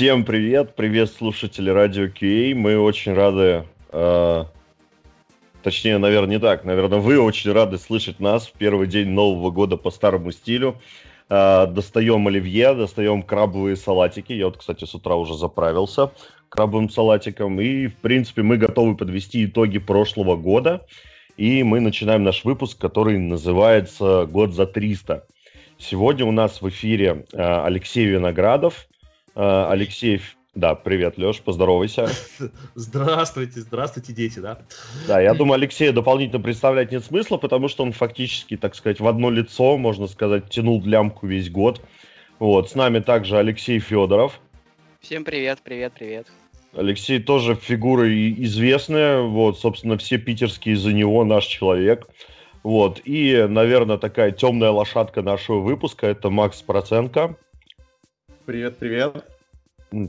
Всем привет, привет слушатели Радио QA. Мы очень рады, э, точнее, наверное, не так, наверное, вы очень рады слышать нас в первый день Нового года по старому стилю. Э, достаем оливье, достаем крабовые салатики. Я вот, кстати, с утра уже заправился крабовым салатиком. И, в принципе, мы готовы подвести итоги прошлого года. И мы начинаем наш выпуск, который называется «Год за 300». Сегодня у нас в эфире э, Алексей Виноградов, Э, Алексей, да, привет, Леш, поздоровайся. Здравствуйте, здравствуйте, дети, да? Да, я думаю, Алексея дополнительно представлять нет смысла, потому что он фактически, так сказать, в одно лицо, можно сказать, тянул лямку весь год. Вот, с нами также Алексей Федоров. Всем привет, привет, привет. Алексей тоже фигура известная, вот, собственно, все питерские за него наш человек. Вот, и, наверное, такая темная лошадка нашего выпуска – это Макс Проценко. Привет, привет.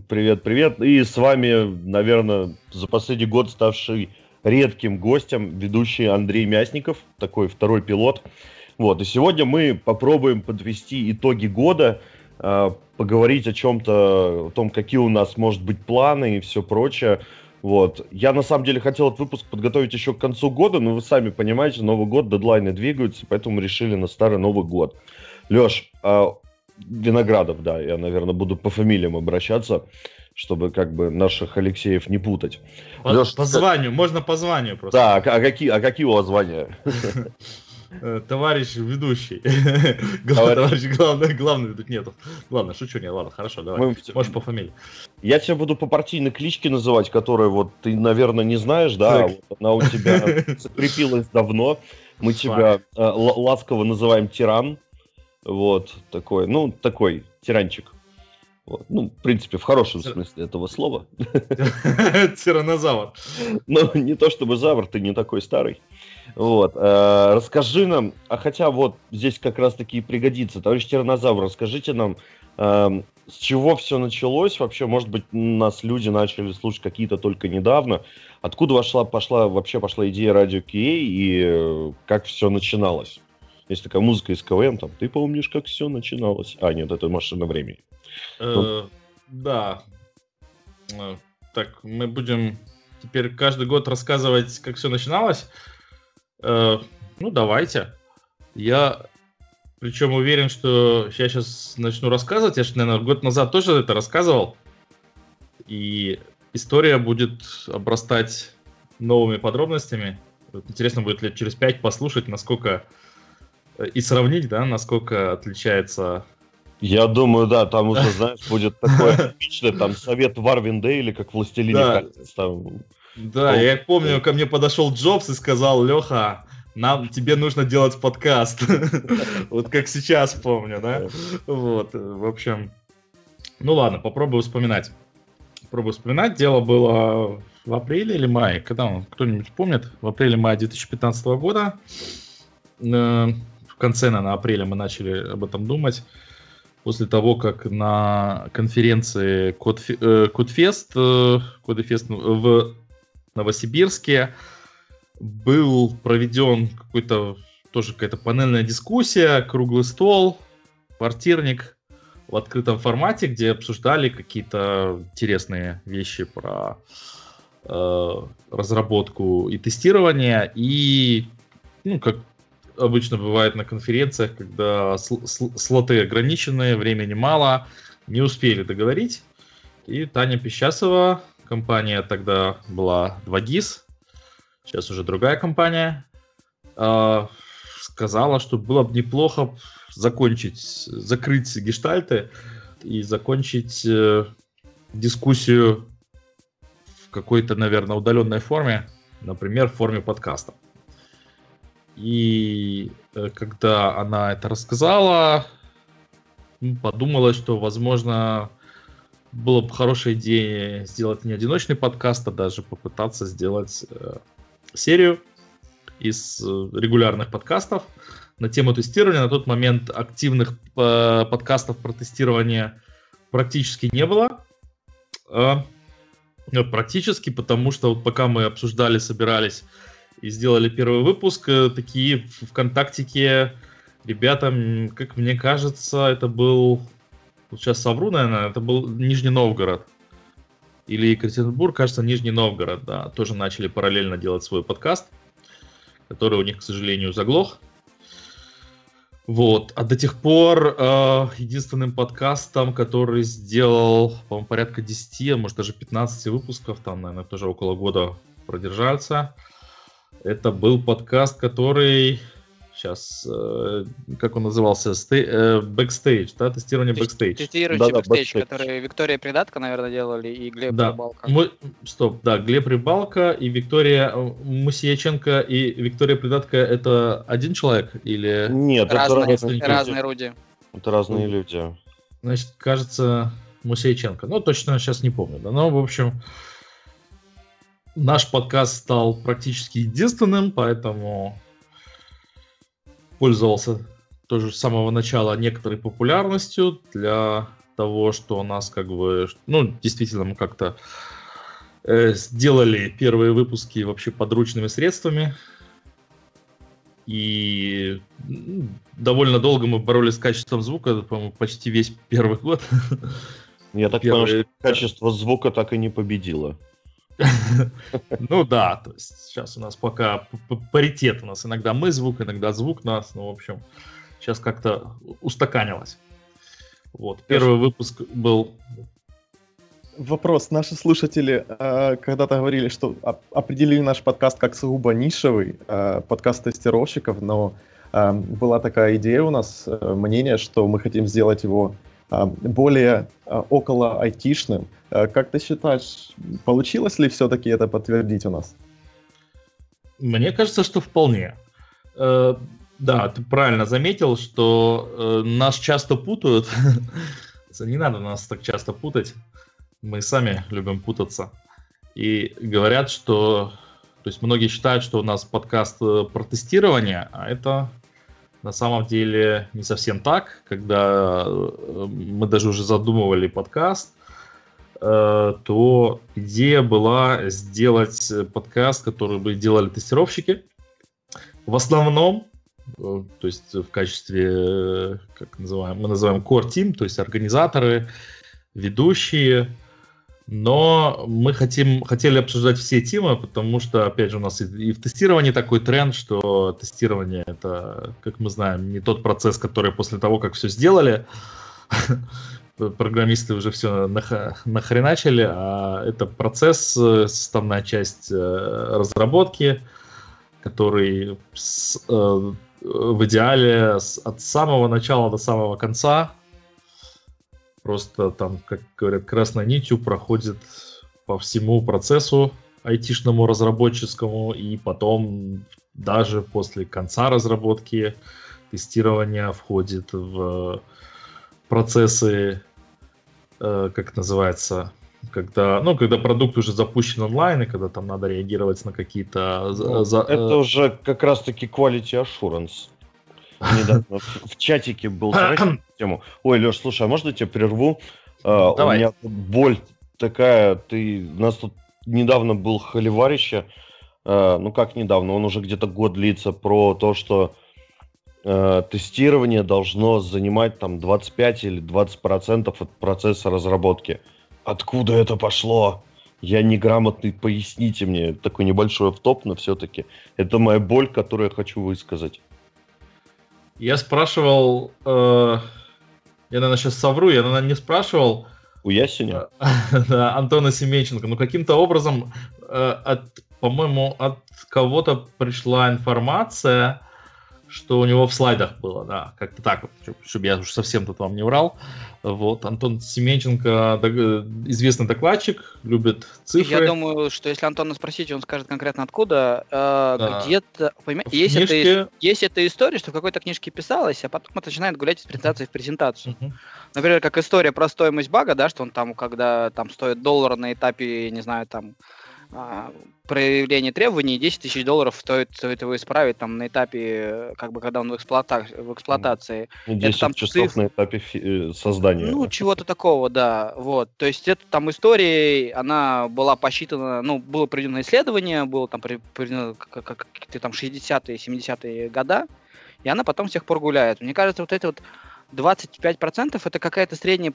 Привет, привет. И с вами, наверное, за последний год ставший редким гостем ведущий Андрей Мясников, такой второй пилот. Вот, и сегодня мы попробуем подвести итоги года, э, поговорить о чем-то, о том, какие у нас, может быть, планы и все прочее. Вот. Я, на самом деле, хотел этот выпуск подготовить еще к концу года, но вы сами понимаете, Новый год, дедлайны двигаются, поэтому решили на старый Новый год. Леш, а Виноградов, да, я, наверное, буду по фамилиям обращаться, чтобы как бы наших Алексеев не путать. По, Леш, по званию, можно по званию просто. Да, а, а, какие, а какие у вас звания? Э, товарищ ведущий. Товарищ главный, главный тут нету. Ладно, шучу, не, ладно, хорошо, давай. Можешь по фамилии. Я тебя буду по партийной кличке называть, которую вот ты, наверное, не знаешь, да, она у тебя закрепилась давно. Мы тебя э, ласково называем тиран. Вот, такой, ну, такой тиранчик. Вот. Ну, в принципе, в хорошем смысле этого слова. Тиранозавр. Ну, не то чтобы завр, ты не такой старый. Вот. Э, расскажи нам, а хотя вот здесь как раз таки и пригодится. Товарищ тиранозавр, расскажите нам, э, с чего все началось? Вообще, может быть, нас люди начали слушать какие-то только недавно. Откуда вошла, пошла, вообще пошла идея радио Кей и э, как все начиналось? Есть такая музыка из КВМ, там, ты помнишь, как все начиналось? А, нет, это машина времени. Э, да. Э, так, мы будем теперь каждый год рассказывать, как все начиналось. Э, ну, давайте. Я причем уверен, что я сейчас начну рассказывать. Я же, наверное, год назад тоже это рассказывал. И история будет обрастать новыми подробностями. интересно будет лет через пять послушать, насколько и сравнить, да, насколько отличается я думаю, да, там уже, знаешь, будет такое типичное, там, совет Варвин Дейли, как властелин да. там. Да, я помню, ко мне подошел Джобс и сказал, Леха, нам, тебе нужно делать подкаст. Вот как сейчас помню, да? Вот, в общем, ну ладно, попробую вспоминать. Попробую вспоминать. Дело было в апреле или мае, когда он, кто-нибудь помнит? В апреле-мае 2015 года. Э, конце, наверное, апреля мы начали об этом думать. После того, как на конференции Кодфест, э, Кодефест э, в Новосибирске был проведен какой-то тоже какая-то панельная дискуссия, круглый стол, квартирник в открытом формате, где обсуждали какие-то интересные вещи про э, разработку и тестирование. И, ну, как обычно бывает на конференциях, когда сл- сл- слоты ограниченные, времени мало, не успели договорить. И Таня Пещасова, компания тогда была 2GIS, сейчас уже другая компания, э, сказала, что было бы неплохо закончить, закрыть гештальты и закончить э, дискуссию в какой-то, наверное, удаленной форме, например, в форме подкаста. И э, когда она это рассказала, подумала, что, возможно, было бы хорошая идея сделать не одиночный подкаст, а даже попытаться сделать э, серию из э, регулярных подкастов на тему тестирования. На тот момент активных э, подкастов про тестирование практически не было. Э, практически, потому что вот пока мы обсуждали, собирались и сделали первый выпуск. Э, такие ВКонтактике ребята, как мне кажется, это был сейчас совру, наверное, это был Нижний Новгород. Или Екатеринбург, кажется, Нижний Новгород, да, тоже начали параллельно делать свой подкаст, который у них, к сожалению, заглох. Вот. А до тех пор э, единственным подкастом, который сделал, по-моему, порядка 10, а может даже 15 выпусков, там, наверное, тоже около года продержался, это был подкаст, который сейчас, э, как он назывался, Стей, э, бэкстейдж, да, тестирование бэкстейдж. Тестирование да, бэкстейдж, да, который Виктория Придатка, наверное, делали, и Глеб да. Рыбалка. Мы, стоп, да, Глеб Рыбалка и Виктория э, Мусияченко и Виктория Придатка это один человек или... Нет, разные, это разные, разные люди. Это разные люди. Значит, кажется, Мусияченко. Ну, точно сейчас не помню, да, но, в общем, наш подкаст стал практически единственным, поэтому пользовался тоже с самого начала некоторой популярностью для того, что у нас как бы, ну, действительно мы как-то э, сделали первые выпуски вообще подручными средствами. И ну, довольно долго мы боролись с качеством звука, по-моему, почти весь первый год. Я так понял, что качество звука так и не победило. Ну да, то есть сейчас у нас пока паритет у нас. Иногда мы звук, иногда звук нас. Ну, в общем, сейчас как-то устаканилось. Вот, первый выпуск был... Вопрос. Наши слушатели э, когда-то говорили, что определили наш подкаст как сугубо нишевый э, подкаст тестировщиков, но э, была такая идея у нас, мнение, что мы хотим сделать его более около айтишным. Как ты считаешь, получилось ли все-таки это подтвердить у нас? Мне кажется, что вполне. Э, да, ты правильно заметил, что э, нас часто путают. Не надо нас так часто путать. Мы сами любим путаться. И говорят, что... То есть многие считают, что у нас подкаст э, про тестирование, а это на самом деле не совсем так. Когда мы даже уже задумывали подкаст, Э, то идея была сделать подкаст, который бы делали тестировщики. В основном, э, то есть в качестве, э, как называем, мы называем core team, то есть организаторы, ведущие, но мы хотим, хотели обсуждать все темы, потому что, опять же, у нас и, и в тестировании такой тренд, что тестирование это, как мы знаем, не тот процесс, который после того, как все сделали, программисты уже все нах- нахреначили, а это процесс, э, составная часть э, разработки, который э, в идеале от самого начала до самого конца просто там, как говорят, красной нитью проходит по всему процессу айтишному разработческому, и потом даже после конца разработки тестирование входит в процессы Э, как называется, когда, ну, когда продукт уже запущен онлайн, и когда там надо реагировать на какие-то... Ну, за, это э... уже как раз-таки quality assurance. Недавно в чатике был тему. Ой, Леш, слушай, а можно я тебя прерву? Uh, у меня боль такая, ты... У нас тут недавно был холиварище, uh, ну как недавно, он уже где-то год длится, про то, что э, тестирование должно занимать там 25 или 20 процентов от процесса разработки. Откуда это пошло? Я неграмотный, поясните мне. Такой небольшой автоп, но все-таки это моя боль, которую я хочу высказать. Я спрашивал, э, я, наверное, сейчас совру, я, наверное, не спрашивал. У Ясеня? да, Антона Семенченко. Ну, каким-то образом, э, от, по-моему, от кого-то пришла информация, что у него в слайдах было, да, как-то так чтобы я уж совсем тут вам не врал. Вот, Антон Семенченко, известный докладчик, любит цифры. Я думаю, что если Антона спросить, он скажет конкретно откуда. Э, да. Где-то, понимаете, есть, книжке... это, есть эта история, что в какой-то книжке писалось, а потом это начинает гулять из презентации в презентацию. Uh-huh. Например, как история про стоимость бага, да, что он там, когда там стоит доллар на этапе, не знаю, там а, проявление требований, 10 тысяч долларов стоит, стоит его исправить там на этапе, как бы когда он в, эксплуата... в эксплуатации. 10 это, там, часов циф... на этапе фи... Э, создания. Ну, чего-то такого, да. Вот. То есть это там история, она была посчитана, ну, было проведено исследование, было там проведено какие-то там 60-е, 70-е года, и она потом с тех пор гуляет. Мне кажется, вот эти вот 25% это какая-то средняя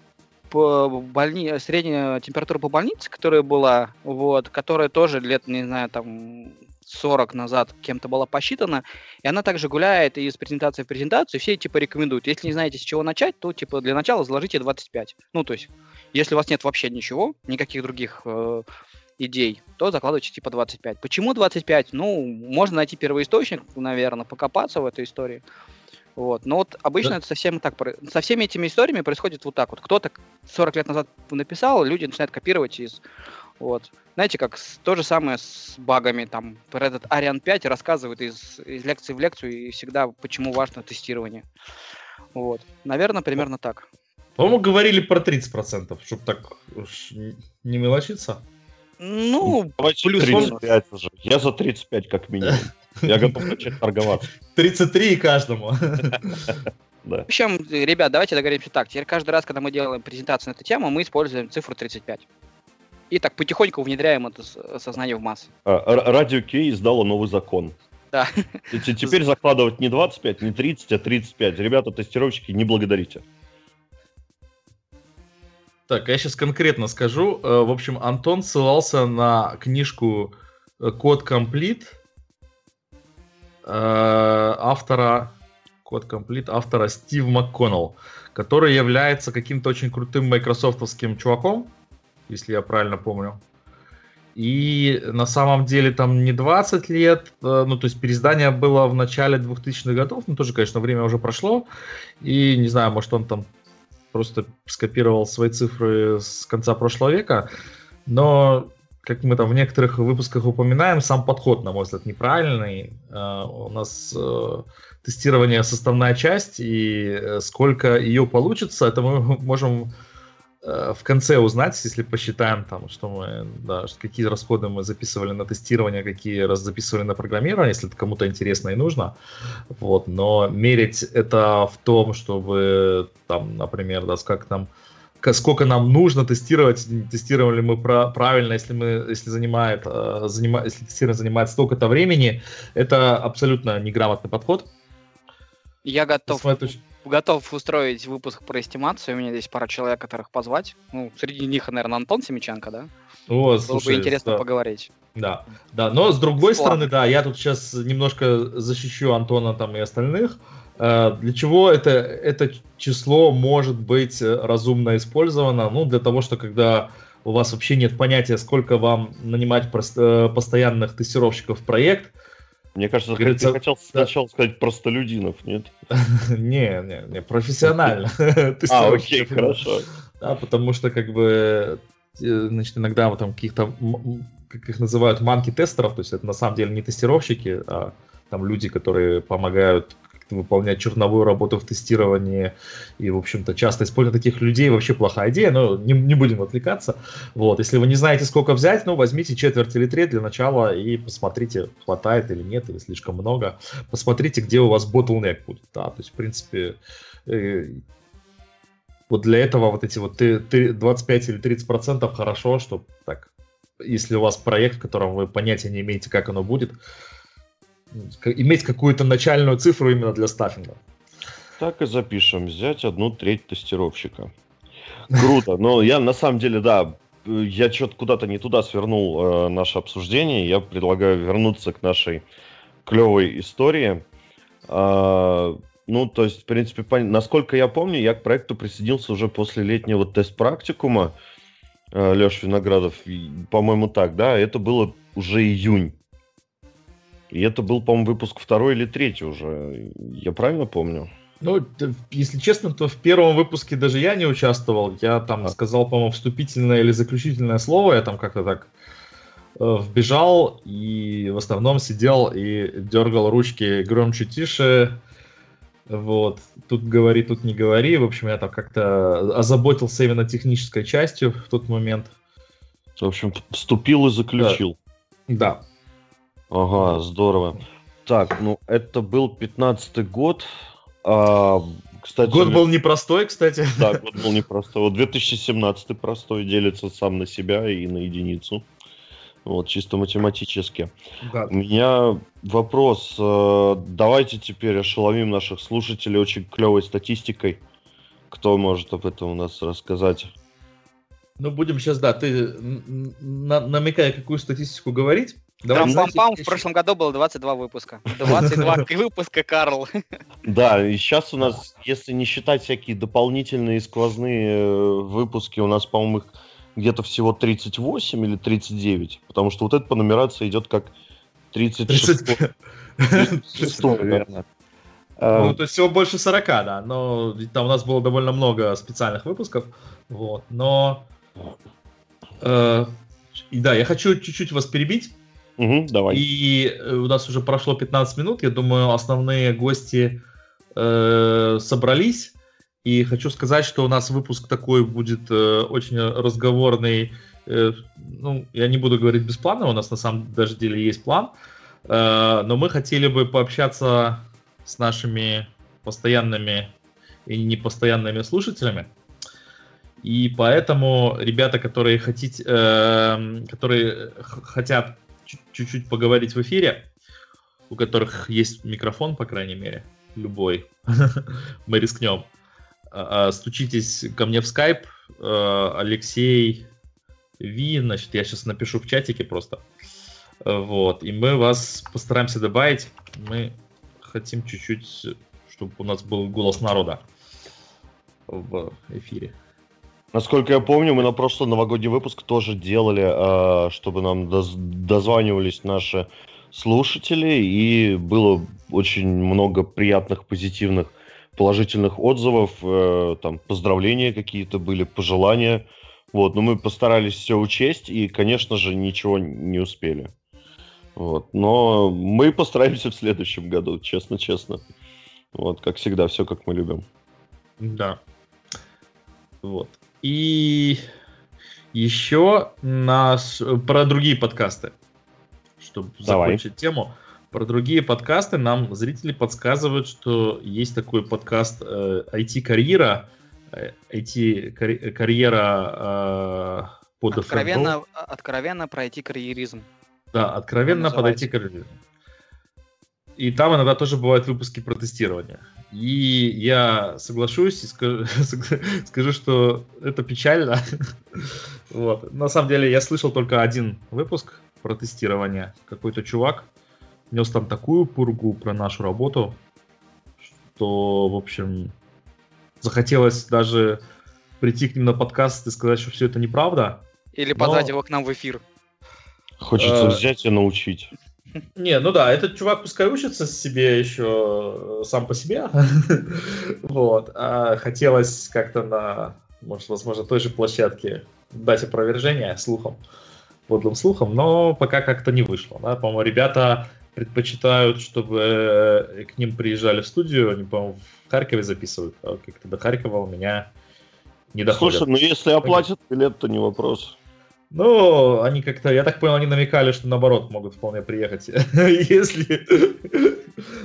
по больни... средняя температура по больнице, которая была, вот, которая тоже лет, не знаю, там 40 назад кем-то была посчитана, и она также гуляет из презентации в презентацию, все типа рекомендуют. Если не знаете, с чего начать, то типа для начала заложите 25. Ну, то есть, если у вас нет вообще ничего, никаких других э, идей, то закладывайте типа 25. Почему 25? Ну, можно найти первоисточник, наверное, покопаться в этой истории. Вот. Но вот обычно да. это совсем так. Со всеми этими историями происходит вот так вот. Кто-то 40 лет назад написал, люди начинают копировать из... Вот. Знаете, как с, то же самое с багами. Там про этот Arian 5 рассказывает из, из лекции в лекцию и всегда, почему важно тестирование. Вот. Наверное, примерно так. По-моему, говорили про 30%, чтобы так уж не мелочиться. Ну, Давайте плюс 35 уже. Я за 35 как минимум. Я готов начать торговаться. 33 каждому. Да. В общем, ребят, давайте договоримся так. Теперь каждый раз, когда мы делаем презентацию на эту тему, мы используем цифру 35. И так потихоньку внедряем это сознание в массы. А, Радио Кей издало новый закон. Да. Теперь закладывать не 25, не 30, а 35. Ребята, тестировщики, не благодарите. Так, я сейчас конкретно скажу. Э, в общем, Антон ссылался на книжку э, Код Комплит автора Код Комплит автора Стив МакКоннелл, который является каким-то очень крутым майкрософтовским чуваком, если я правильно помню. И на самом деле там не 20 лет, ну то есть переиздание было в начале 2000-х годов, ну тоже, конечно, время уже прошло, и не знаю, может он там просто скопировал свои цифры с конца прошлого века, но как мы там в некоторых выпусках упоминаем, сам подход, на мой взгляд, неправильный. Uh, у нас uh, тестирование составная часть, и uh, сколько ее получится, это мы можем Э, в конце узнать, если посчитаем там, что мы, да, какие расходы мы записывали на тестирование, какие раз записывали на программирование, если это кому-то интересно и нужно. Вот, но мерить это в том, чтобы там, например, да, как там сколько нам нужно тестировать, тестировали мы про, правильно, если мы, если занимает, э, занима, если тестирование занимает столько-то времени, это абсолютно неграмотный подход. Я готов готов устроить выпуск про эстимацию. У меня здесь пара человек, которых позвать. Ну, среди них, наверное, Антон Семиченко, да? О, Было слушай, бы интересно да. поговорить. Да, да. Но с другой План. стороны, да, я тут сейчас немножко защищу Антона там и остальных. Э, для чего это, это число может быть разумно использовано? Ну, для того, что когда у вас вообще нет понятия, сколько вам нанимать э, постоянных тестировщиков в проект, мне кажется, Говорится, ты хотел сначала сказать простолюдинов, нет? Не, не, не, профессионально. А, окей, хорошо. Да, потому что как бы э, значит, иногда вот там каких-то, как их называют, манки-тестеров, то есть это на самом деле не тестировщики, а там люди, которые помогают выполнять черновую работу в тестировании. И, в общем-то, часто использовать таких людей вообще плохая идея, но не, не будем отвлекаться. Вот, если вы не знаете, сколько взять, ну, возьмите четверть или треть для начала и посмотрите, хватает или нет, или слишком много. Посмотрите, где у вас bottleneck будет. Да, то есть, в принципе, э, вот для этого вот эти вот 25 или 30 процентов хорошо, что так, если у вас проект, в котором вы понятия не имеете, как оно будет, иметь какую-то начальную цифру именно для стаффинга. Так и запишем. Взять одну треть тестировщика. Круто. Но я на самом деле, да, я что-то куда-то не туда свернул э, наше обсуждение. Я предлагаю вернуться к нашей клевой истории. Э, ну, то есть, в принципе, по... насколько я помню, я к проекту присоединился уже после летнего тест-практикума. Э, Леш Виноградов, по-моему, так, да, это было уже июнь. И это был, по-моему, выпуск второй или третий уже. Я правильно помню? Ну, если честно, то в первом выпуске даже я не участвовал. Я там а. сказал, по-моему, вступительное или заключительное слово. Я там как-то так э, вбежал и в основном сидел и дергал ручки громче, тише. Вот. Тут говори, тут не говори. В общем, я там как-то озаботился именно технической частью в тот момент. В общем, вступил и заключил. Да. да. Ага, здорово. Так, ну это был 15-й год. А, кстати, год был непростой, кстати. Да, год был непростой. Вот 2017 простой делится сам на себя и на единицу. Вот, чисто математически. Да. У меня вопрос. Э, давайте теперь ошеломим наших слушателей очень клевой статистикой. Кто может об этом у нас рассказать? Ну, будем сейчас, да, ты на, намекая, какую статистику говорить. Давай, пам пам в прошлом году было 22 выпуска. 22 выпуска, Карл. Да, и сейчас у нас, если не считать всякие дополнительные сквозные э, выпуски, у нас, по-моему, их где-то всего 38 или 39, потому что вот это по нумерации идет как 36. 36, наверное. Ну, то есть всего больше 40, да, но там у нас было довольно много специальных выпусков, вот, но... Э, и да, я хочу чуть-чуть вас перебить, Угу, давай. И э, у нас уже прошло 15 минут. Я думаю, основные гости э, собрались. И хочу сказать, что у нас выпуск такой будет э, очень разговорный. Э, ну, я не буду говорить без плана, у нас на самом даже деле есть план. Э, но мы хотели бы пообщаться с нашими постоянными и непостоянными слушателями. И поэтому ребята, которые хотите, э, которые хотят чуть-чуть поговорить в эфире, у которых есть микрофон, по крайней мере, любой, мы рискнем. А, а, стучитесь ко мне в скайп, Алексей Ви, значит, я сейчас напишу в чатике просто. Вот, и мы вас постараемся добавить. Мы хотим чуть-чуть, чтобы у нас был голос народа в эфире. Насколько я помню, мы на прошлый новогодний выпуск тоже делали, а, чтобы нам дозванивались наши слушатели, и было очень много приятных, позитивных, положительных отзывов, э, там поздравления какие-то были, пожелания. Вот, но мы постарались все учесть, и, конечно же, ничего не успели. Вот, но мы постараемся в следующем году, честно-честно. Вот, как всегда, все как мы любим. Да. Вот. И еще нас про другие подкасты, чтобы Давай. закончить тему. Про другие подкасты нам зрители подсказывают, что есть такой подкаст э, IT-карьера, э, IT-карьера э, под откровенно, откровенно про IT-карьеризм. Да, откровенно под IT-карьеризм. И там иногда тоже бывают выпуски про тестирование. И я соглашусь и скажу, скажу что это печально. вот. На самом деле я слышал только один выпуск про тестирование. Какой-то чувак нес там такую пургу про нашу работу, что, в общем, захотелось даже прийти к ним на подкаст и сказать, что все это неправда. Или позвать но... его к нам в эфир. Хочется взять и научить. Не, ну да, этот чувак пускай учится себе еще э, сам по себе. вот. А хотелось как-то на, может, возможно, той же площадке дать опровержение слухам, подлым слухам, но пока как-то не вышло. Да? По-моему, ребята предпочитают, чтобы э, к ним приезжали в студию, они, по-моему, в Харькове записывают, а как-то до Харькова у меня не доходят. Слушай, ну если оплатят билет, то не вопрос. Ну, они как-то, я так понял, они намекали, что наоборот могут вполне приехать, если...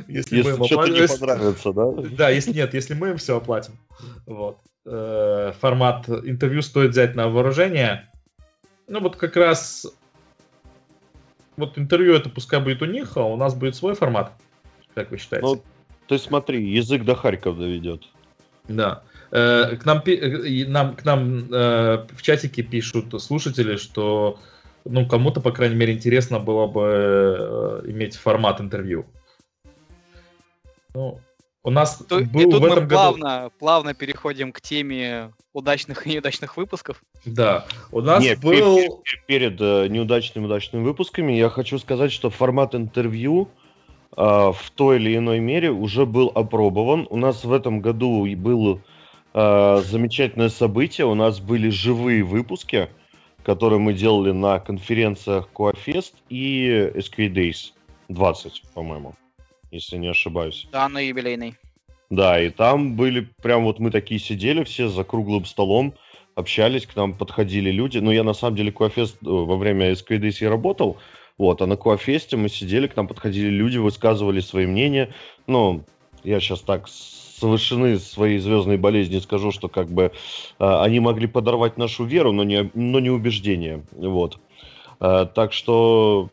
Если, мы им что-то не понравится, да? Да, если нет, если мы им все оплатим. Вот. Э, формат интервью стоит взять на вооружение. Ну, вот как раз... Вот интервью это пускай будет у них, а у нас будет свой формат. Как вы считаете? Ну, ты смотри, язык до Харьков доведет. Да. Э, к нам, э, нам, к нам э, в чатике пишут слушатели, что ну, кому-то, по крайней мере, интересно было бы иметь формат интервью. Ну, у нас То, был и тут в этом мы плавно, году... плавно переходим к теме удачных и неудачных выпусков. Да, у нас Нет, был... Перед, перед, перед неудачными удачными выпусками я хочу сказать, что формат интервью э, в той или иной мере уже был опробован. У нас в этом году был э, замечательное событие. У нас были живые выпуски, которые мы делали на конференциях Coafest и SQ Days 20, по-моему, если не ошибаюсь. Да, на юбилейный. Да, и там были прям вот мы такие сидели все за круглым столом, общались, к нам подходили люди. Ну, я на самом деле Coafest э, во время SQ Days я работал, вот, а на Coafest мы сидели, к нам подходили люди, высказывали свои мнения. Ну, я сейчас так совершены своей звездной болезни, скажу, что как бы э, они могли подорвать нашу веру, но не, но не убеждение. Вот. Э, так что,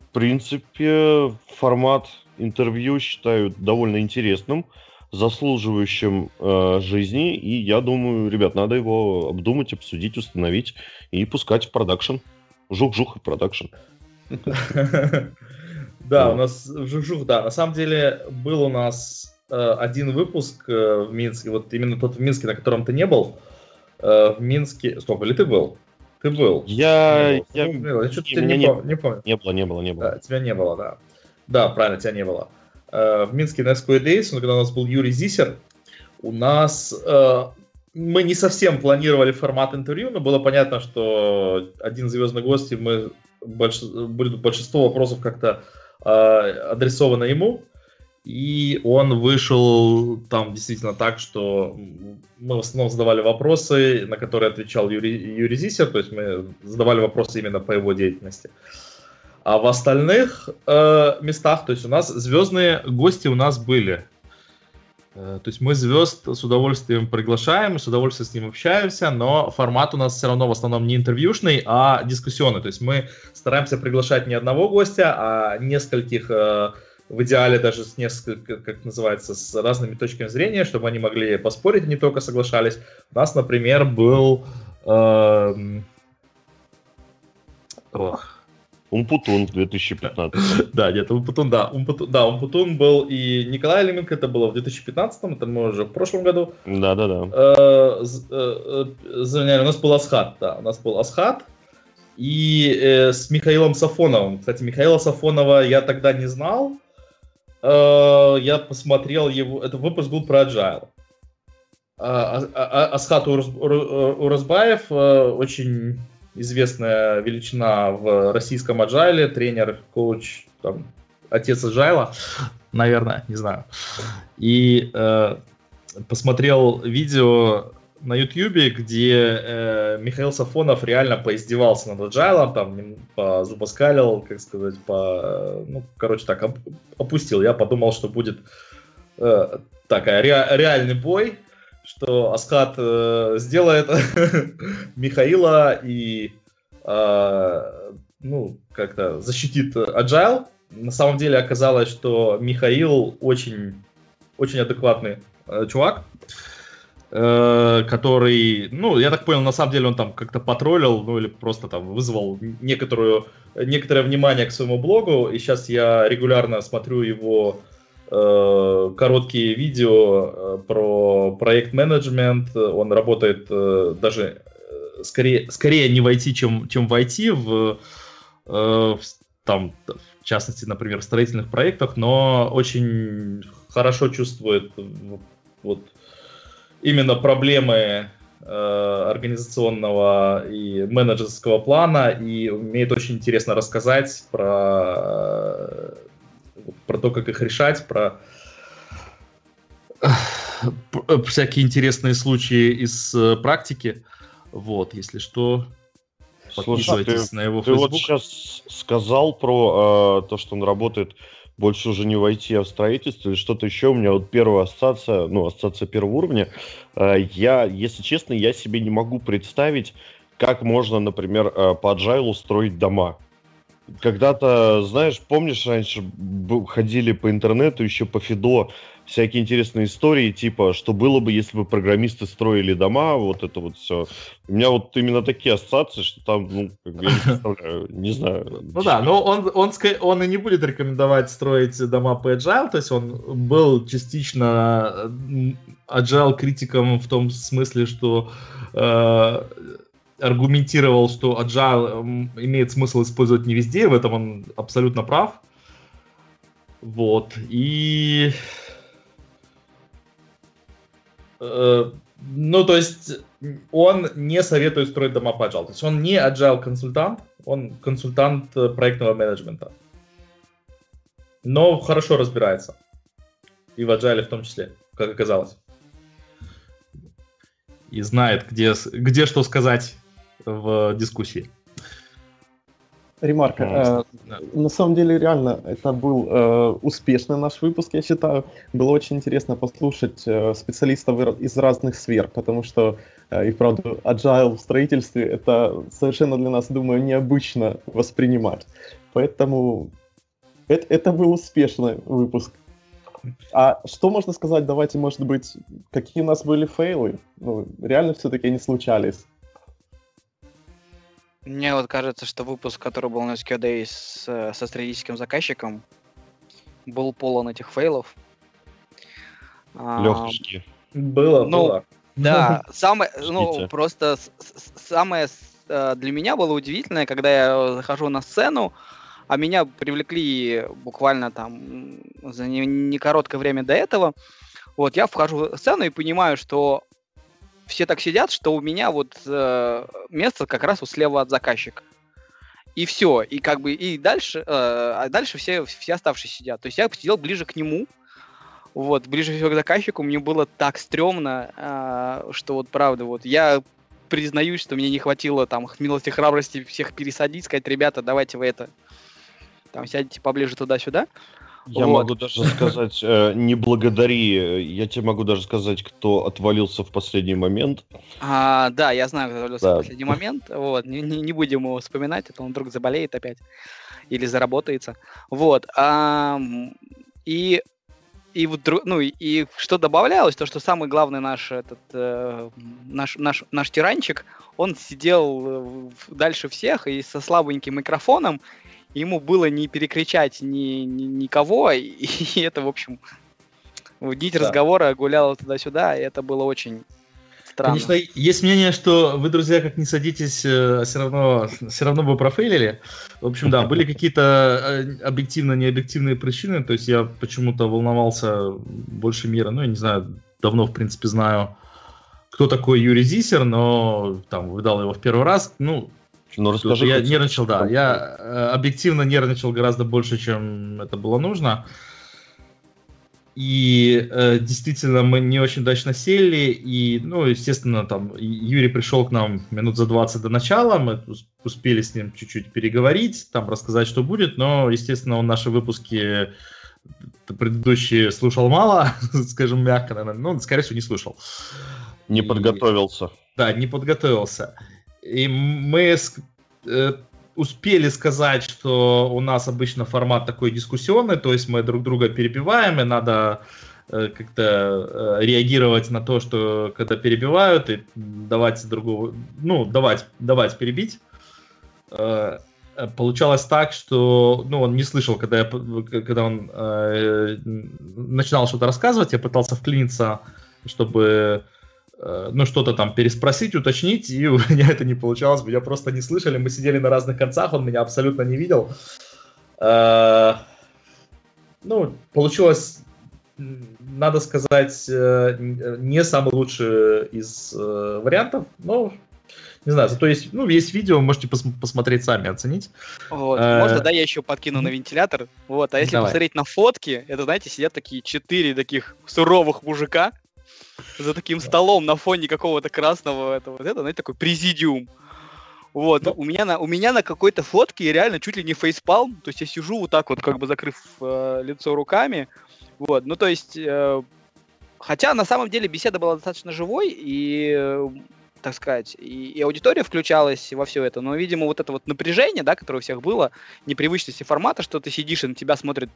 в принципе, формат интервью считаю довольно интересным. заслуживающим э, жизни, и я думаю, ребят, надо его обдумать, обсудить, установить и пускать в продакшн. Жух-жух и продакшн. Да, у нас жух-жух, да. На самом деле был у нас один выпуск э, в Минске, вот именно тот в Минске, на котором ты не был. В Минске... Стоп, или ты был? Ты был. Я... Я, я что-то не, не, не помню. Не было, не было, не было. Да, тебя не было, да. Да, правильно, тебя не было. В Минске на Square Days, когда у нас был Юрий Зисер, у нас мы не совсем планировали формат интервью, но было понятно, что один звездный гость, и мы больш... будет большинство вопросов как-то э, адресовано ему. И он вышел там действительно так, что мы в основном задавали вопросы, на которые отвечал Юрий, Юрий Зисер, то есть мы задавали вопросы именно по его деятельности. А в остальных э, местах, то есть у нас звездные гости у нас были. Э, то есть мы звезд с удовольствием приглашаем, с удовольствием с ним общаемся, но формат у нас все равно в основном не интервьюшный, а дискуссионный. То есть мы стараемся приглашать не одного гостя, а нескольких, э, в идеале даже с несколько, как называется, с разными точками зрения, чтобы они могли поспорить, не только соглашались. У нас, например, был... Э, ох, Умпутун 2015. Да, нет, Умпутун, да. Умпутун, да, Умпутун был и Николай Алименко, это было в 2015, это мы уже в прошлом году. Да, да, да. Заняли, у нас был Асхат, да, у нас был Асхат. И э, с Михаилом Сафоновым. Кстати, Михаила Сафонова я тогда не знал. Э, я посмотрел его, это выпуск был про Agile. А, а, а, Асхат Уразбаев э, очень известная величина в российском аджайле, тренер, коуч, там, отец аджайла, наверное, не знаю. И э, посмотрел видео на Ютьюбе, где э, Михаил Сафонов реально поиздевался над аджайлом, там позубоскалил, как сказать, по, ну, короче, так, оп- опустил. Я подумал, что будет э, такая ре- реальный бой, что Аскат э, сделает Михаила и э, ну, как-то защитит Agile. На самом деле оказалось, что Михаил очень, очень адекватный э, чувак, который, ну, я так понял, на самом деле он там как-то потроллил, ну, или просто там вызвал некоторую, некоторое внимание к своему блогу, и сейчас я регулярно смотрю его Э, короткие видео э, про проект менеджмент. Он работает э, даже скорее, скорее не в IT, чем, чем в IT, в, в, там, в частности, например, в строительных проектах, но очень хорошо чувствует вот, именно проблемы организационного и менеджерского плана и умеет очень интересно рассказать про про то, как их решать, про всякие интересные случаи из э, практики. Вот, если что, подписывайтесь ты, на его ты Facebook. Вот сейчас сказал про э, то, что он работает больше уже не в IT, а в строительстве или что-то еще. У меня вот первая ассоциация, ну, ассоциация первого уровня. Э, я, если честно, я себе не могу представить, как можно, например, э, по agile строить дома. Когда-то, знаешь, помнишь, раньше ходили по интернету, еще по Фидо, всякие интересные истории, типа, что было бы, если бы программисты строили дома, вот это вот все. У меня вот именно такие ассоциации, что там, ну, как бы, я не представляю, не знаю. Ну да, но он, он, он и не будет рекомендовать строить дома по agile, то есть он был частично agile критиком в том смысле, что э, аргументировал, что agile имеет смысл использовать не везде, в этом он абсолютно прав. Вот. И... Э, ну, то есть, он не советует строить дома по agile. То есть, он не agile консультант, он консультант э, проектного менеджмента. Но хорошо разбирается. И в agile в том числе, как оказалось. И знает, где, где что сказать в дискуссии. Ремарка. Э, да. На самом деле, реально, это был э, успешный наш выпуск, я считаю. Было очень интересно послушать э, специалистов из разных сфер, потому что, э, и правда, agile в строительстве это совершенно для нас, думаю, необычно воспринимать. Поэтому это, это был успешный выпуск. А что можно сказать, давайте, может быть, какие у нас были фейлы? Ну, реально все-таки они случались. Мне вот кажется, что выпуск, который был на SQ Day с, со стратегическим заказчиком, был полон этих фейлов. Легкишки. Было, ну, было. Да, самое, ну, просто самое э, для меня было удивительное, когда я захожу на сцену, а меня привлекли буквально там за не, не короткое время до этого. Вот, я вхожу в сцену и понимаю, что все так сидят, что у меня вот э, место как раз вот слева от заказчика. И все, и как бы, и дальше, э, а дальше все, все оставшиеся сидят. То есть я посидел ближе к нему, вот, ближе всего к заказчику, мне было так стрёмно, э, что вот правда, вот, я признаюсь, что мне не хватило там смелости, храбрости всех пересадить, сказать, ребята, давайте вы это, там, сядете поближе туда-сюда. Я вот. могу даже сказать, э, не благодари, я тебе могу даже сказать, кто отвалился в последний момент. А, да, я знаю, кто отвалился да. в последний момент. Вот, не, не, не будем его вспоминать, это он вдруг заболеет опять или заработается. Вот. А, и и вот, ну, и что добавлялось, то, что самый главный наш этот э, наш, наш, наш тиранчик, он сидел э, дальше всех и со слабеньким микрофоном, ему было не перекричать ни, ни, никого, и, и это, в общем, нить да. разговора гуляла туда-сюда, и это было очень странно. Конечно, есть мнение, что вы, друзья, как не садитесь, э, все равно, все равно бы профейлили. В общем, да, были какие-то э, объективно-необъективные причины, то есть я почему-то волновался больше мира, ну, я не знаю, давно, в принципе, знаю, кто такой Юрий Зисер, но там выдал его в первый раз, ну, ну, расскажи. Я нервничал, да. Я э, объективно нервничал гораздо больше, чем это было нужно. И э, действительно, мы не очень удачно сели. И, ну, естественно, там Юрий пришел к нам минут за 20 до начала. Мы успели с ним чуть-чуть переговорить, там рассказать, что будет. Но, естественно, он наши выпуски предыдущие слушал мало, скажем мягко, наверное. Ну, скорее всего, не слушал. Не подготовился. Да, не подготовился. И мы э, успели сказать, что у нас обычно формат такой дискуссионный, то есть мы друг друга перебиваем, и надо э, как-то э, реагировать на то, что когда перебивают, и давать другого, ну, давать, давать перебить. Получалось так, что, ну, он не слышал, когда, я, когда он э, начинал что-то рассказывать, я пытался вклиниться, чтобы ну, что-то там переспросить, уточнить, и у меня это не получалось, меня просто не слышали, мы сидели на разных концах, он меня абсолютно не видел. Э, ну, получилось, надо сказать, э, не самый лучший из вариантов, но не знаю, зато есть, ну, есть видео, можете пос посмотреть сами, оценить. Вот, можно, да, я еще подкину на вентилятор. Вот, а если Давай. посмотреть на фотки, это, знаете, сидят такие четыре таких суровых мужика, за таким столом на фоне какого-то красного этого, вот это, знаете, такой президиум. Вот, ну, у меня на у меня на какой-то фотке реально чуть ли не фейспалм, то есть я сижу вот так вот, как бы закрыв э, лицо руками, вот, ну то есть, э, хотя на самом деле беседа была достаточно живой и, э, так сказать, и, и аудитория включалась во все это, но, видимо, вот это вот напряжение, да, которое у всех было, непривычности формата, что ты сидишь и на тебя смотрит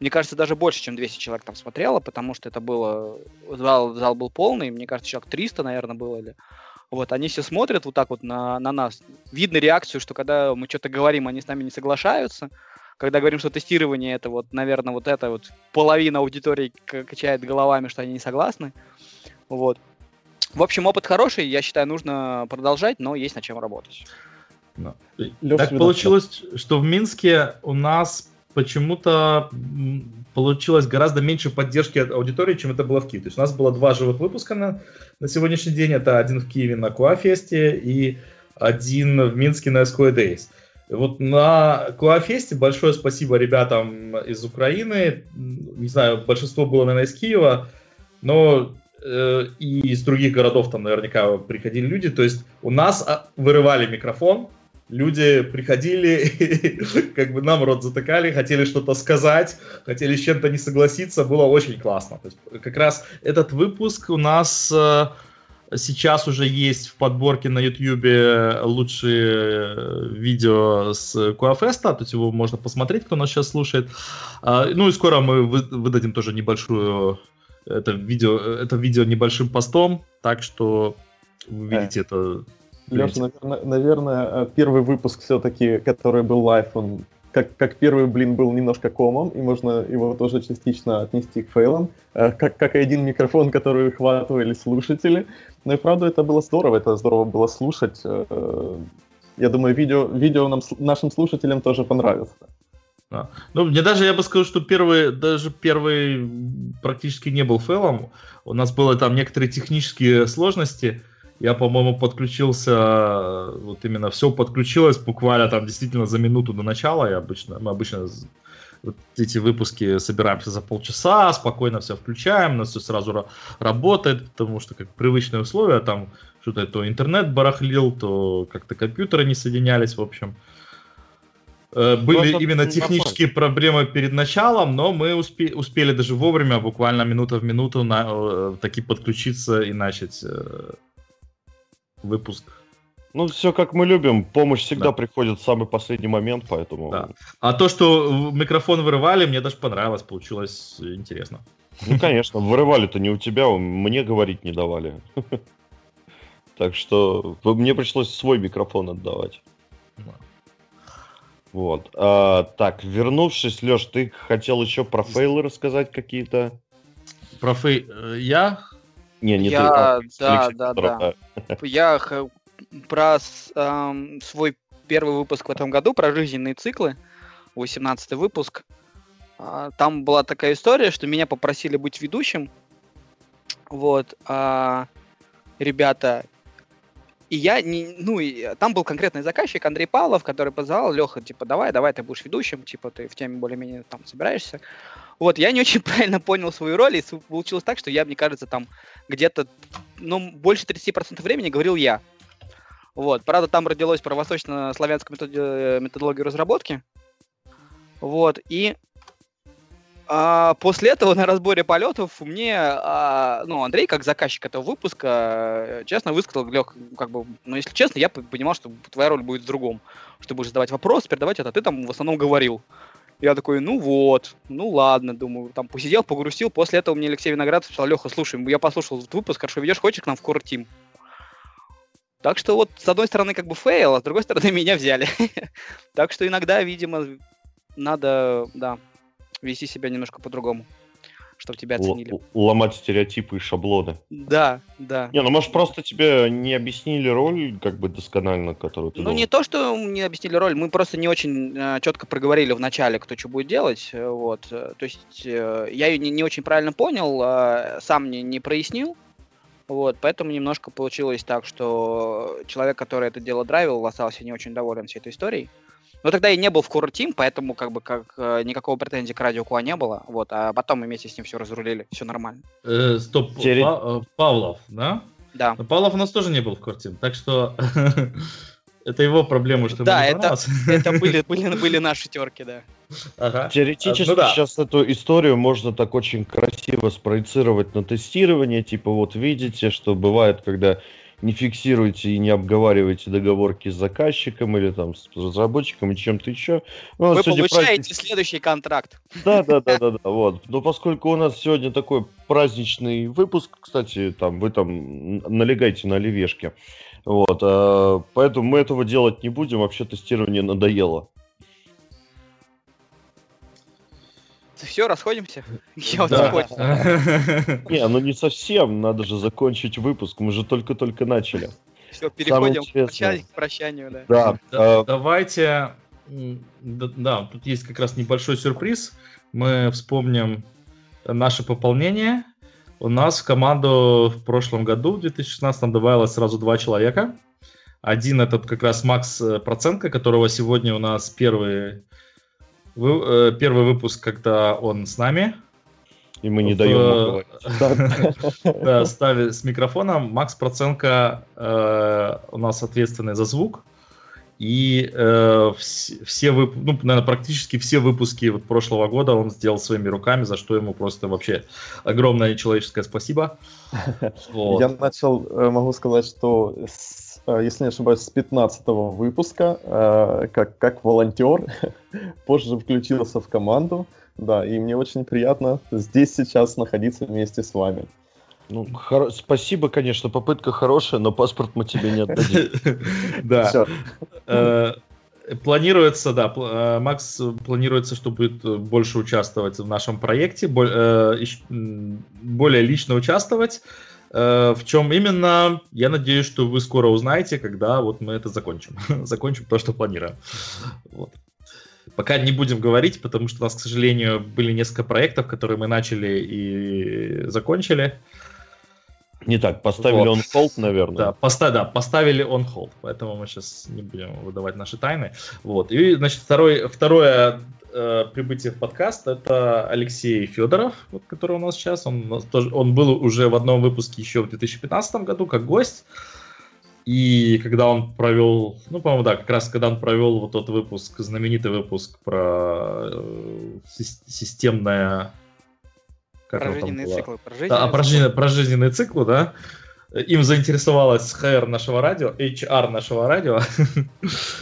мне кажется, даже больше, чем 200 человек там смотрело, потому что это было... Зал, зал был полный, мне кажется, человек 300, наверное, было. Или... Вот, они все смотрят вот так вот на, на нас. Видно реакцию, что когда мы что-то говорим, они с нами не соглашаются. Когда говорим, что тестирование это вот, наверное, вот это вот половина аудитории качает головами, что они не согласны. Вот. В общем, опыт хороший, я считаю, нужно продолжать, но есть над чем работать. Да. так получилось, что в Минске у нас почему-то получилось гораздо меньше поддержки от аудитории, чем это было в Киеве. То есть у нас было два живых выпуска на, на сегодняшний день. Это один в Киеве на Куафесте и один в Минске на SQL Days. Вот на Куафесте большое спасибо ребятам из Украины. Не знаю, большинство было, наверное, из Киева, но э, и из других городов там наверняка приходили люди. То есть у нас а, вырывали микрофон, люди приходили, как бы нам рот затыкали, хотели что-то сказать, хотели с чем-то не согласиться, было очень классно. То есть как раз этот выпуск у нас э, Сейчас уже есть в подборке на YouTube лучшие э, видео с Куафеста, то есть его можно посмотреть, кто нас сейчас слушает. А, ну и скоро мы выдадим тоже небольшую это видео, это видео небольшим постом, так что вы видите это. Леша, наверное, наверное, первый выпуск все-таки, который был live, он как, как первый блин был немножко комом, и можно его тоже частично отнести к фейлам, э, как, как и один микрофон, который выхватывали слушатели. Но и правда это было здорово, это здорово было слушать. Э, я думаю, видео, видео нам, нашим слушателям тоже понравится. Да. Ну, мне даже, я бы сказал, что первый, даже первый практически не был фейлом. У нас было там некоторые технические сложности, я, по-моему, подключился, вот именно все подключилось буквально там действительно за минуту до начала. Я обычно, мы обычно вот эти выпуски собираемся за полчаса, спокойно все включаем, у нас все сразу работает, потому что как привычные условия, там что-то то интернет барахлил, то как-то компьютеры не соединялись, в общем. Э, были Просто именно технические проблемы перед началом, но мы успе успели даже вовремя, буквально минута в минуту, на, э, таки подключиться и начать э, выпуск. Ну, все как мы любим. Помощь всегда да. приходит в самый последний момент, поэтому... Да. А то, что микрофон вырывали, мне даже понравилось, получилось интересно. Ну, конечно, вырывали-то не у тебя, мне говорить не давали. Так что мне пришлось свой микрофон отдавать. Вот. А, так, вернувшись, Леш, ты хотел еще про фейлы рассказать какие-то? Про фей... Э, я? Не, не я, ты. А, да, да, да. Я про эм, свой первый выпуск в этом году, про жизненные циклы, 18 выпуск. Э, там была такая история, что меня попросили быть ведущим. Вот. Э, ребята, и я не, ну, и там был конкретный заказчик Андрей Павлов, который позвал, Леха, типа, давай, давай, ты будешь ведущим, типа, ты в теме более-менее там собираешься. Вот, я не очень правильно понял свою роль, и получилось так, что я, мне кажется, там где-то, ну, больше 30% времени говорил я. Вот, правда, там родилось про восточно-славянскую метод... методологию разработки. Вот, и а, после этого на разборе полетов мне, а, ну, Андрей, как заказчик этого выпуска, честно высказал, Лех, как бы, ну, если честно, я понимал, что твоя роль будет в другом. Что будешь задавать вопрос, передавать это, а ты там в основном говорил. Я такой, ну вот, ну ладно, думаю, там посидел, погрустил. После этого мне Алексей Виноградов сказал, Леха, слушай, я послушал этот выпуск, хорошо ведешь, хочешь к нам в Core Team? Так что вот с одной стороны как бы фейл, а с другой стороны меня взяли. так что иногда, видимо, надо, да, вести себя немножко по-другому чтобы тебя оценили. Л- ломать стереотипы и шаблоны. Да, да. Не, ну может просто тебе не объяснили роль как бы досконально, которую ты Ну должен. не то, что не объяснили роль, мы просто не очень э, четко проговорили в начале, кто что будет делать, э, вот. Э, то есть э, я ее не, не очень правильно понял, э, сам не, не прояснил, вот, поэтому немножко получилось так, что человек, который это дело драйвил, остался не очень доволен всей этой историей. Но тогда я не был в Core Team, поэтому как бы как э, никакого претензии к Радио Куа не было. Вот, а потом мы вместе с ним все разрулили, все нормально. Э, стоп, Через... Па- э, Павлов, да? Да. Но Павлов у нас тоже не был в Core Team, так что это его проблема, что Да, это, это были, были, были наши терки, да. Ага. Теоретически ну, да. сейчас эту историю можно так очень красиво спроецировать на тестирование. Типа вот видите, что бывает, когда не фиксируете и не обговариваете договорки с заказчиком или там с разработчиком и чем-то еще. Ну, Вы получаете праздник... следующий контракт. Да, да, да, да, да, вот. Но поскольку у нас сегодня такой праздничный выпуск, кстати, там вы там налегайте на оливешки. Вот, а, поэтому мы этого делать не будем, вообще тестирование надоело. Все, расходимся? Я да. Не, ну не совсем, надо же закончить выпуск, мы же только-только начали. Все, переходим к прощанию, да. Да. да давайте, да, тут есть как раз небольшой сюрприз. Мы вспомним наше пополнение. У нас в команду в прошлом году, в 2016, добавилось сразу два человека. Один это как раз Макс Проценко, которого сегодня у нас первый вы, э, первый выпуск, когда он с нами. И мы не в, даем да, ставит с микрофоном. Макс Проценко э, у нас ответственный за звук. И э, все, все вып... ну, наверное, практически все выпуски вот прошлого года он сделал своими руками, за что ему просто вообще огромное человеческое спасибо. Я начал, э, могу сказать, что э, если не ошибаюсь, с 15 выпуска, э, как, как волонтер, позже включился в команду, да, и мне очень приятно здесь сейчас находиться вместе с вами. Ну, хоро... спасибо, конечно, попытка хорошая, но паспорт мы тебе не отдадим. Да. Э, планируется, да, э, Макс планируется, что будет больше участвовать в нашем проекте, э, более лично участвовать. В чем именно, я надеюсь, что вы скоро узнаете, когда вот мы это закончим. закончим то, что планируем. Вот. Пока не будем говорить, потому что у нас, к сожалению, были несколько проектов, которые мы начали и закончили. Не так, поставили вот. on hold, наверное. Да, поста да, поставили on hold, поэтому мы сейчас не будем выдавать наши тайны. Вот. И, значит, второй, второе э, прибытие в подкаст это Алексей Федоров, вот, который у нас сейчас. Он, тоже, он был уже в одном выпуске еще в 2015 году как гость. И когда он провел, ну, по-моему, да, как раз когда он провел вот тот выпуск, знаменитый выпуск про э, системное как про жизненные циклы. Про жизненные, да, про, жизненные, про жизненные циклы, да. Им заинтересовалась HR нашего радио, HR нашего радио.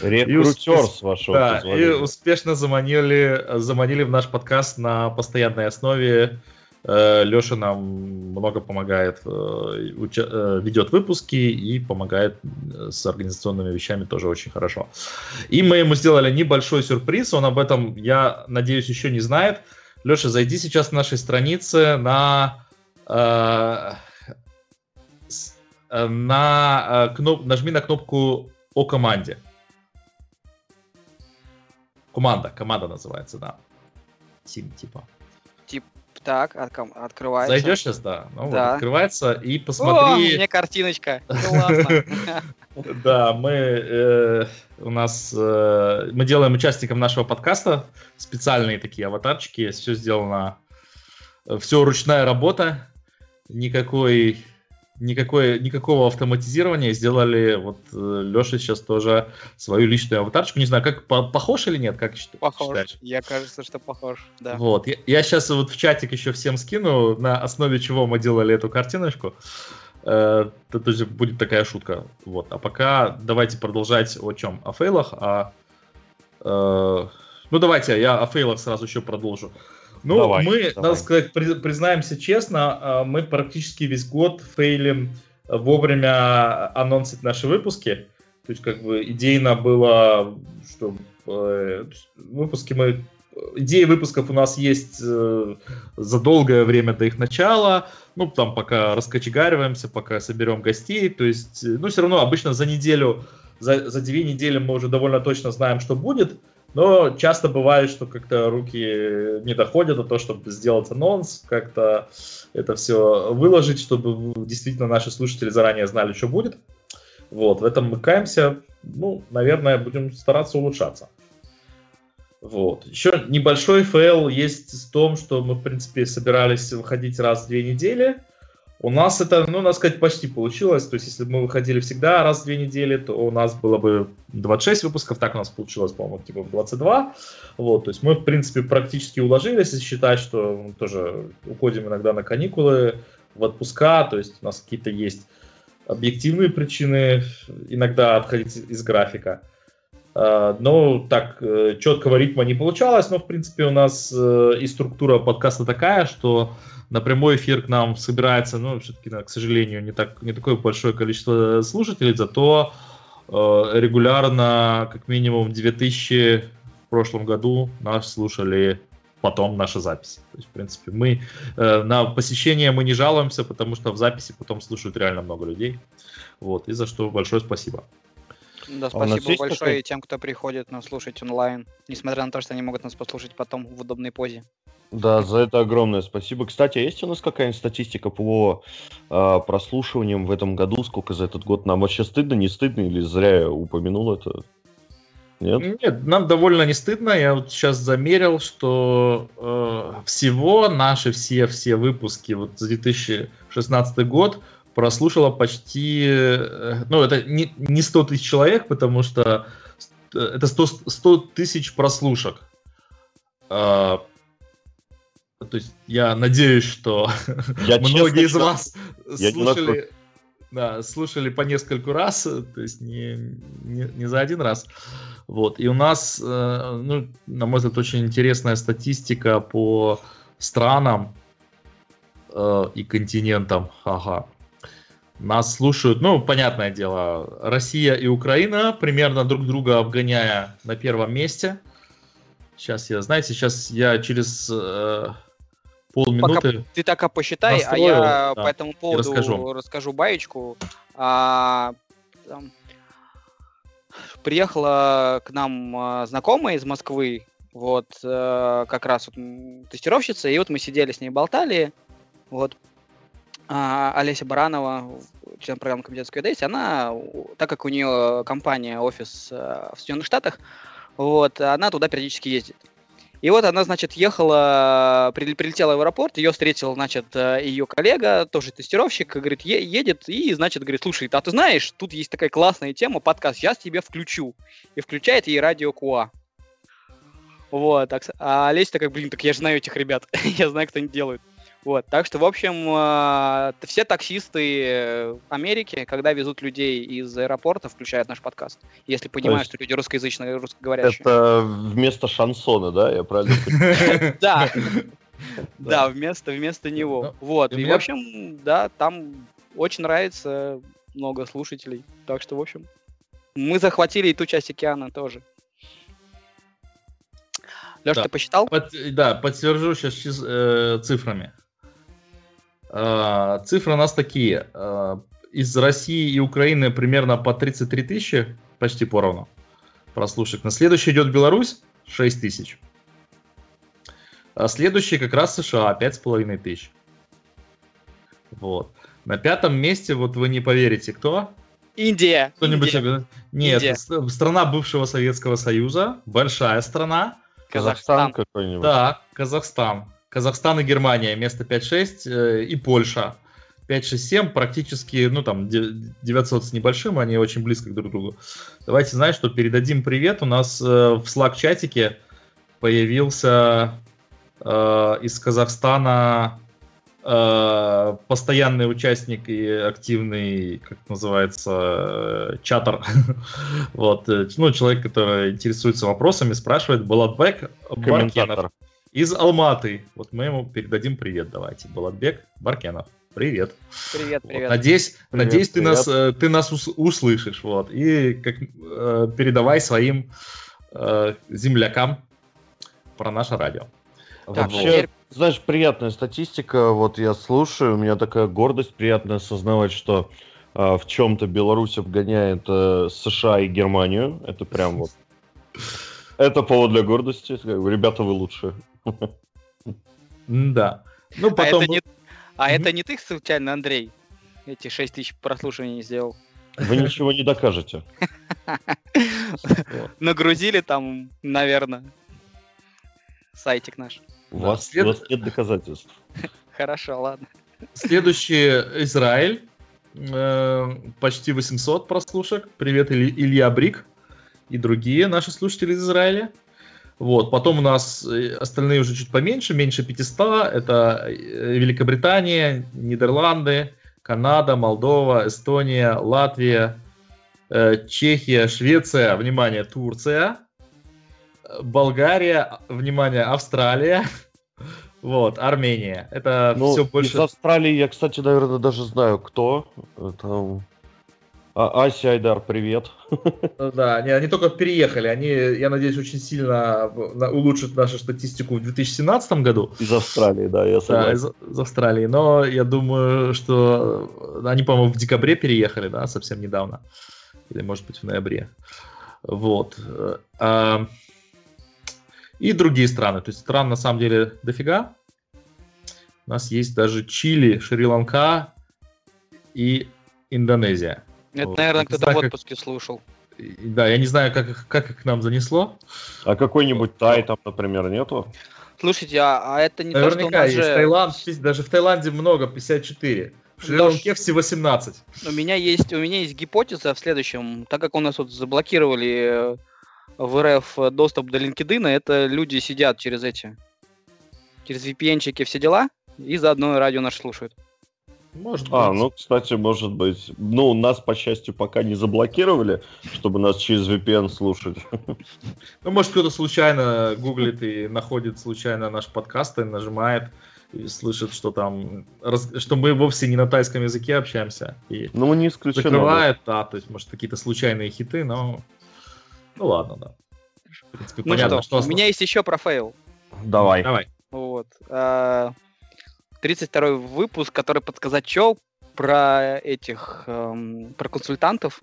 Рекрутерс вошел. Да, и успешно заманили, заманили в наш подкаст на постоянной основе. Э, Леша нам много помогает, э, э, ведет выпуски и помогает с организационными вещами тоже очень хорошо. И мы ему сделали небольшой сюрприз, он об этом, я надеюсь, еще не знает. Леша, зайди сейчас на нашей странице на на э, кноп, нажми на кнопку о команде. Команда, команда называется, да. Тим, типа. Тип, так, от, открывается. Зайдешь сейчас, да. Ну, да. Вот, открывается и посмотри. О, мне картиночка. Классно. Да, мы э, у нас э, мы делаем участникам нашего подкаста специальные такие аватарчики. Все сделано, э, все ручная работа, никакой никакой, никакого автоматизирования. Сделали, вот Леша сейчас тоже свою личную аватарчику. Не знаю, как похож или нет, как похож. считаешь? Я кажется, что похож, да. Вот, я, я сейчас вот в чатик еще всем скину, на основе чего мы делали эту картиночку. Э, то есть будет такая шутка. Вот. А пока давайте продолжать о чем? О фейлах, а... Э, ну давайте, я о фейлах сразу еще продолжу. Ну, давай, мы, давай. надо сказать, признаемся честно, э, мы практически весь год фейлим вовремя анонсить наши выпуски. То есть, как бы, идейно было, что э, выпуски мы идеи выпусков у нас есть э, за долгое время до их начала. Ну, там пока раскочегариваемся, пока соберем гостей. То есть, э, ну, все равно обычно за неделю, за, за две недели мы уже довольно точно знаем, что будет. Но часто бывает, что как-то руки не доходят до того, чтобы сделать анонс, как-то это все выложить, чтобы действительно наши слушатели заранее знали, что будет. Вот, в этом мы каемся. Ну, наверное, будем стараться улучшаться. Вот. Еще небольшой фейл есть в том, что мы, в принципе, собирались выходить раз в две недели. У нас это, ну, надо сказать, почти получилось. То есть, если бы мы выходили всегда раз в две недели, то у нас было бы 26 выпусков. Так у нас получилось, по-моему, типа 22. Вот, то есть мы, в принципе, практически уложились, если считать, что мы тоже уходим иногда на каникулы, в отпуска. То есть у нас какие-то есть объективные причины иногда отходить из графика. А, но так э, четкого ритма не получалось, но в принципе у нас э, и структура подкаста такая, что на прямой эфир к нам собирается, ну, все-таки, к сожалению, не, так, не такое большое количество слушателей, зато э, регулярно, как минимум 2000 в прошлом году нас слушали потом наши записи. То есть, в принципе, мы э, на посещение мы не жалуемся, потому что в записи потом слушают реально много людей. Вот, и за что большое спасибо. Да, а спасибо большое такой... тем, кто приходит нас слушать онлайн, несмотря на то, что они могут нас послушать потом в удобной позе. Да, за это огромное спасибо. Кстати, а есть у нас какая-нибудь статистика по э, прослушиваниям в этом году? Сколько за этот год? Нам вообще стыдно, не стыдно или зря я упомянул это? Нет? Нет, нам довольно не стыдно. Я вот сейчас замерил, что э, всего наши все-все выпуски вот за 2016 год прослушало почти, э, ну, это не, не 100 тысяч человек, потому что это 100, 100 тысяч прослушек. А, то есть я надеюсь, что я многие из вас слушали, да, слушали по нескольку раз, то есть не, не, не за один раз. Вот. И у нас, э, ну, на мой взгляд, очень интересная статистика по странам э, и континентам. Ага. Нас слушают, ну, понятное дело, Россия и Украина, примерно друг друга обгоняя на первом месте. Сейчас я, знаете, сейчас я через э, полминуты... Пока ты так посчитай, настрою, а я да, по этому поводу расскажу, расскажу баечку. А, там, приехала к нам а, знакомая из Москвы, вот, а, как раз вот, тестировщица, и вот мы сидели с ней болтали, вот, а, Олеся Баранова, член программы комитета Squarespace, она, так как у нее компания, офис в Соединенных Штатах, вот, она туда периодически ездит. И вот она, значит, ехала, прилетела в аэропорт, ее встретил, значит, ее коллега, тоже тестировщик, говорит, едет, и, значит, говорит, слушай, а ты знаешь, тут есть такая классная тема, подкаст, я тебе включу. И включает ей радио Куа. Вот, а Олеся такая, блин, так я же знаю этих ребят, я знаю, кто они делают. Вот, так что, в общем, э, все таксисты Америки, когда везут людей из аэропорта, включают наш подкаст. Если понимают, что люди русскоязычные, русскоговорящие. Это вместо шансона, да? Я правильно понимаю? Да. Да, вместо, вместо него. Ну, вот. И, в общем, да, там очень нравится много слушателей. Так что, в общем, мы захватили и ту часть океана тоже. Леш, ты посчитал? да, подтвержу сейчас э, цифрами. А, цифры у нас такие. А, из России и Украины примерно по 33 тысячи, почти поровну прослушек. На следующий идет Беларусь, 6 тысяч. А следующий как раз США, 5,5 тысяч. Вот. На пятом месте, вот вы не поверите, кто? Индия. Кто-нибудь Индия. Нет, Индия. страна бывшего Советского Союза, большая страна. Казахстан какой-нибудь. Да, Казахстан. Казахстан и Германия место 5-6 э, и Польша 5-6-7, практически, ну там 900 с небольшим, они очень близко друг к другу. Давайте, знаешь, что передадим привет. У нас э, в Slack-чатике появился э, из Казахстана э, постоянный участник и активный, как называется, э, чатер. вот, э, ну, человек, который интересуется вопросами, спрашивает, Балатбек Баркенов из Алматы. Вот мы ему передадим привет, давайте. Балатбек Баркенов. Привет. Привет, привет. Вот, надеюсь, привет, надеюсь привет. ты нас, э, ты нас услышишь, вот. И как э, передавай своим э, землякам про наше радио. Так, Вообще, теперь... знаешь, приятная статистика. Вот я слушаю, у меня такая гордость, приятно осознавать, что э, в чем-то Беларусь обгоняет э, США и Германию. Это прям вот. Это повод для гордости. Ребята, вы лучшие. Да. Ну, потом... А, это не, а это не ты случайно, Андрей, эти 6 тысяч прослушиваний не сделал? Вы ничего не докажете. Нагрузили там, наверное, сайтик наш. У вас, След... у вас нет доказательств. Хорошо, ладно. Следующий Израиль. Э, почти 800 прослушек. Привет, Илья Брик и другие наши слушатели из Израиля. Вот. Потом у нас э, остальные уже чуть поменьше, меньше 500. Это э, Великобритания, Нидерланды, Канада, Молдова, Эстония, Латвия, э, Чехия, Швеция, внимание, Турция, Болгария, внимание, Австралия, вот, Армения. Это ну, все больше... Из Австралии я, кстати, наверное, даже знаю, кто. Это а, Ася Айдар, привет. Ну да, они, они только переехали. Они, я надеюсь, очень сильно улучшат нашу статистику в 2017 году. Из Австралии, да, я согласен. Да, из, из Австралии. Но я думаю, что они, по-моему, в декабре переехали, да, совсем недавно. Или, может быть, в ноябре. Вот. А, и другие страны. То есть стран, на самом деле, дофига. У нас есть даже Чили, Шри-Ланка и Индонезия. Это, наверное, кто-то в отпуске как... слушал. Да, я не знаю, как, их, как их к нам занесло. А какой-нибудь Тай там, например, нету? Слушайте, а, а это не Наверняка, то, что у нас есть же... Таиланд, даже в Таиланде много, 54. В Шри-Ланке все 18. У меня есть, у меня есть гипотеза в следующем, так как у нас вот заблокировали в РФ доступ до LinkedIn, это люди сидят через эти, через VPN-чики все дела, и заодно радио наш слушают. Может а, быть. ну, кстати, может быть. Ну, нас, по счастью, пока не заблокировали, чтобы нас через VPN слушать. Ну, может, кто-то случайно гуглит и находит случайно наш подкаст и нажимает и слышит, что там, что мы вовсе не на тайском языке общаемся. И ну, не исключено. Закрывает, да, то есть, может, какие-то случайные хиты, но... Ну, ладно, да. В принципе, ну понятно, что, что... у меня есть еще про фейл. Давай. Давай. Вот. А, 32 выпуск, который подказачок про этих, эм, про консультантов.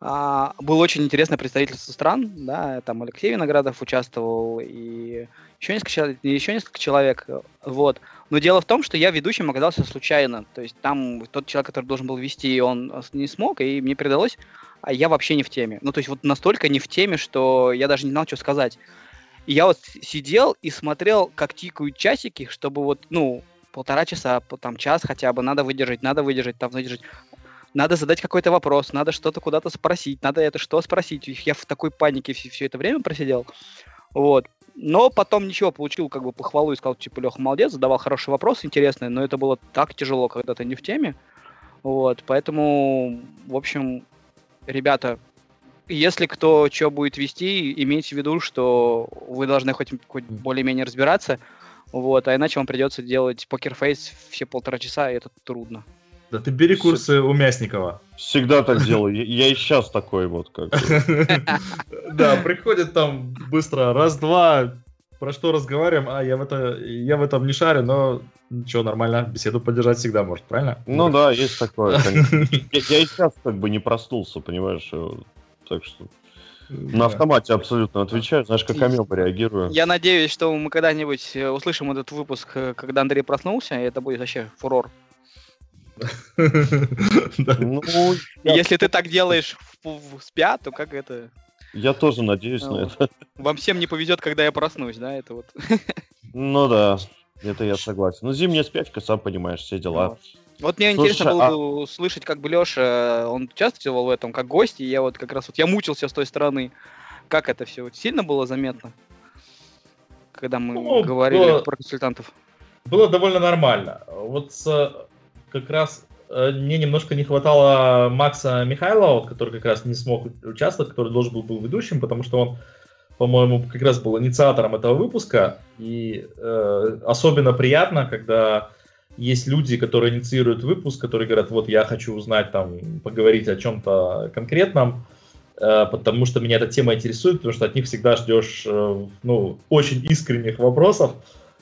А, было очень интересное представительство стран, да, там Алексей Виноградов участвовал, и еще несколько, еще несколько человек, вот. Но дело в том, что я ведущим оказался случайно, то есть там тот человек, который должен был вести, он не смог, и мне передалось, а я вообще не в теме. Ну, то есть вот настолько не в теме, что я даже не знал, что сказать. И я вот сидел и смотрел, как тикают часики, чтобы вот, ну, полтора часа, там час хотя бы, надо выдержать, надо выдержать, там выдержать. Надо задать какой-то вопрос, надо что-то куда-то спросить, надо это что спросить. Я в такой панике все, все это время просидел. Вот. Но потом ничего, получил как бы похвалу и сказал, типа, Леха, молодец, задавал хороший вопрос, интересный, но это было так тяжело, когда ты не в теме. Вот, поэтому, в общем, ребята, если кто что будет вести, имейте в виду, что вы должны хоть, хоть более-менее разбираться, вот, а иначе вам придется делать покерфейс все полтора часа, и это трудно. Да ты бери курсы у Мясникова. Всегда так делаю. Я и сейчас такой вот как. Да, приходит там быстро раз-два, про что разговариваем, а я в это я в этом не шарю, но ничего, нормально, беседу поддержать всегда может, правильно? Ну да, есть такое. Я и сейчас как бы не проснулся, понимаешь, так что на автомате абсолютно отвечаю, знаешь, как амеба реагирую. Я надеюсь, что мы когда-нибудь э, услышим этот выпуск, э, когда Андрей проснулся, и это будет вообще фурор. Ну, Если ты так делаешь в спят, то как это... Я тоже надеюсь на это. Вам всем не повезет, когда я проснусь, да, это вот. Ну да, это я согласен. Ну, зимняя спячка, сам понимаешь, все дела. Вот мне Слушай, интересно было а... бы услышать, как бы Леша, он участвовал в этом как гость, и я вот как раз вот я мучился с той стороны. Как это все? Сильно было заметно? Когда мы ну, говорили было... про консультантов. Было довольно нормально. Вот как раз э, мне немножко не хватало Макса Михайлова, который как раз не смог участвовать, который должен был быть ведущим, потому что он, по-моему, как раз был инициатором этого выпуска. И э, особенно приятно, когда есть люди, которые инициируют выпуск, которые говорят, вот я хочу узнать, там, поговорить о чем-то конкретном, э, потому что меня эта тема интересует, потому что от них всегда ждешь, э, ну, очень искренних вопросов,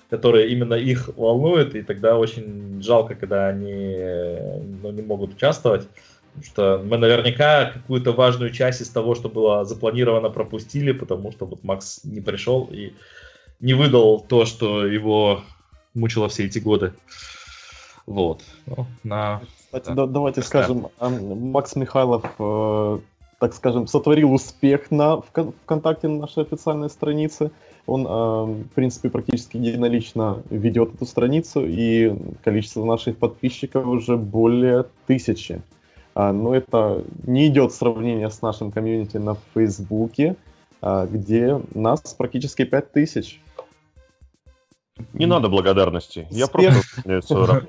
которые именно их волнуют, и тогда очень жалко, когда они ну, не могут участвовать. Потому что мы наверняка какую-то важную часть из того, что было запланировано, пропустили, потому что вот Макс не пришел и не выдал то, что его мучило все эти годы. Вот. Ну, на... Кстати, да, давайте скажем, Макс Михайлов, э, так скажем, сотворил успех на ВКонтакте на нашей официальной странице. Он, э, в принципе, практически единолично ведет эту страницу, и количество наших подписчиков уже более тысячи. А, но это не идет сравнение с нашим комьюнити на Фейсбуке, а, где нас практически 5000. Не надо благодарности. Я просто выполняю свою работу.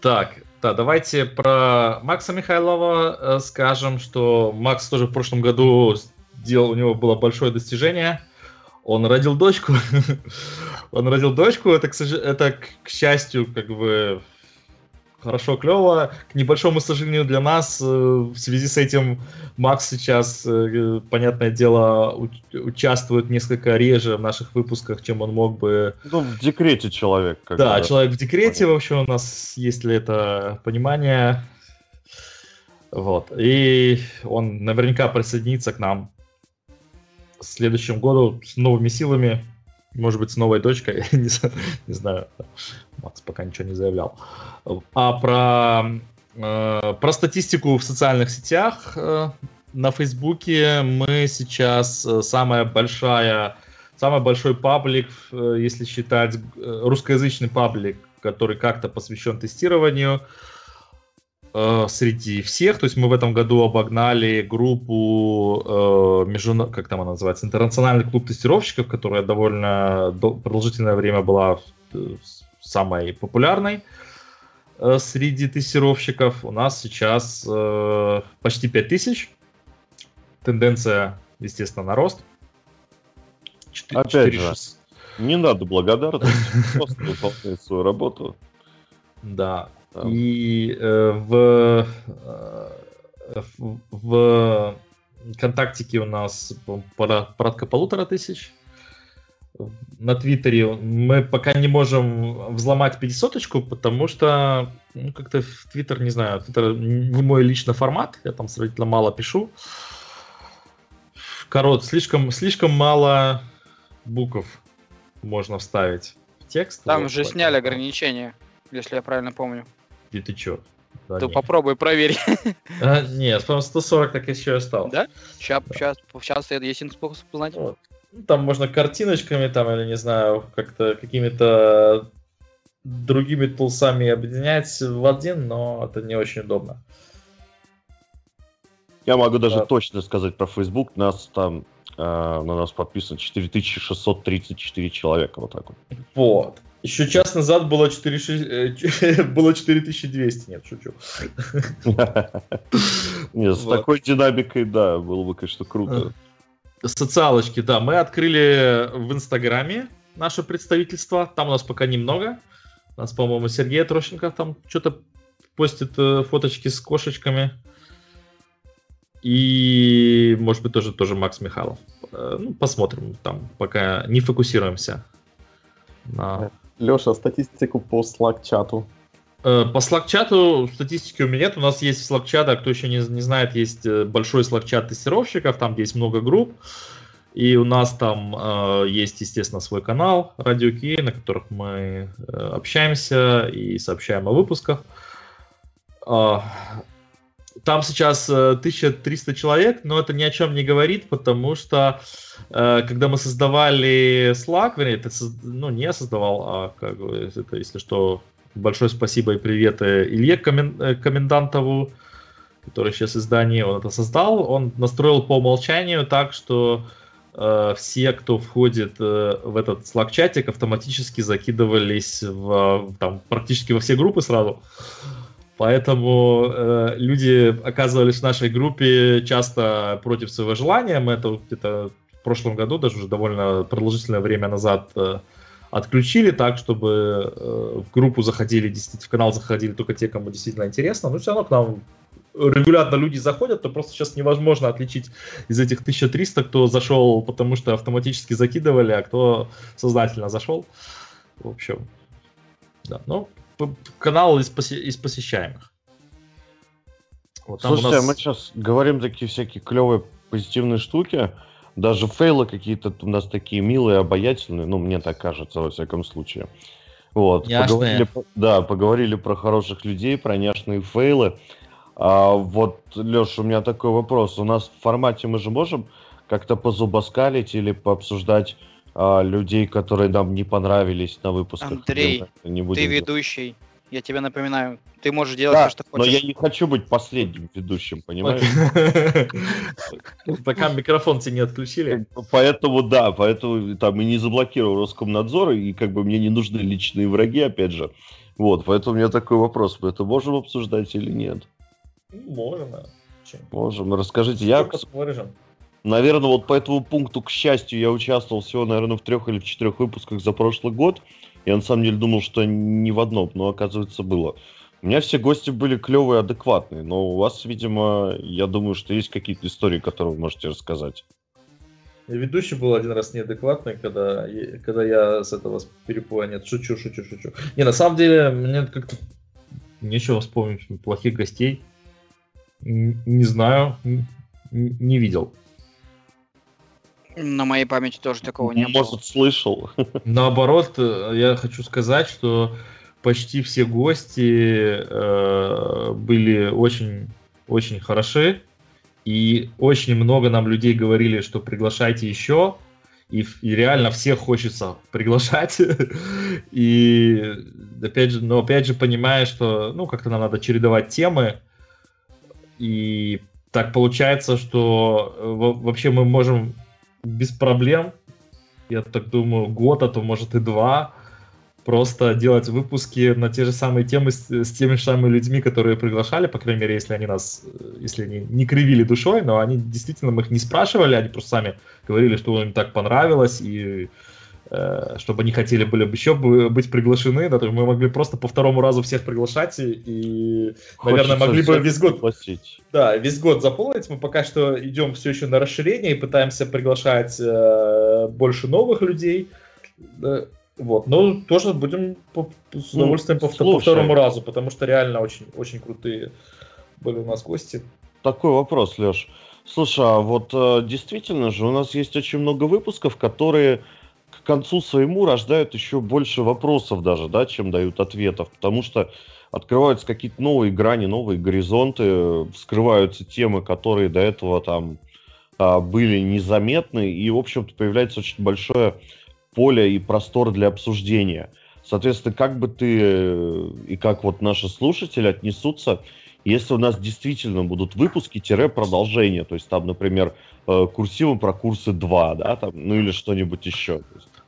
Так, да, давайте про Макса Михайлова э, скажем, что Макс тоже в прошлом году сделал, у него было большое достижение. Он родил дочку. Он родил дочку, это, к, это, к счастью, как бы хорошо, клево. К небольшому сожалению для нас, э, в связи с этим Макс сейчас, э, понятное дело, участвует несколько реже в наших выпусках, чем он мог бы. Ну, в декрете человек. Да, человек в декрете, в общем, у нас есть ли это понимание. Вот. И он наверняка присоединится к нам в следующем году с новыми силами. Может быть, с новой дочкой, не, не знаю. Макс пока ничего не заявлял. А про, э, про статистику в социальных сетях э, на Фейсбуке мы сейчас э, самая большая, самый большой паблик, э, если считать э, русскоязычный паблик, который как-то посвящен тестированию. э, среди всех. То есть мы в этом году обогнали группу, э, между, как там она называется, интернациональный клуб тестировщиков, которая довольно продолжительное время была э, самой популярной э, среди тестировщиков. У нас сейчас э, почти 5000. Тенденция, естественно, на рост. 4, Опять 4, же, 6. не надо благодарности, просто выполнять свою работу. Да. И э, в, э, в, в ВКонтактике у нас порядка полутора тысяч. На Твиттере мы пока не можем взломать 500 потому что ну, как-то в Твиттер, не знаю, Твиттер не мой личный формат, я там сравнительно мало пишу. Корот, слишком, слишком мало букв можно вставить в текст. Там вот, же сняли ограничения, если я правильно помню. И ты чё? Да, ты нет. попробуй проверь. А, нет, по 140 так еще осталось. Да? Сейчас, да. сейчас, сейчас есть способ узнать. Вот. Ну, там можно картиночками, там, или не знаю, как-то какими-то другими тулсами объединять в один, но это не очень удобно. Я могу даже да. точно сказать про Facebook. Нас там э, на нас подписано 4634 человека. Вот так вот. Вот. Еще час назад было, 4, 6, э, было 4200, нет, шучу. Нет, с такой динамикой, да, было бы, конечно, круто. Социалочки, да, мы открыли в Инстаграме наше представительство, там у нас пока немного. У нас, по-моему, Сергей Трощенко там что-то постит э, фоточки с кошечками. И, может быть, тоже, тоже Макс Михайлов. Э, ну, посмотрим, там пока не фокусируемся на Леша, статистику по Slack-чату. Э, по Slack-чату статистики у меня нет. У нас есть Slack-чат, а кто еще не, не знает, есть э, большой Slack-чат тестировщиков, там есть много групп. И у нас там э, есть, естественно, свой канал Радио Кей, на которых мы э, общаемся и сообщаем о выпусках. Э, там сейчас 1300 э, человек, но это ни о чем не говорит, потому что э, когда мы создавали Slack, вернее, это ну, не создавал, а как бы, это, если что, большое спасибо и привет э, Илье Комендантову, который сейчас издание, он это создал. Он настроил по умолчанию так, что все, кто входит в этот Slack-чатик, автоматически закидывались в, там, практически во все группы сразу. Поэтому э, люди оказывались в нашей группе часто против своего желания. Мы это где-то в прошлом году, даже уже довольно продолжительное время назад, э, отключили так, чтобы э, в группу заходили, действительно, в канал заходили только те, кому действительно интересно. Но все равно к нам регулярно люди заходят, то просто сейчас невозможно отличить из этих 1300, кто зашел, потому что автоматически закидывали, а кто сознательно зашел. В общем, да. Ну, канал из, посе- из посещаемых. Вот Слушайте, нас... мы сейчас говорим такие всякие клевые позитивные штуки. Даже фейлы какие-то у нас такие милые, обаятельные. Ну, мне так кажется, во всяком случае. Вот. Поговорили, да, поговорили про хороших людей, про няшные фейлы. А, вот, Леша, у меня такой вопрос. У нас в формате мы же можем как-то позубоскалить или пообсуждать а, людей, которые нам не понравились на выпусках. Андрей, не будем ты ведущий. Я тебе напоминаю, ты можешь делать да, все, что хочешь. Но я не хочу быть последним ведущим, понимаешь? Пока микрофон тебе не отключили. Поэтому да, поэтому там и не заблокировал Роскомнадзор, и как бы мне не нужны личные враги, опять же. Вот, поэтому у меня такой вопрос. Мы это можем обсуждать или нет? Можно. Можем. Расскажите, я... Наверное, вот по этому пункту, к счастью, я участвовал всего, наверное, в трех или в четырех выпусках за прошлый год. Я на самом деле думал, что не в одном, но оказывается было. У меня все гости были клевые, адекватные, но у вас, видимо, я думаю, что есть какие-то истории, которые вы можете рассказать. Ведущий был один раз неадекватный, когда, когда я с этого перепуга нет. Шучу, шучу, шучу. Не, на самом деле, мне как-то нечего вспомнить плохих гостей. Не знаю, не видел. На моей памяти тоже такого не Может, было. Может, слышал. Наоборот, э, я хочу сказать, что почти все гости э, были очень, очень хороши. И очень много нам людей говорили, что приглашайте еще. и, и реально всех хочется приглашать. и опять же, но опять же понимая, что ну как-то нам надо чередовать темы. И так получается, что э, вообще мы можем без проблем, я так думаю, год, а то может и два, просто делать выпуски на те же самые темы с, с теми же самыми людьми, которые приглашали, по крайней мере, если они нас, если они не кривили душой, но они действительно, мы их не спрашивали, они просто сами говорили, что им так понравилось, и чтобы они хотели были бы еще быть приглашены, да, то есть мы могли просто по второму разу всех приглашать, и, и наверное, могли бы весь год... Платить. Да, весь год заполнить. Мы пока что идем все еще на расширение и пытаемся приглашать э, больше новых людей. Вот, но тоже будем по, с ну, удовольствием ну, по, по второму разу, потому что реально очень, очень крутые были у нас гости. Такой вопрос, Леш. Слушай, а вот э, действительно же у нас есть очень много выпусков, которые концу своему рождают еще больше вопросов даже, да, чем дают ответов, потому что открываются какие-то новые грани, новые горизонты, вскрываются темы, которые до этого там а, были незаметны, и, в общем-то, появляется очень большое поле и простор для обсуждения. Соответственно, как бы ты э, и как вот наши слушатели отнесутся, если у нас действительно будут выпуски-продолжения, то есть там, например, э, курсивом про курсы 2, да, там, ну или что-нибудь еще.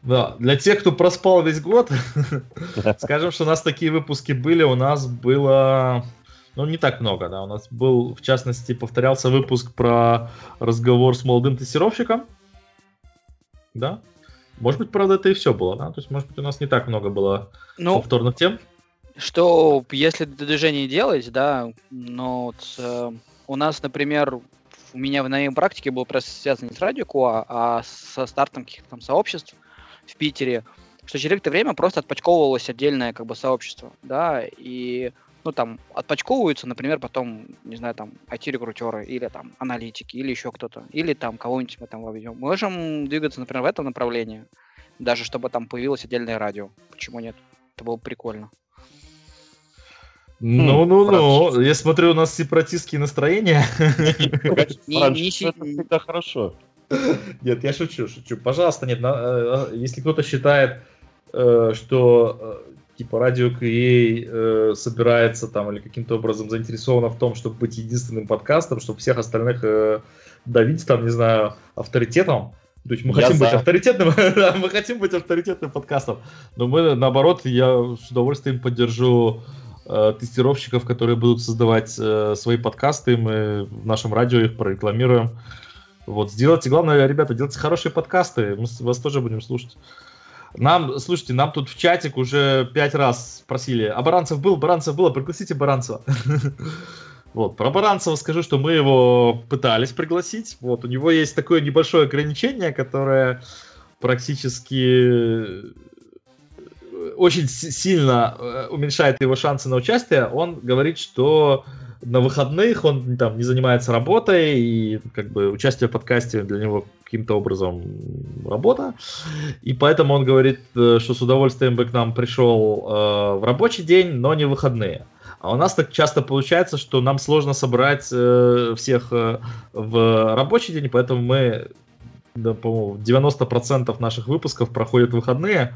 Да, для тех, кто проспал весь год, скажем, что у нас такие выпуски были, у нас было, ну, не так много, да, у нас был, в частности, повторялся выпуск про разговор с молодым тестировщиком, да, может быть, правда, это и все было, да? То есть, может быть, у нас не так много было ну, повторных тем. Что, если движение делать, да, но вот, э, у нас, например, у меня в моей практике был просто связан не с радио Куа, а со стартом каких-то там сообществ в Питере, что через какое-то время просто отпочковывалось отдельное как бы сообщество, да, и ну, там, отпочковываются, например, потом, не знаю, там, IT-рекрутеры, или там, аналитики, или еще кто-то, или там, кого-нибудь мы там воведем. Мы можем двигаться, например, в этом направлении, даже чтобы там появилось отдельное радио. Почему нет? Это было бы прикольно. Ну-ну-ну, я смотрю, у нас сепаратистские настроения. Это хорошо. Нет, я шучу, шучу. Пожалуйста, нет, э, если кто-то считает, э, что э, типа радио QA э, собирается там или каким-то образом заинтересована в том, чтобы быть единственным подкастом, чтобы всех остальных давить там, не знаю, авторитетом. То есть мы я хотим за. быть авторитетным, мы хотим быть авторитетным подкастом, но мы наоборот, я с удовольствием поддержу э, тестировщиков, которые будут создавать э, свои подкасты, мы в нашем радио их прорекламируем. Вот, сделайте, главное, ребята, делайте хорошие подкасты, мы вас тоже будем слушать. Нам, слушайте, нам тут в чатик уже пять раз спросили, а Баранцев был? Баранцев был, пригласите Баранцева. Вот, про Баранцева скажу, что мы его пытались пригласить. Вот, у него есть такое небольшое ограничение, которое практически э, очень сильно э, уменьшает его шансы на участие. Он говорит, что на выходных он там не занимается работой, и как бы участие в подкасте для него каким-то образом работа. И поэтому он говорит, э, что с удовольствием бы к нам пришел э, в рабочий день, но не выходные. А у нас так часто получается, что нам сложно собрать э, всех э, в рабочий день, поэтому мы, да, по-моему, 90% наших выпусков проходят выходные.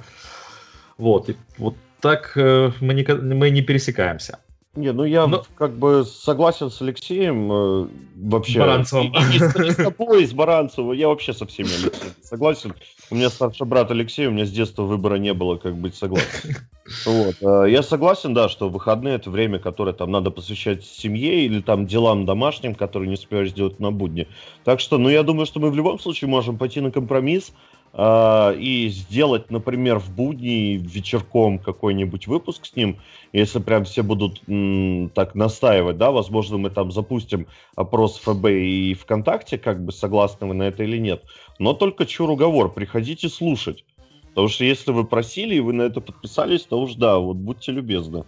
Вот, и вот так э, мы, не, мы не пересекаемся. Не, ну я Но... как бы согласен с Алексеем э, вообще. Баранцевым. И, и, и, с тобой, и с Баранцевым. Я вообще со всеми Алексеем согласен. У меня старший брат Алексей, у меня с детства выбора не было, как быть согласен. Вот. Э, я согласен, да, что выходные это время, которое там надо посвящать семье или там делам домашним, которые не успеваешь сделать на будни. Так что, ну я думаю, что мы в любом случае можем пойти на компромисс. А, и сделать, например, в будни вечерком какой-нибудь выпуск с ним, если прям все будут м, так настаивать, да, возможно, мы там запустим опрос ФБ и ВКонтакте, как бы согласны вы на это или нет. Но только чур уговор, приходите слушать. Потому что если вы просили и вы на это подписались, то уж да, вот будьте любезны.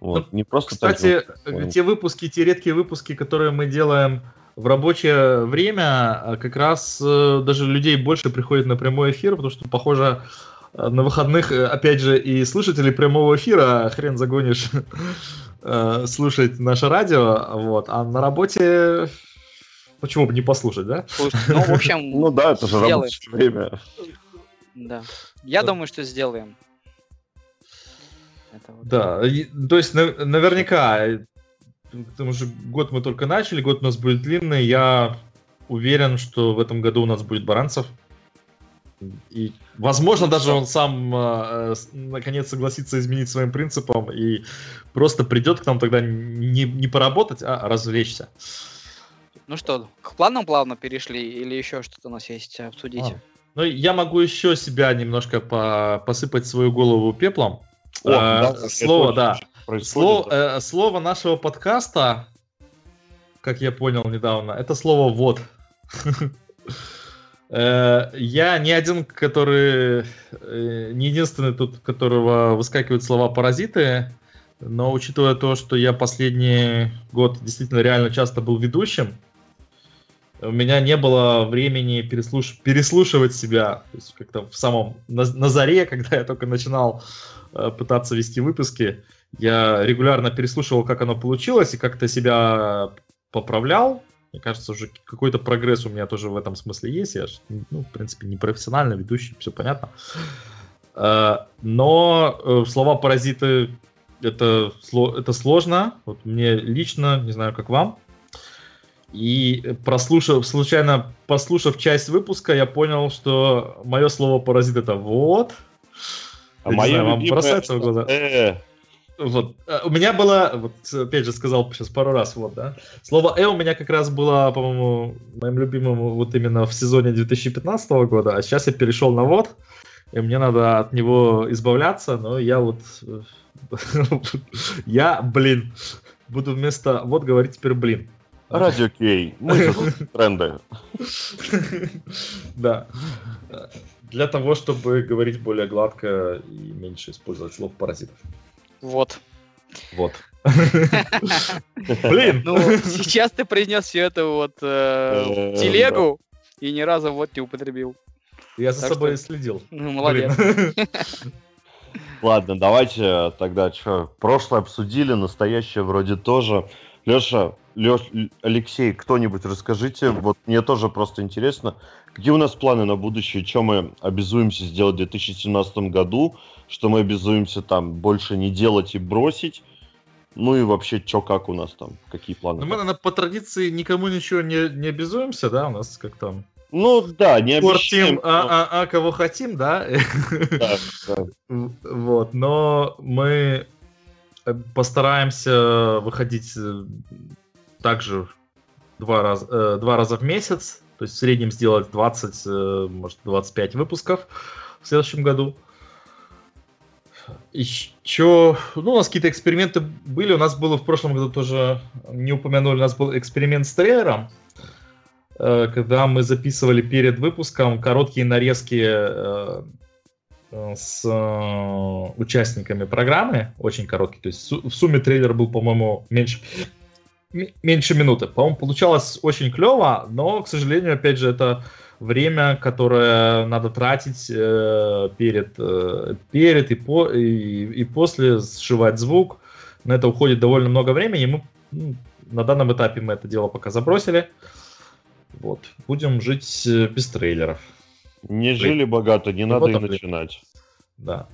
Вот, ну, не просто Кстати, так, те выпуски, те редкие выпуски, которые мы делаем в рабочее время а, как раз э, даже людей больше приходит на прямой эфир, потому что, похоже, э, на выходных, э, опять же, и слушатели прямого эфира, хрен загонишь, слушать наше радио, вот, а на работе почему бы не послушать, да? Ну, в общем, ну да, это же рабочее время. Да. Я думаю, что сделаем. Вот. Да, то есть наверняка, потому что год мы только начали, год у нас будет длинный, я уверен, что в этом году у нас будет Баранцев. И, возможно, даже он сам э, наконец согласится изменить своим принципам и просто придет к нам тогда не, не поработать, а развлечься. Ну что, к планам плавно перешли или еще что-то у нас есть обсудить? А. Ну, я могу еще себя немножко по посыпать свою голову пеплом. О, а, да, слово, да. Слово, э, слово нашего подкаста, как я понял недавно, это слово «вот». Э, я не один, который... Э, не единственный тут, которого выскакивают слова «паразиты», но учитывая то, что я последний год действительно реально часто был ведущим, у меня не было времени переслуш... переслушивать себя. То есть как-то в самом на, на заре, когда я только начинал э, пытаться вести выпуски, я регулярно переслушивал, как оно получилось, и как-то себя поправлял. Мне кажется, уже какой-то прогресс у меня тоже в этом смысле есть. Я, ну, в принципе, не профессиональный ведущий, все понятно. Э, но э, слова паразиты это, это сложно. Вот мне лично, не знаю, как вам. И прослушав, случайно послушав часть выпуска, я понял, что мое слово паразит это вот. А мое вам бросается в глаза. Э. Вот. А, у меня было, вот опять же сказал сейчас пару раз, вот, да. Слово «э» у меня как раз было, по-моему, моим любимым вот именно в сезоне 2015 года, а сейчас я перешел на «вот», и мне надо от него избавляться, но я вот... я, блин, буду вместо «вот» говорить теперь «блин». Радио Кей. Мы тренды. Да. Для того, чтобы говорить более гладко и меньше использовать слов паразитов. Вот. Вот. Блин. Ну, сейчас ты произнес все это вот э, э, телегу и ни разу вот не употребил. Я за собой следил. Ну, молодец. Ладно, давайте тогда что, прошлое обсудили, настоящее вроде тоже. Леша, Леш, Алексей, кто-нибудь расскажите, вот мне тоже просто интересно, какие у нас планы на будущее, что мы обязуемся сделать в 2017 году, что мы обязуемся там больше не делать и бросить, ну и вообще, что как у нас там, какие планы? Ну, мы, наверное, по традиции никому ничего не, не обязуемся, да, у нас как там... Ну да, не обещаем. но... а, а, а кого хотим, да? Да, да. Вот, но мы Э, постараемся выходить э, также два, раз, э, два раза в месяц, то есть в среднем сделать 20, может 25 выпусков в следующем году. Еще, ну, у нас какие-то эксперименты были, у нас было в прошлом году тоже, не упомянули, у нас был эксперимент с трейлером, когда мы записывали перед выпуском короткие нарезки Э, с э, участниками программы, очень короткий, то есть в сумме трейлер был, по-моему, меньше, меньше минуты. По-моему, получалось очень клево, но, к сожалению, опять же, это время, которое надо тратить э, перед, э, перед и, по, и, и после сшивать звук. На это уходит довольно много времени, и мы ну, на данном этапе мы это дело пока забросили. Вот. Будем жить э, без трейлеров. Не жили богато, не надо и начинать. Да.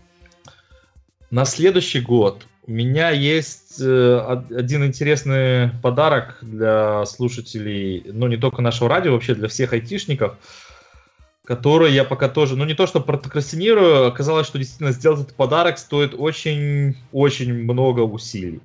На следующий год у меня есть э, один интересный подарок для слушателей, ну не только нашего радио, вообще для всех айтишников, который я пока тоже, ну не то что прокрастинирую, оказалось, что действительно сделать этот подарок стоит очень-очень много усилий.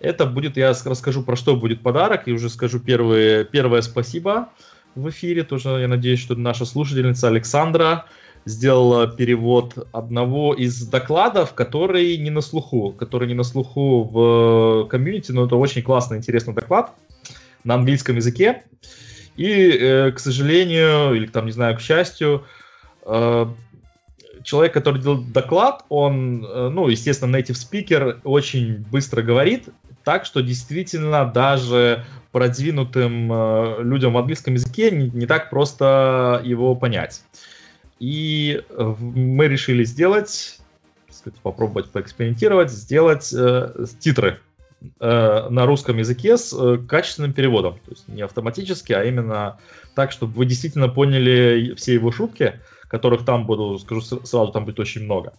Это будет, я расскажу про что будет подарок, и уже скажу первые, первое спасибо в эфире. Тоже я надеюсь, что наша слушательница Александра сделала перевод одного из докладов, который не на слуху, который не на слуху в комьюнити, но это очень классный, интересный доклад на английском языке. И, э, к сожалению, или там, не знаю, к счастью, э, человек, который делал доклад, он, э, ну, естественно, native speaker, очень быстро говорит, так что действительно даже продвинутым э, людям в английском языке не, не так просто его понять. И мы решили сделать, сказать, попробовать поэкспериментировать, сделать э, титры э, на русском языке с э, качественным переводом. То есть не автоматически, а именно так, чтобы вы действительно поняли все его шутки, которых там буду, скажу сразу, там будет очень много.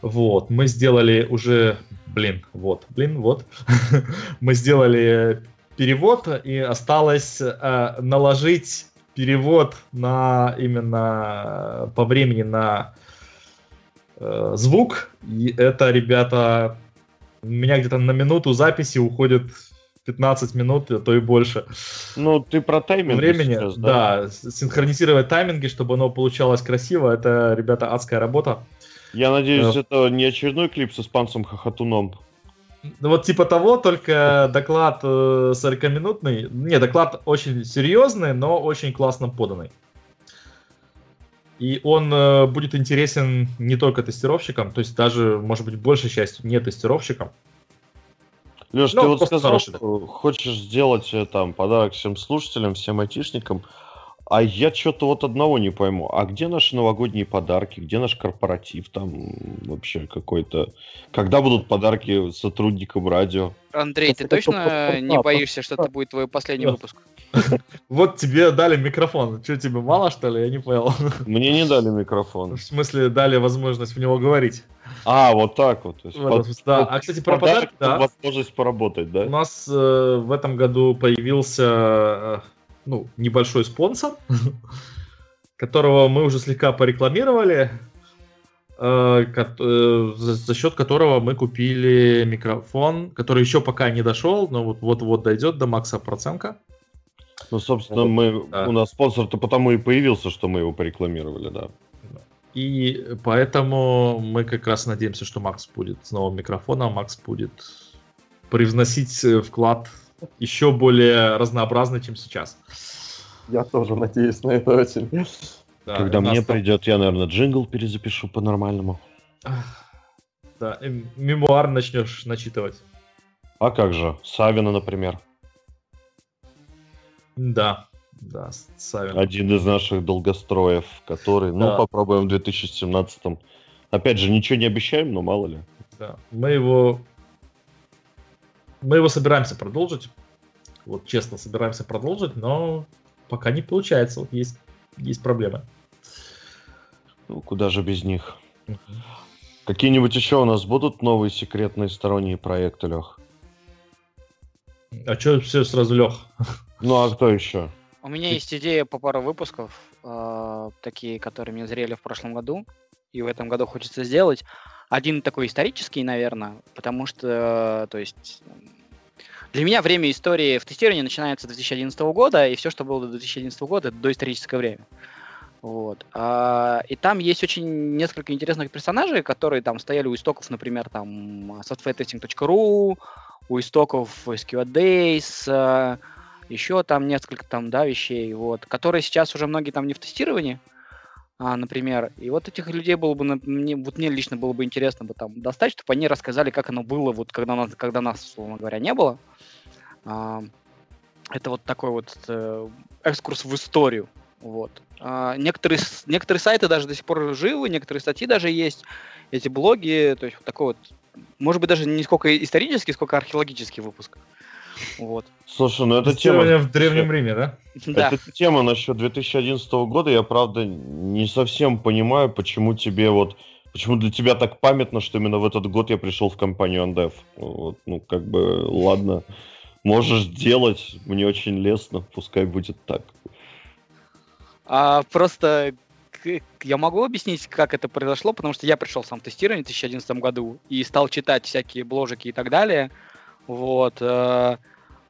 Вот, мы сделали уже, блин, вот, блин, вот, мы сделали перевод, и осталось э, наложить перевод на именно по времени на э, звук. И это, ребята, у меня где-то на минуту записи уходит 15 минут, а то и больше. Ну, ты про тайминг времени, сейчас, да? Да, синхронизировать тайминги, чтобы оно получалось красиво, это, ребята, адская работа. Я надеюсь, э, это не очередной клип с испанцем Хохотуном. Ну вот типа того, только доклад э, 40-минутный. Не, доклад очень серьезный, но очень классно поданный. И он э, будет интересен не только тестировщикам, то есть даже, может быть, большей частью не тестировщикам. Леш, ну, ты вот сказал, хороший. что хочешь сделать э, там подарок всем слушателям, всем айтишникам. А я что-то вот одного не пойму. А где наши новогодние подарки? Где наш корпоратив там вообще какой-то? Когда будут подарки сотрудникам радио? Андрей, ты точно не боишься, что это будет твой последний выпуск? Вот тебе дали микрофон. Что, тебе мало, что ли? Я не понял. Мне не дали микрофон. В смысле, дали возможность в него говорить. А, вот так вот. да. А, кстати, про подарки, да. Возможность поработать, да? У нас э, в этом году появился э, ну, небольшой спонсор, которого мы уже слегка порекламировали, э, э, за счет которого мы купили микрофон, который еще пока не дошел, но вот вот-вот дойдет до Макса Проценко. Ну, собственно, вот, мы, да. у нас спонсор-то потому и появился, что мы его порекламировали, да. И поэтому мы как раз надеемся, что Макс будет с новым микрофоном, Макс будет привносить э, вклад еще более разнообразный, чем сейчас. Я тоже надеюсь на это очень. Да, Когда мне там... придет, я, наверное, джингл перезапишу по-нормальному. Да, мемуар начнешь начитывать. А как же? Савина, например. Да, да, Савин. Один из наших долгостроев, который, ну, да. ну, попробуем в 2017-м. Опять же, ничего не обещаем, но мало ли. Да, мы его мы его собираемся продолжить. Вот честно, собираемся продолжить, но пока не получается. Вот есть, есть проблемы. Ну, куда же без них? Угу. Какие-нибудь еще у нас будут новые секретные сторонние проекты, Лех? А что все сразу Лех? Ну, а кто еще? У меня есть идея по пару выпусков, э, такие, которые мне зрели в прошлом году, и в этом году хочется сделать. Один такой исторический, наверное, потому что, то есть, для меня время истории в тестировании начинается с 2011 года, и все, что было до 2011 года, это доисторическое время. Вот. А, и там есть очень несколько интересных персонажей, которые там стояли у истоков, например, там softwaretesting.ru, у истоков SQL Days, а, еще там несколько там, да, вещей, вот, которые сейчас уже многие там не в тестировании, а, например. И вот этих людей было бы, мне, вот мне лично было бы интересно бы там достать, чтобы они рассказали, как оно было, вот когда, нас, когда нас, условно говоря, не было. А, это вот такой вот э, экскурс в историю. Вот. А, некоторые, некоторые сайты даже до сих пор живы, некоторые статьи даже есть, эти блоги, то есть вот такой вот, может быть, даже не сколько исторический, сколько археологический выпуск. Вот. Слушай, ну это тема... в Древнем Риме, да? да? Это тема насчет 2011 года. Я, правда, не совсем понимаю, почему тебе вот... Почему для тебя так памятно, что именно в этот год я пришел в компанию Андев? Вот, ну, как бы, ладно. Можешь делать, мне очень лестно, пускай будет так. А, просто я могу объяснить, как это произошло, потому что я пришел сам в тестирование в 2011 году и стал читать всякие бложики и так далее. Вот. Э,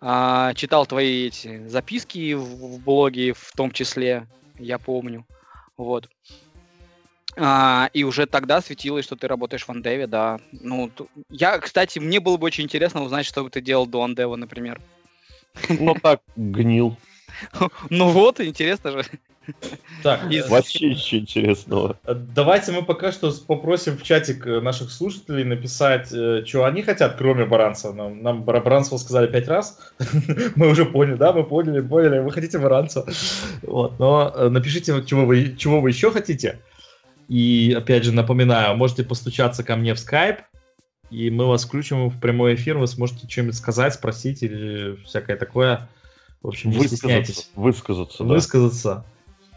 э, читал твои эти записки в, в блоге, в том числе, я помню. Вот. А, и уже тогда светилось, что ты работаешь в Андеве, да. Ну, я, кстати, мне было бы очень интересно узнать, что бы ты делал до Андева, например. Ну так, гнил. Ну вот, интересно же. Так, Из... вообще ничего интересного. Давайте мы пока что попросим в чатик э, наших слушателей написать, э, что они хотят, кроме Баранца. Нам, нам Баранцева сказали пять раз. мы уже поняли, да, мы поняли, поняли. Вы хотите Баранца. Вот, но э, напишите, чего вы, чего вы еще хотите. И опять же напоминаю, можете постучаться ко мне в Skype, и мы вас включим в прямой эфир, вы сможете что-нибудь сказать, спросить или всякое такое. В общем, не высказаться, стесняйтесь. Высказаться, да. Высказаться.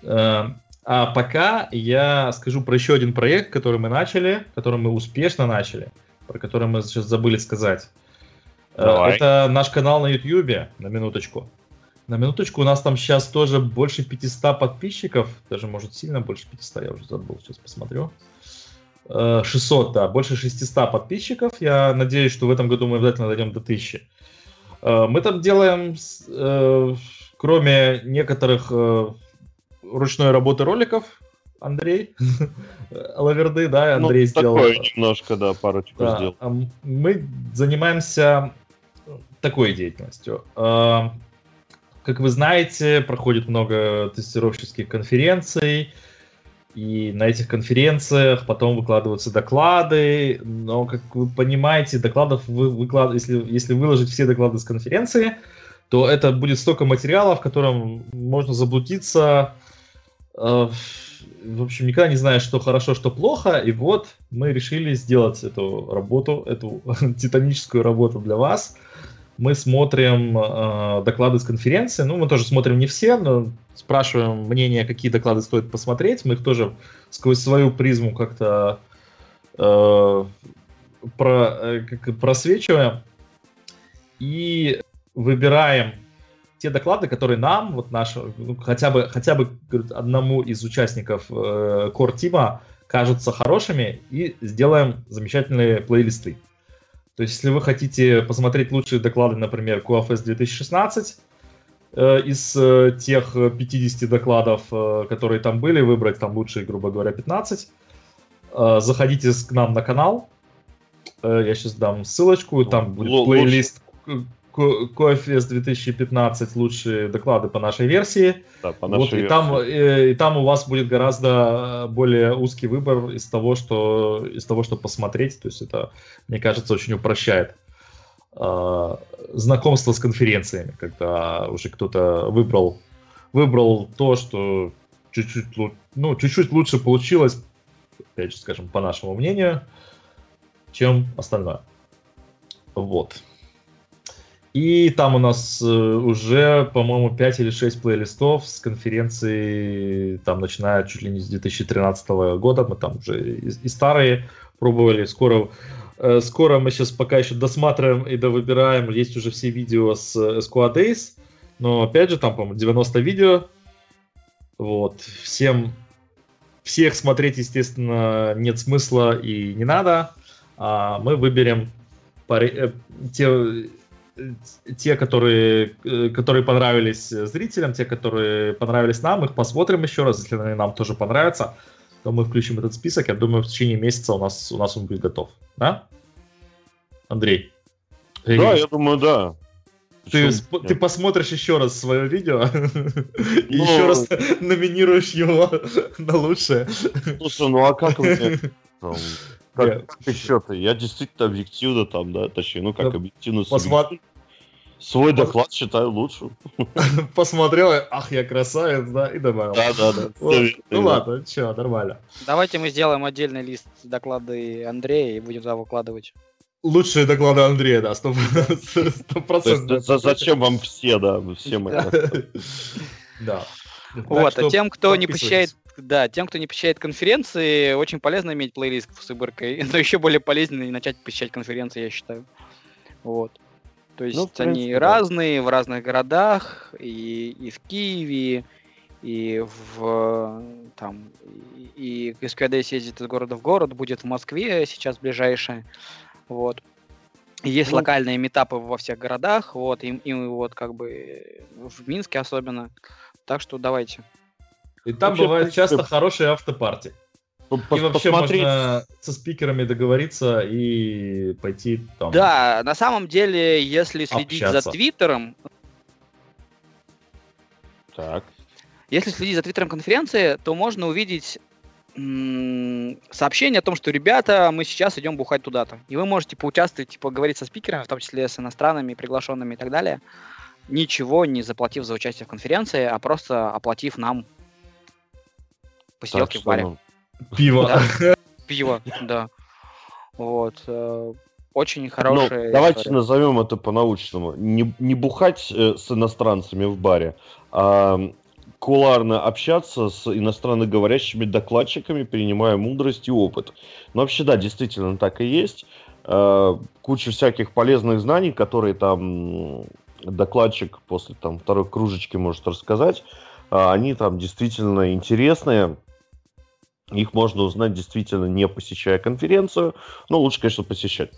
Э, А пока я скажу про еще один проект, который мы начали, который мы успешно начали, про который мы сейчас забыли сказать. Э, Давай. Это наш канал на YouTube, на минуточку. На минуточку у нас там сейчас тоже больше 500 подписчиков, даже может сильно больше 500, я уже забыл, сейчас посмотрю. 600, э, да, больше 600 подписчиков. Я надеюсь, что в этом году мы обязательно дойдем до 1000. Э, мы там делаем, кроме некоторых ручной работы роликов, Андрей Лаверды, да, ну, Андрей ну, сделал. Такое немножко, да, парочку да. сделал. Мы занимаемся такой деятельностью. Как вы знаете, проходит много тестировщических конференций, и на этих конференциях потом выкладываются доклады, но, как вы понимаете, докладов вы выклад... если, если выложить все доклады с конференции, то это будет столько материала, в котором можно заблудиться, Э, в общем, никогда не знаешь, что хорошо, что плохо, и вот мы решили сделать эту работу, эту титаническую работу для вас. Мы смотрим э, доклады с конференции, ну, мы тоже смотрим не все, но спрашиваем мнение, какие доклады стоит посмотреть, мы их тоже сквозь свою призму как-то э, про, э, как, просвечиваем и выбираем те доклады, которые нам, вот наш, ну, хотя бы, хотя бы одному из участников э, Core Team кажутся хорошими, и сделаем замечательные плейлисты. То есть, если вы хотите посмотреть лучшие доклады, например, QFS 2016, э, из э, тех 50 докладов, э, которые там были, выбрать там лучшие, грубо говоря, 15, э, заходите к нам на канал, я сейчас дам ссылочку, там будет плейлист QFS 2015 лучшие доклады по нашей версии. Да, по нашей вот, версии. И, там, и, э, и там у вас будет гораздо э, более узкий выбор из того, что, из того, что посмотреть. То есть это, мне кажется, очень упрощает э, знакомство с конференциями, когда уже кто-то выбрал, выбрал то, что чуть-чуть, ну, чуть-чуть лучше получилось, опять же, скажем, по нашему мнению, чем остальное. Вот. И там у нас э, уже, по-моему, 5 или 6 плейлистов с конференции, там, начиная чуть ли не с 2013 года, мы там уже и, старые пробовали, скоро, э, скоро мы сейчас пока еще досматриваем и довыбираем, есть уже все видео с Squad Days, но, опять же, там, по-моему, 90 видео, вот, всем, всех смотреть, естественно, нет смысла и не надо, а мы выберем паре, э, те те, которые, э, которые понравились зрителям, те, которые понравились нам, их посмотрим еще раз, если они нам тоже понравятся, то мы включим этот список. Я думаю, в течение месяца у нас, у нас он будет готов. Да? Андрей? Да, я, я думаю, да. Ты, ты посмотришь еще раз свое видео и ну, еще раз номинируешь его на лучшее. Слушай, ну а как вы как, как еще-то? Я действительно объективно там, да, точнее, ну как объективно Посмотри. Свой доклад считаю лучшим. Посмотрел, ах, я красавец, да, и добавил. Да, да, да. ну ладно, что, нормально. Давайте мы сделаем отдельный лист доклады Андрея и будем туда выкладывать. Лучшие доклады Андрея, да, сто процентов. Зачем вам все, да, все мы. Да. Вот, а тем, кто не посещает да, тем, кто не посещает конференции, очень полезно иметь плейлист с выборкой, но еще более полезно начать посещать конференции, я считаю. Вот. То есть ну, принципе, они да. разные в разных городах, и, и в Киеве, и в там и, и СКД съездит из города в город, будет в Москве сейчас ближайшее. Вот. Есть ну, локальные метапы во всех городах, вот, и, и вот как бы в Минске особенно. Так что давайте. И там вообще, бывает часто хорошие автопарти. И вообще посмотреть... можно со спикерами договориться и пойти там. Да, на самом деле, если следить общаться. за Твиттером. Так. Если следить за Твиттером конференции, то можно увидеть сообщение о том, что ребята, мы сейчас идем бухать туда-то. И вы можете поучаствовать, типа, говорить со спикерами, в том числе с иностранными, приглашенными и так далее, ничего не заплатив за участие в конференции, а просто оплатив нам посиделки в баре. Пиво. Пиво, да. Вот. Э, очень хорошие. Ну, давайте назовем это по-научному. Не, не бухать э, с иностранцами в баре, а куларно общаться с иностранноговорящими докладчиками, перенимая мудрость и опыт. Но вообще, да, действительно так и есть. Э, куча всяких полезных знаний, которые там докладчик после там второй кружечки может рассказать. А они там действительно интересные. Их можно узнать действительно не посещая конференцию, но лучше, конечно, посещать.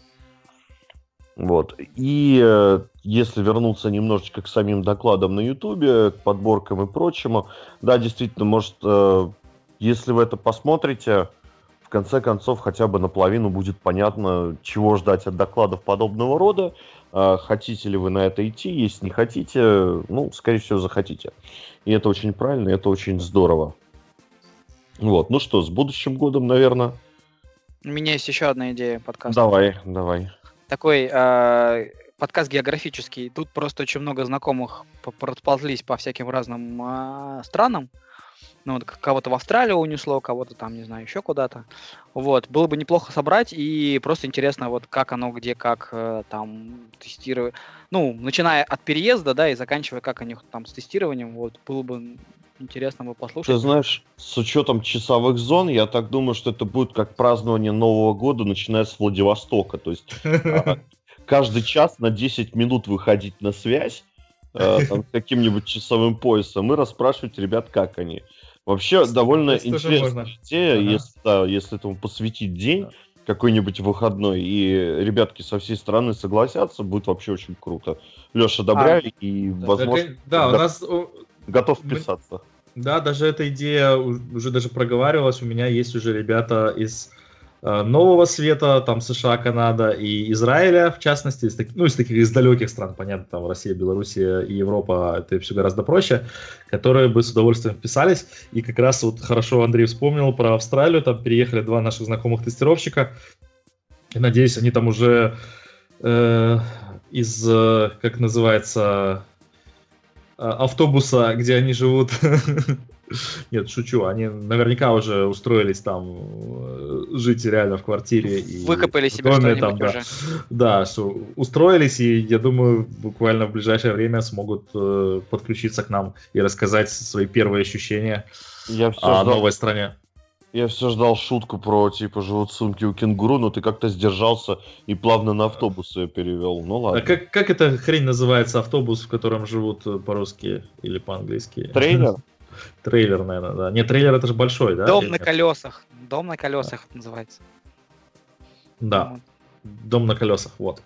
Вот. И э, если вернуться немножечко к самим докладам на Ютубе, к подборкам и прочему, да, действительно, может, э, если вы это посмотрите, в конце концов, хотя бы наполовину будет понятно, чего ждать от докладов подобного рода. Э, хотите ли вы на это идти? Если не хотите, ну, скорее всего, захотите. И это очень правильно, и это очень здорово. Вот, ну что, с будущим годом, наверное. У меня есть еще одна идея подкаста. Давай, давай такой э, подкаст географический. Тут просто очень много знакомых расползлись по всяким разным э, странам. Ну, вот кого-то в Австралию унесло, кого-то там, не знаю, еще куда-то. Вот, было бы неплохо собрать, и просто интересно, вот как оно, где, как э, там тестировать. Ну, начиная от переезда, да, и заканчивая, как у них там с тестированием, вот, было бы интересно бы послушать. Ты знаешь, с учетом часовых зон, я так думаю, что это будет как празднование Нового года, начиная с Владивостока. То есть а, каждый час на 10 минут выходить на связь а, с каким-нибудь часовым поясом и расспрашивать ребят, как они. Вообще довольно интересная идея, если, да, если этому посвятить день, какой-нибудь выходной, и ребятки со всей страны согласятся, будет вообще очень круто. Леша, одобряй, а, и, да, возможно... Да, у нас готов вписаться. Да, даже эта идея уже даже проговаривалась. У меня есть уже ребята из э, Нового Света, там США, Канада и Израиля, в частности, из таких, ну, из таких из далеких стран, понятно, там Россия, Белоруссия и Европа, это все гораздо проще, которые бы с удовольствием вписались. И как раз вот хорошо Андрей вспомнил про Австралию, там переехали два наших знакомых тестировщика. И надеюсь, они там уже э, из, э, как называется, автобуса, где они живут. Нет, шучу, они наверняка уже устроились там э, жить реально в квартире. И Выкопали себе что-нибудь там, да, Да, что устроились, и я думаю, буквально в ближайшее время смогут э, подключиться к нам и рассказать свои первые ощущения я о новой стране. Я все ждал шутку про, типа, живут сумки у кенгуру, но ты как-то сдержался и плавно на автобус ее перевел. Ну ладно. А как, как эта хрень называется, автобус, в котором живут э, по-русски или по-английски? Трейлер? Трейлер, наверное, да. Не, трейлер это же большой, да? Дом на колесах. Дом на колесах называется. Да. Дом на колесах, вот.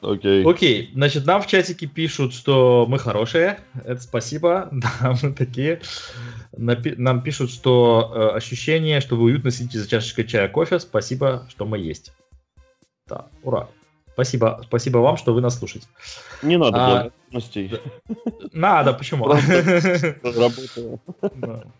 Окей. Окей, значит, нам в чатике пишут, что мы хорошие. Это спасибо. Да, мы такие. Нам пишут, что э, ощущение, что вы уютно сидите за чашечкой чая, кофе. Спасибо, что мы есть. Да, ура. Спасибо, спасибо вам, что вы нас слушаете. Не надо а, благодарностей. Надо, почему? Работаю.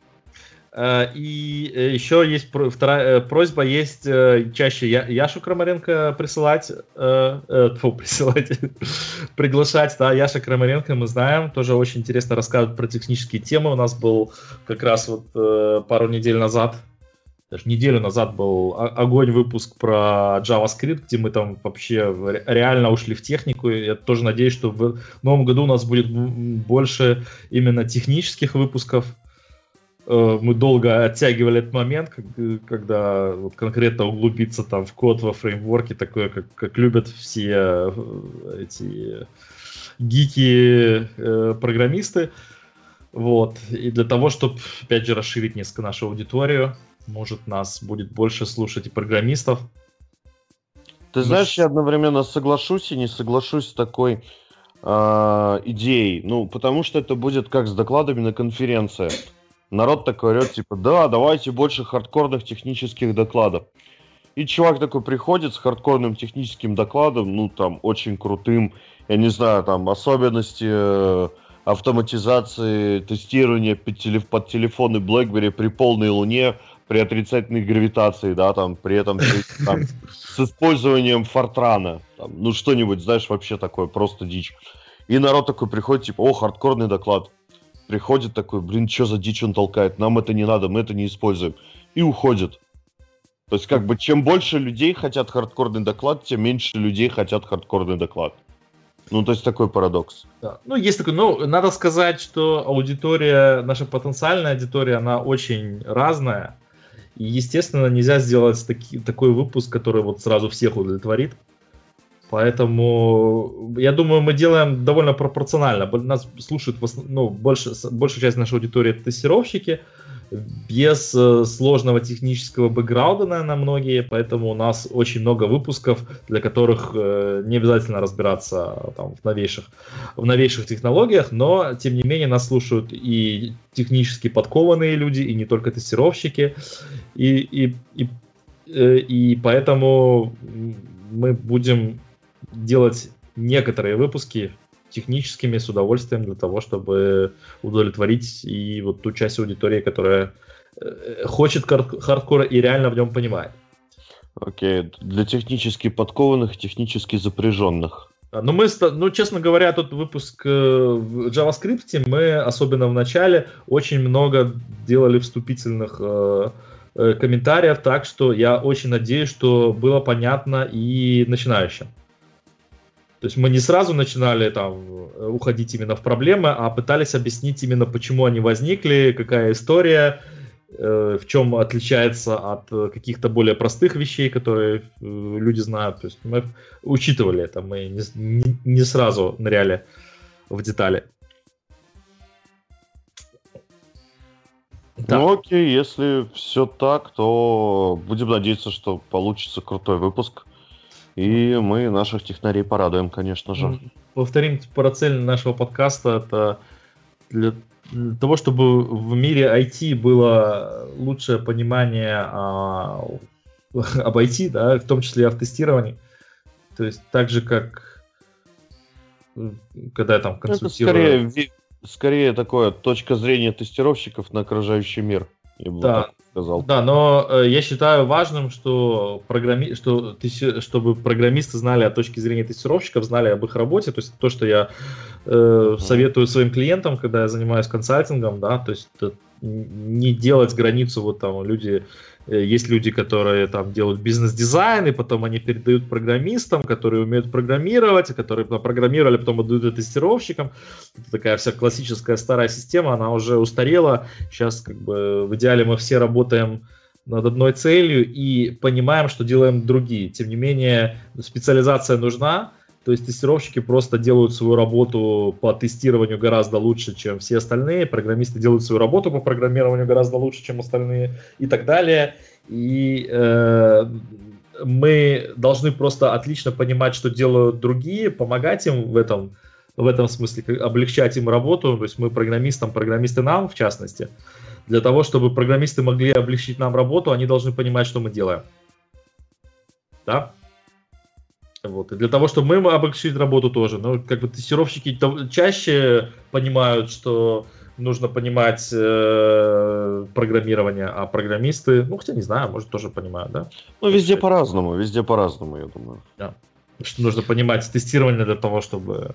Э, и э, еще есть вторая просьба, есть чаще Яшу Крамаренко присылать, фу, присылать, приглашать, да, Яша Крамаренко, мы знаем, тоже очень интересно рассказывать про технические темы. У нас был как раз вот пару недель назад, даже неделю назад был огонь выпуск про JavaScript, где мы там вообще реально ушли в технику. Я тоже надеюсь, что в новом году у нас будет больше именно технических выпусков, Э, мы долго оттягивали этот момент, когда вот конкретно углубиться там в код во фреймворке, такое, как, как любят все э, эти гики э, программисты. Вот. И для того, чтобы, опять же, расширить несколько нашу аудиторию, может, нас будет больше слушать и программистов. Ты знаешь, я одновременно соглашусь и не соглашусь с такой э, идеей. Ну, потому что это будет как с докладами на конференции народ такой орет, типа, да, давайте больше хардкорных технических докладов. И чувак такой приходит с хардкорным техническим докладом, ну, там, очень крутым, я не знаю, там, особенности э, автоматизации тестирования под, телеф- под телефоны BlackBerry при полной луне, при отрицательной гравитации, да, там, при этом там, с использованием фортрана, там, ну, что-нибудь, знаешь, вообще такое, просто дичь. И народ такой приходит, типа, о, хардкорный доклад приходит такой, блин, что за дичь он толкает, нам это не надо, мы это не используем. И уходит. То есть, как бы, чем больше людей хотят хардкорный доклад, тем меньше людей хотят хардкорный доклад. Ну, то есть такой парадокс. Да. Ну, есть такой, ну, надо сказать, что аудитория, наша потенциальная аудитория, она очень разная. И, естественно, нельзя сделать таки, такой выпуск, который вот сразу всех удовлетворит. Поэтому я думаю, мы делаем довольно пропорционально. Нас слушают ну, больше, большая часть нашей аудитории это тестировщики, без э, сложного технического бэкграунда, наверное, многие, поэтому у нас очень много выпусков, для которых э, не обязательно разбираться там, в, новейших, в новейших технологиях, но, тем не менее, нас слушают и технически подкованные люди, и не только тестировщики, и, и, и, э, и поэтому мы будем делать некоторые выпуски техническими с удовольствием для того, чтобы удовлетворить и вот ту часть аудитории, которая э, хочет хардкора и реально в нем понимает. Окей, okay. для технически подкованных, технически запряженных. Ну, мы, ну, честно говоря, тот выпуск э, в JavaScript, мы, особенно в начале, очень много делали вступительных э, комментариев, так что я очень надеюсь, что было понятно и начинающим. То есть мы не сразу начинали там уходить именно в проблемы, а пытались объяснить именно, почему они возникли, какая история, э, в чем отличается от каких-то более простых вещей, которые э, люди знают. То есть мы учитывали это, мы не, не, не сразу ныряли в детали. Да. Ну окей, если все так, то будем надеяться, что получится крутой выпуск. И мы наших технарей порадуем, конечно же. Повторим про цель нашего подкаста. Это для того, чтобы в мире IT было лучшее понимание о, об IT, да, в том числе и в тестировании. То есть так же, как когда я там консультирую... Это скорее, скорее такое точка зрения тестировщиков на окружающий мир. Я да, сказал. Да, но э, я считаю важным, что, программи... что ты... чтобы программисты знали о точке зрения тестировщиков, знали об их работе. То есть то, что я э, mm-hmm. советую своим клиентам, когда я занимаюсь консалтингом, да, то есть не делать границу, вот там люди Э, есть люди, которые там делают бизнес-дизайн, и потом они передают программистам, которые умеют программировать, которые программировали, потом отдают это тестировщикам. Это такая вся классическая старая система, она уже устарела. Сейчас как бы в идеале мы все работаем над одной целью и понимаем, что делаем другие. Тем не менее, специализация нужна, то есть тестировщики просто делают свою работу по тестированию гораздо лучше, чем все остальные, программисты делают свою работу по программированию гораздо лучше, чем остальные и так далее. И э, мы должны просто отлично понимать, что делают другие, помогать им в этом, в этом смысле, облегчать им работу. То есть мы программистам, программисты нам в частности. Для того, чтобы программисты могли облегчить нам работу, они должны понимать, что мы делаем. Да? Вот. И для того, чтобы мы облегчить работу тоже. Ну, как бы тестировщики чаще понимают, что нужно понимать э, программирование, а программисты, ну, хотя не знаю, может, тоже понимают, да? Ну, везде по-разному, везде по-разному, я думаю. Да. Что нужно понимать тестирование для того, чтобы...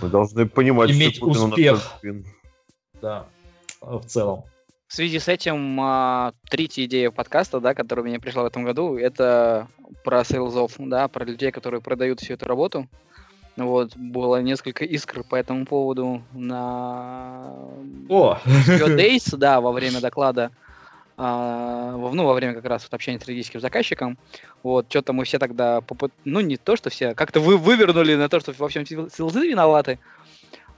Мы должны понимать, иметь успех. Да, в целом. В связи с этим а, третья идея подкаста, да, которая мне пришла в этом году, это про сейлзов, да, про людей, которые продают всю эту работу. Вот, было несколько искр по этому поводу на О! Days, да, во время доклада, а, ну, во время как раз вот общения с стратегическим заказчиком. Вот, что-то мы все тогда, попыт... ну, не то, что все, как-то вы вывернули на то, что во всем сейлзы виноваты.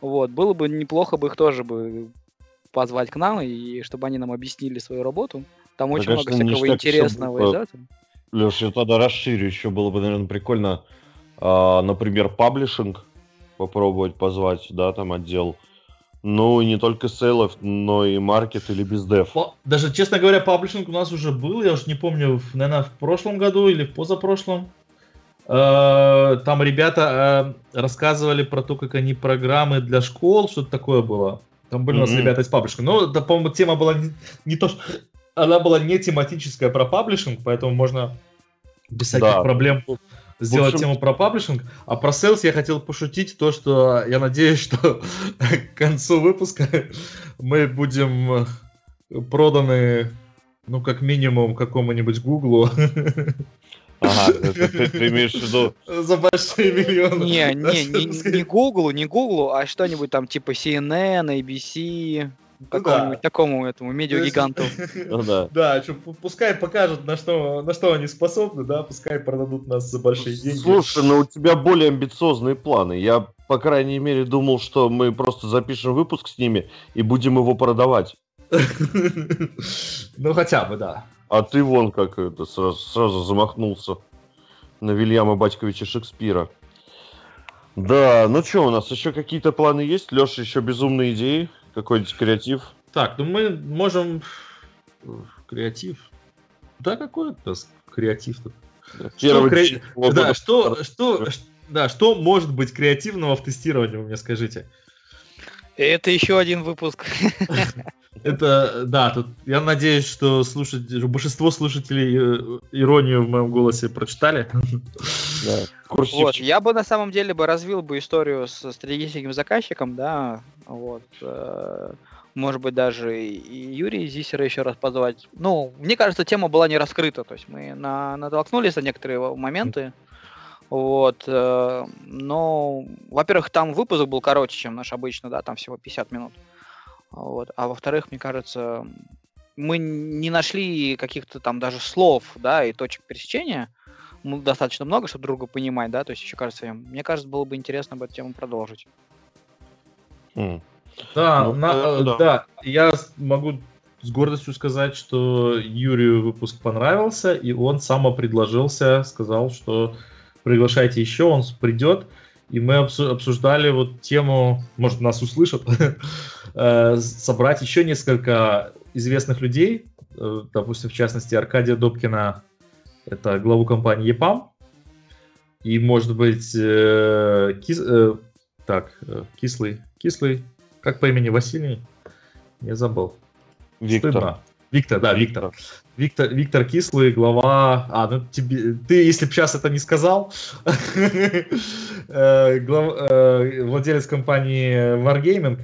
Вот, было бы неплохо бы их тоже бы позвать к нам, и чтобы они нам объяснили свою работу. Там да, очень конечно, много всякого интересного. Было... Да? Леш, я тогда расширю, еще было бы, наверное, прикольно, а, например, паблишинг попробовать позвать, да, там отдел. Ну, и не только сейлов, но и маркет или бездев. Даже, честно говоря, паблишинг у нас уже был, я уже не помню, наверное, в прошлом году или в позапрошлом. А, там ребята а, рассказывали про то, как они программы для школ, что-то такое было. Там были mm-hmm. у нас ребята из паблишинга. Но, да, по-моему, тема была не, не то, что... Она была не тематическая про паблишинг, поэтому можно без всяких да. проблем сделать общем... тему про паблишинг. А про sales я хотел пошутить то, что я надеюсь, что к концу выпуска мы будем проданы, ну, как минимум, какому-нибудь Гуглу. Ага, ты, имеешь в виду... За большие миллионы. Не, не, не, не Google, не Google, а что-нибудь там типа CNN, ABC, какому-нибудь да. такому этому медиагиганту. Ну, да, да что, пускай покажут, на что, на что они способны, да, пускай продадут нас за большие деньги. Слушай, ну у тебя более амбициозные планы. Я, по крайней мере, думал, что мы просто запишем выпуск с ними и будем его продавать. Ну, хотя бы, да. А ты вон как это сразу, сразу замахнулся на Вильяма Батьковича Шекспира. Да, ну что, у нас еще какие-то планы есть? Леша, еще безумные идеи? Какой-нибудь креатив? Так, ну мы можем... Креатив? Да, какой это креатив-то? Что, кре... да, что, что, да, что может быть креативного в тестировании, вы мне скажите? Это еще один выпуск. Это, да, тут я надеюсь, что слушатель, большинство слушателей э, иронию в моем голосе прочитали. Да. Вот, я бы на самом деле бы развил бы историю с стратегическим заказчиком, да, вот. Э, может быть, даже и Юрий Зисера еще раз позвать. Ну, мне кажется, тема была не раскрыта. То есть мы на, натолкнулись на некоторые моменты. Вот. Э, но, во-первых, там выпуск был короче, чем наш обычно, да, там всего 50 минут. Вот. А во-вторых, мне кажется, мы не нашли каких-то там даже слов, да, и точек пересечения. Ну, достаточно много, чтобы друга понимать, да, то есть еще кажется, мне кажется, было бы интересно об эту тему продолжить. Mm. Да, ну, на, э, да. да, я могу с гордостью сказать, что Юрию выпуск понравился, и он самопредложился, сказал, что приглашайте еще, он придет, и мы обсуждали вот тему, может, нас услышат, э, собрать еще несколько известных людей, э, допустим, в частности, Аркадия Добкина, это главу компании EPAM, и, может быть, э, кис, э, так, кислый, кислый, как по имени Василий, не забыл. Виктор. Стыдно. Виктор, да, Виктор. Виктор, Виктор Кислый, глава... А, ну тебе... Ты, если бы сейчас это не сказал, э, э, владелец компании Wargaming,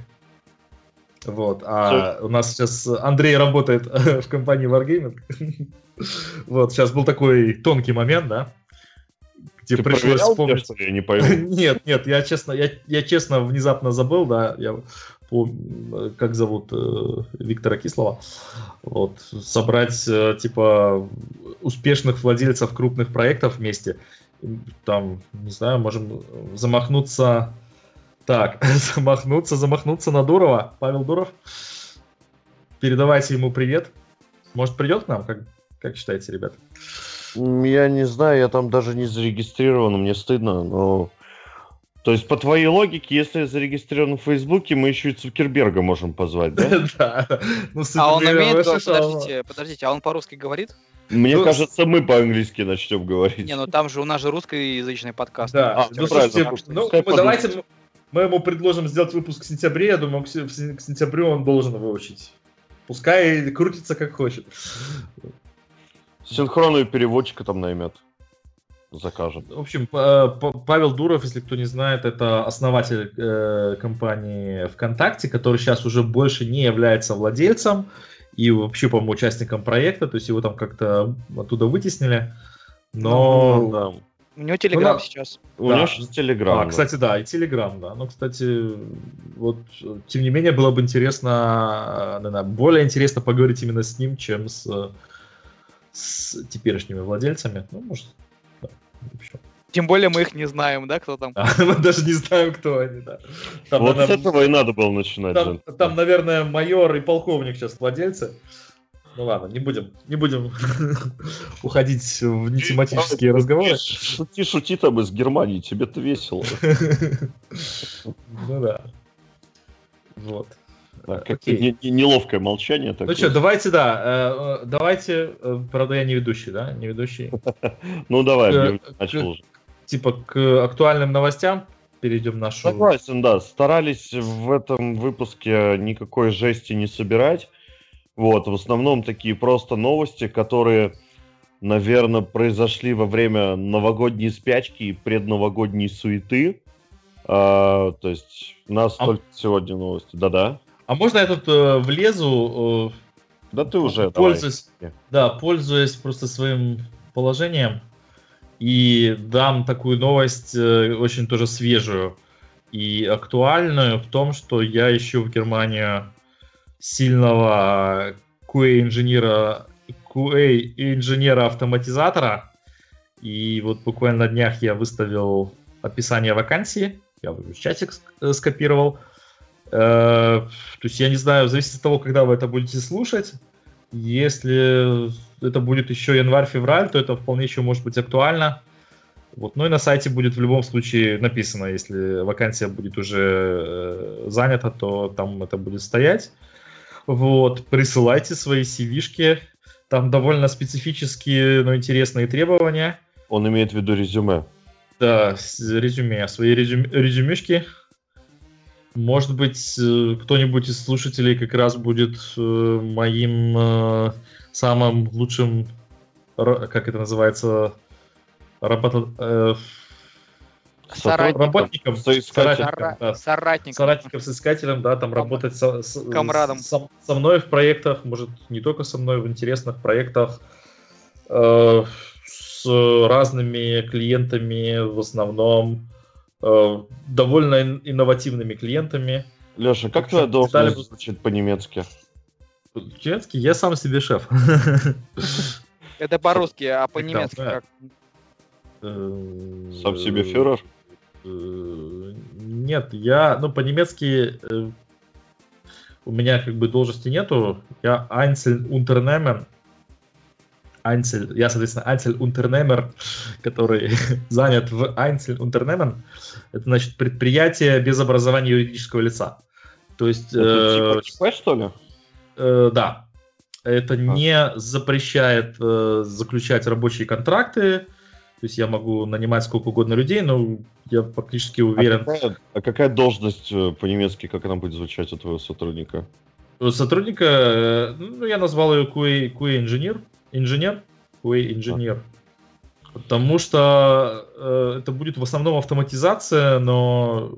вот, а у нас сейчас Андрей работает в компании Wargaming. вот, сейчас был такой тонкий момент, да, где Ты пришлось вспомнить. Я не пойму. нет, нет, я честно, я, я честно внезапно забыл, да, я по, как зовут э, Виктора Кислова, вот, собрать э, типа успешных владельцев крупных проектов вместе, там, не знаю, можем замахнуться, так, замахнуться, замахнуться на Дурова, Павел Дуров, передавайте ему привет, может придет к нам, как, как считаете, ребята? Я не знаю, я там даже не зарегистрирован, мне стыдно, но то есть, по твоей логике, если я зарегистрирован в Фейсбуке, мы еще и Цукерберга можем позвать, да? Да. Ну, а он умеет... Подождите, подождите, а он по-русски говорит? Мне ну, кажется, мы по-английски начнем говорить. Не, ну там же у нас же русскоязычный подкаст. Да, а, ну, правильно. Ну, мы, давайте мы ему предложим сделать выпуск в сентябре. Я думаю, к сентябрю он должен выучить. Пускай крутится как хочет. Синхронную переводчика там наймет закажет. В общем, Павел Дуров, если кто не знает, это основатель э, компании ВКонтакте, который сейчас уже больше не является владельцем и вообще, по-моему, участником проекта, то есть его там как-то оттуда вытеснили. Но... Ну, да. У него Телеграм ну, сейчас. У да. него сейчас Телеграм. А, да. кстати, да, и Телеграм, да. Но, кстати, вот, тем не менее, было бы интересно, наверное, более интересно поговорить именно с ним, чем с, с теперешними владельцами. Ну, может, тем более мы их не знаем, да, кто там? мы даже не знаем, кто они, да. Там, вот наверное, с этого и надо было начинать. Там, там, наверное, майор и полковник сейчас владельцы. Ну ладно, не будем, не будем уходить в нетематические разговоры. Шути, шути там из Германии, тебе-то весело. Ну да. Вот. Да, не, не, неловкое молчание. Такое. Ну что, давайте, да, э, э, давайте, э, правда, я не ведущий, да, не ведущий. Ну давай, начал уже. Типа к актуальным новостям перейдем нашу... Согласен, да, старались в этом выпуске никакой жести не собирать. Вот, в основном такие просто новости, которые, наверное, произошли во время новогодней спячки и предновогодней суеты. А, то есть у нас а... только сегодня новости. Да-да. А можно я тут э, влезу? Э, да ты уже, пользуясь, давай. Да, пользуясь просто своим положением. И дам такую новость, э, очень тоже свежую и актуальную, в том, что я ищу в Германию сильного QA-инженера QA-инженера-автоматизатора. И вот буквально на днях я выставил описание вакансии, я в чатик э, скопировал. Э, то есть я не знаю, зависит от того, когда вы это будете слушать. Если это будет еще январь-февраль, то это вполне еще может быть актуально. Вот. Ну и на сайте будет в любом случае написано, если вакансия будет уже э, занята, то там это будет стоять. Вот, присылайте свои CV-шки. Там довольно специфические, но интересные требования. Он имеет в виду резюме. Да, резюме, свои резюме, резюмешки. Может быть, э, кто-нибудь из слушателей как раз будет э, моим э, самым лучшим, как это называется, работа, Соратником. Работником, соискателем, да. соратником. Соратником, соискателем, да, там работать со, с, Комрадом. Со, со мной в проектах, может, не только со мной, в интересных проектах, э, с разными клиентами, в основном э, довольно инновативными клиентами. Леша, как твоя должность звучит по-немецки? По-немецки? Я сам себе шеф. Это по-русски, а по-немецки как? Э, сам себе фюрер? Э, нет, я, ну, по-немецки э, у меня как бы должности нету. Я Einzelunternehmer. Einzel, я, соответственно, Einzelunternehmer, который занят в Einzelunternehmen. Это значит предприятие без образования юридического лица. То есть... Это э, типа ЧП, что ли? Э, да. Это а. не запрещает э, заключать рабочие контракты, то есть я могу нанимать сколько угодно людей, но я практически уверен. А какая, а какая должность э, по-немецки, как она будет звучать у твоего сотрудника? У сотрудника, э, ну, я назвал ее QA, QA инженер, инженер, QA инженер. А. Потому что э, это будет в основном автоматизация, но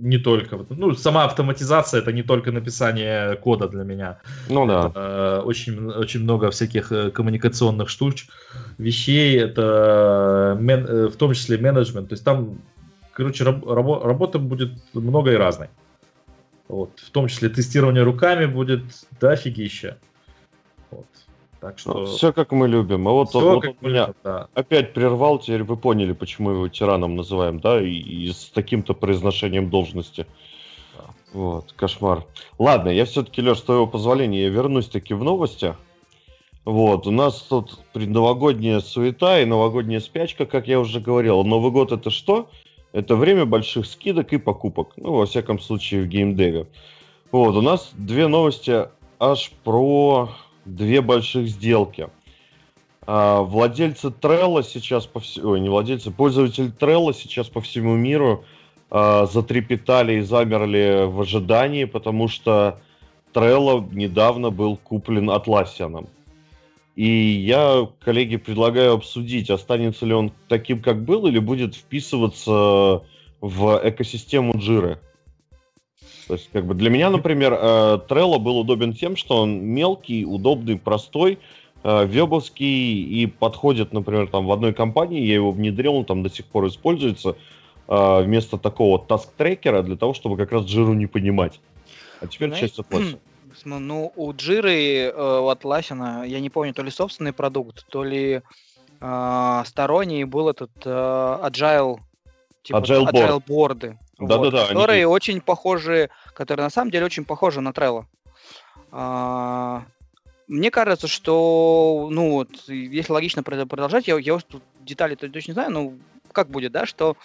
не только. Ну, сама автоматизация это не только написание кода для меня. Ну да. Это, э, очень, очень много всяких э, коммуникационных штуч, вещей. Это мен, э, в том числе менеджмент. То есть там, короче, раб, рабо, работа будет много и разной. Вот. В том числе тестирование руками будет дофигища. Вот. Так что... Ну, все как мы любим. А вот, все, вот, вот меня любим, да. опять прервал, теперь вы поняли, почему его тираном называем, да, и, и с таким-то произношением должности. Да. Вот, кошмар. Ладно, я все-таки, Леш, с твоего позволения, я вернусь таки в новости. Вот, у нас тут предновогодняя суета и новогодняя спячка, как я уже говорил. Новый год это что? Это время больших скидок и покупок. Ну, во всяком случае, в геймдеве. Вот, у нас две новости аж про две больших сделки. А, владельцы Trello сейчас по всему... Ой, не владельцы, пользователи Trello сейчас по всему миру а, затрепетали и замерли в ожидании, потому что Trello недавно был куплен Atlassian. И я, коллеги, предлагаю обсудить, останется ли он таким, как был, или будет вписываться в экосистему Jira. То есть, как бы для меня, например, э, Trello был удобен тем, что он мелкий, удобный, простой, э, вебовский и подходит, например, там в одной компании, я его внедрил, он там до сих пор используется э, вместо такого таск-трекера для того, чтобы как раз Джиру не понимать. А теперь Знаете, часть Atlassian. Ну, у Джиры, у Atlassian, я не помню, то ли собственный продукт, то ли э, сторонний был этот э, Agile, типа, Agile, Agile борды. Да, вот, да, да. Которые они... очень похожи, которые на самом деле очень похожи на Trello. А, мне кажется, что, ну вот, если логично продолжать, я, я тут детали-то точно не знаю, но как будет, да, что,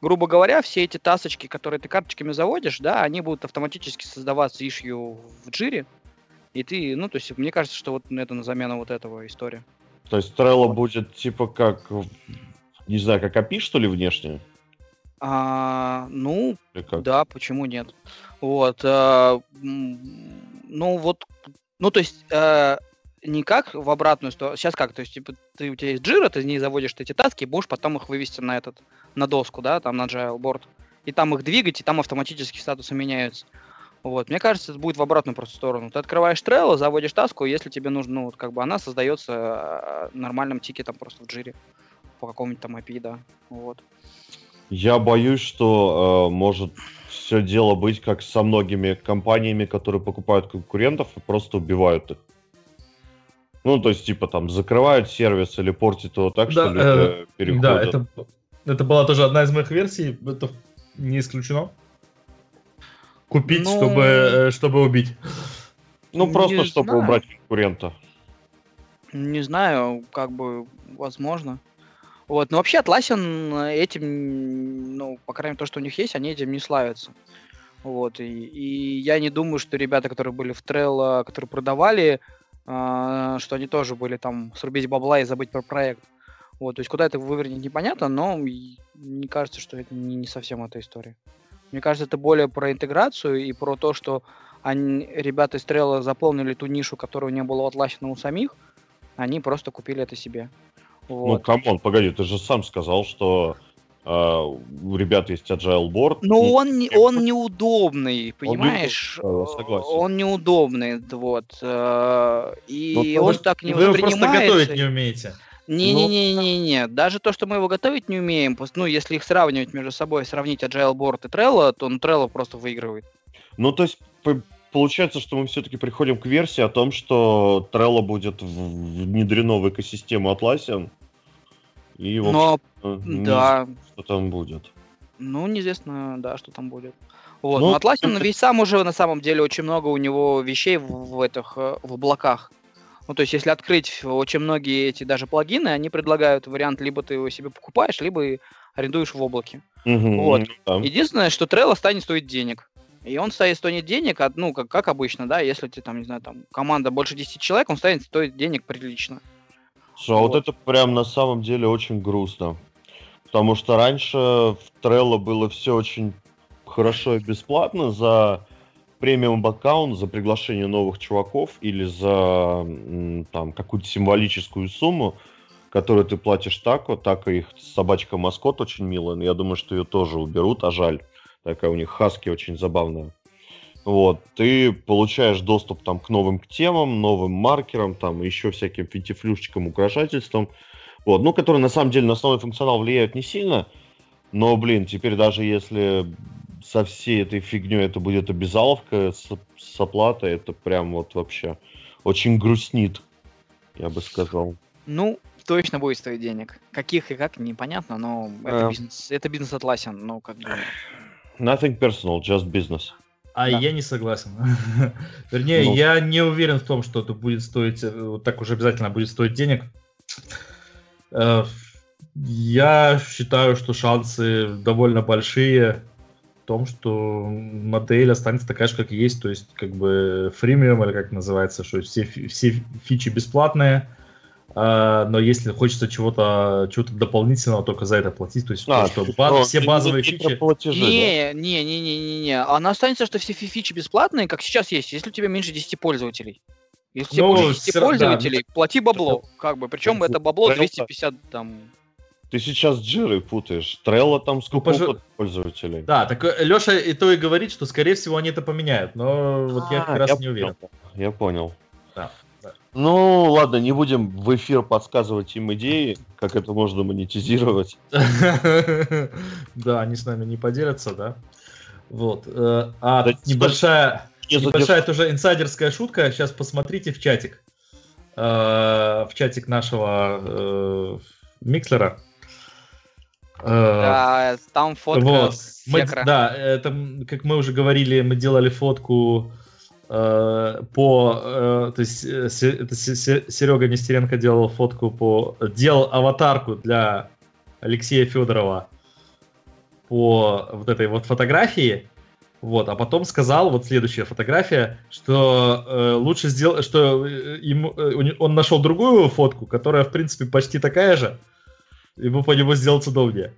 грубо говоря, все эти тасочки, которые ты карточками заводишь, да, они будут автоматически создаваться ишью в джире, и ты, ну, то есть, мне кажется, что вот это на замену вот этого истории. То есть Trello вот. будет типа как, не знаю, как API, что ли, внешне? А, ну, да, почему нет? Вот, а, ну вот, ну то есть а, не как в обратную сторону, сейчас как, то есть типа ты у тебя есть джира, ты не заводишь эти таски, будешь потом их вывести на этот, на доску, да, там на agile board, и там их двигать, и там автоматически статусы меняются. Вот, мне кажется, это будет в обратную просто сторону. Ты открываешь Trello, заводишь таску, если тебе нужно, ну, вот как бы она создается нормальным тикетом просто в джире. по какому-нибудь там API, да. Вот. Я боюсь, что э, может все дело быть как со многими компаниями, которые покупают конкурентов и просто убивают их. Ну, то есть, типа, там, закрывают сервис или портят его так, да, что люди э, переходят. Да, это, это была тоже одна из моих версий, это не исключено. Купить, ну... чтобы, э, чтобы убить. Ну, просто, не чтобы знаю. убрать конкурента. Не знаю, как бы, возможно. Вот, но вообще Atlassian этим, ну, по крайней мере, то, что у них есть, они этим не славятся. Вот, и, и я не думаю, что ребята, которые были в Trello, которые продавали, э, что они тоже были там срубить бабла и забыть про проект. Вот, то есть куда это вывернет, непонятно, но мне кажется, что это не, не совсем эта история. Мне кажется, это более про интеграцию и про то, что они, ребята из Trello заполнили ту нишу, которую не было Atlassian у самих, они просто купили это себе. Ну, вот. Ну, come on, погоди, ты же сам сказал, что э, у ребят есть agile board. Но ну, он, не, он неудобный, понимаешь? Он, согласен. он неудобный, вот. Э, и ну, он вы, так не Вы его просто готовить не умеете. Не-не-не-не-не. Даже то, что мы его готовить не умеем, ну, если их сравнивать между собой, сравнить Agile Board и Trello, то ну, Trello просто выигрывает. Ну, то есть, получается, что мы все-таки приходим к версии о том, что Trello будет внедрено в экосистему Atlassian. И, в Но, да. что там будет. Ну, неизвестно, да, что там будет. Вот. Ну, Но Atlassian ведь сам уже на самом деле очень много у него вещей в, в этих э, в облаках. Ну, то есть, если открыть очень многие эти даже плагины, они предлагают вариант, либо ты его себе покупаешь, либо арендуешь в облаке. Угу, вот. Да. Единственное, что Trello станет стоить денег. И он станет стоить денег, ну, как, как обычно, да, если ты там, не знаю, там, команда больше 10 человек, он станет стоить денег прилично. Слушай, а вот. вот это прям на самом деле очень грустно. Потому что раньше в Trello было все очень хорошо и бесплатно за премиум аккаунт за приглашение новых чуваков или за там какую-то символическую сумму, которую ты платишь тако, так и их собачка маскот очень милая, но я думаю, что ее тоже уберут, а жаль. Такая у них хаски очень забавная. Вот, ты получаешь доступ там к новым темам, новым маркерам, там еще всяким финтифлюшечкам, украшательствам, вот, ну, которые на самом деле на основной функционал влияют не сильно, но, блин, теперь даже если со всей этой фигней это будет обязаловка с, с оплатой, это прям вот вообще очень грустнит, я бы сказал. Ну, точно будет стоить денег. Каких и как, непонятно, но это, бизнес, это бизнес Atlassian, ну, как бы... Nothing personal, just business. А да. я не согласен. Вернее, ну... я не уверен в том, что это будет стоить, э, вот так уже обязательно будет стоить денег. Э, я считаю, что шансы довольно большие том, что модель останется такая же, как есть, то есть как бы фримиум или как называется, что все, все фичи бесплатные, но если хочется чего-то чего дополнительного, только за это платить, то есть а, то, что баз, все базовые фичи... Платежи, не, да? не, не, не, не, не, она останется, что все фичи бесплатные, как сейчас есть, если у тебя меньше 10 пользователей. Если ну, больше 10 пользователей, да. плати бабло, как бы, причем это бабло 250 там ты сейчас джиры путаешь. Трелло там сколько ну, пож... пользователей. Да, так э, Леша и то и говорит, что скорее всего они это поменяют, но вот я как а, раз я не уверен. Понял. Я понял. Да. Ну, ладно, не будем в эфир подсказывать им идеи, как это можно монетизировать. Да, они с нами не поделятся, да. Вот. Э, а небольшая, небольшая тоже инсайдерская шутка. Сейчас посмотрите в чатик. Э, в чатик нашего Микслера. Да, там фотка вот. мы, Да, это, как мы уже говорили, мы делали фотку э, по... Э, то есть э, это Серега Нестеренко делал фотку по... Делал аватарку для Алексея Федорова по вот этой вот фотографии. Вот, а потом сказал, вот следующая фотография, что э, лучше сделать, что э, ему, э, он нашел другую фотку, которая, в принципе, почти такая же, ему по нему сделать удобнее.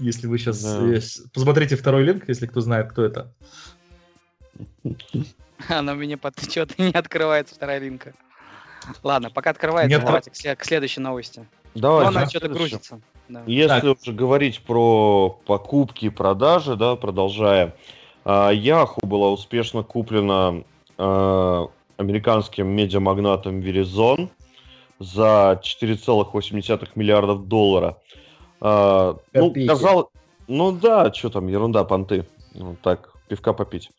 Если вы сейчас... Да. Посмотрите второй линк, если кто знает, кто это. Она мне под что-то не открывается, вторая линка. Ладно, пока открывается, Нет, давайте к, к следующей новости. Давай. Она что-то грузится. Да. Если так. уже говорить про покупки и продажи, да, продолжая, а, Yahoo была успешно куплена а, американским медиамагнатом Verizon за 4,8 миллиардов доллара. А, ну, казалось... Ну да, что там, ерунда, понты. Ну, так, пивка попить.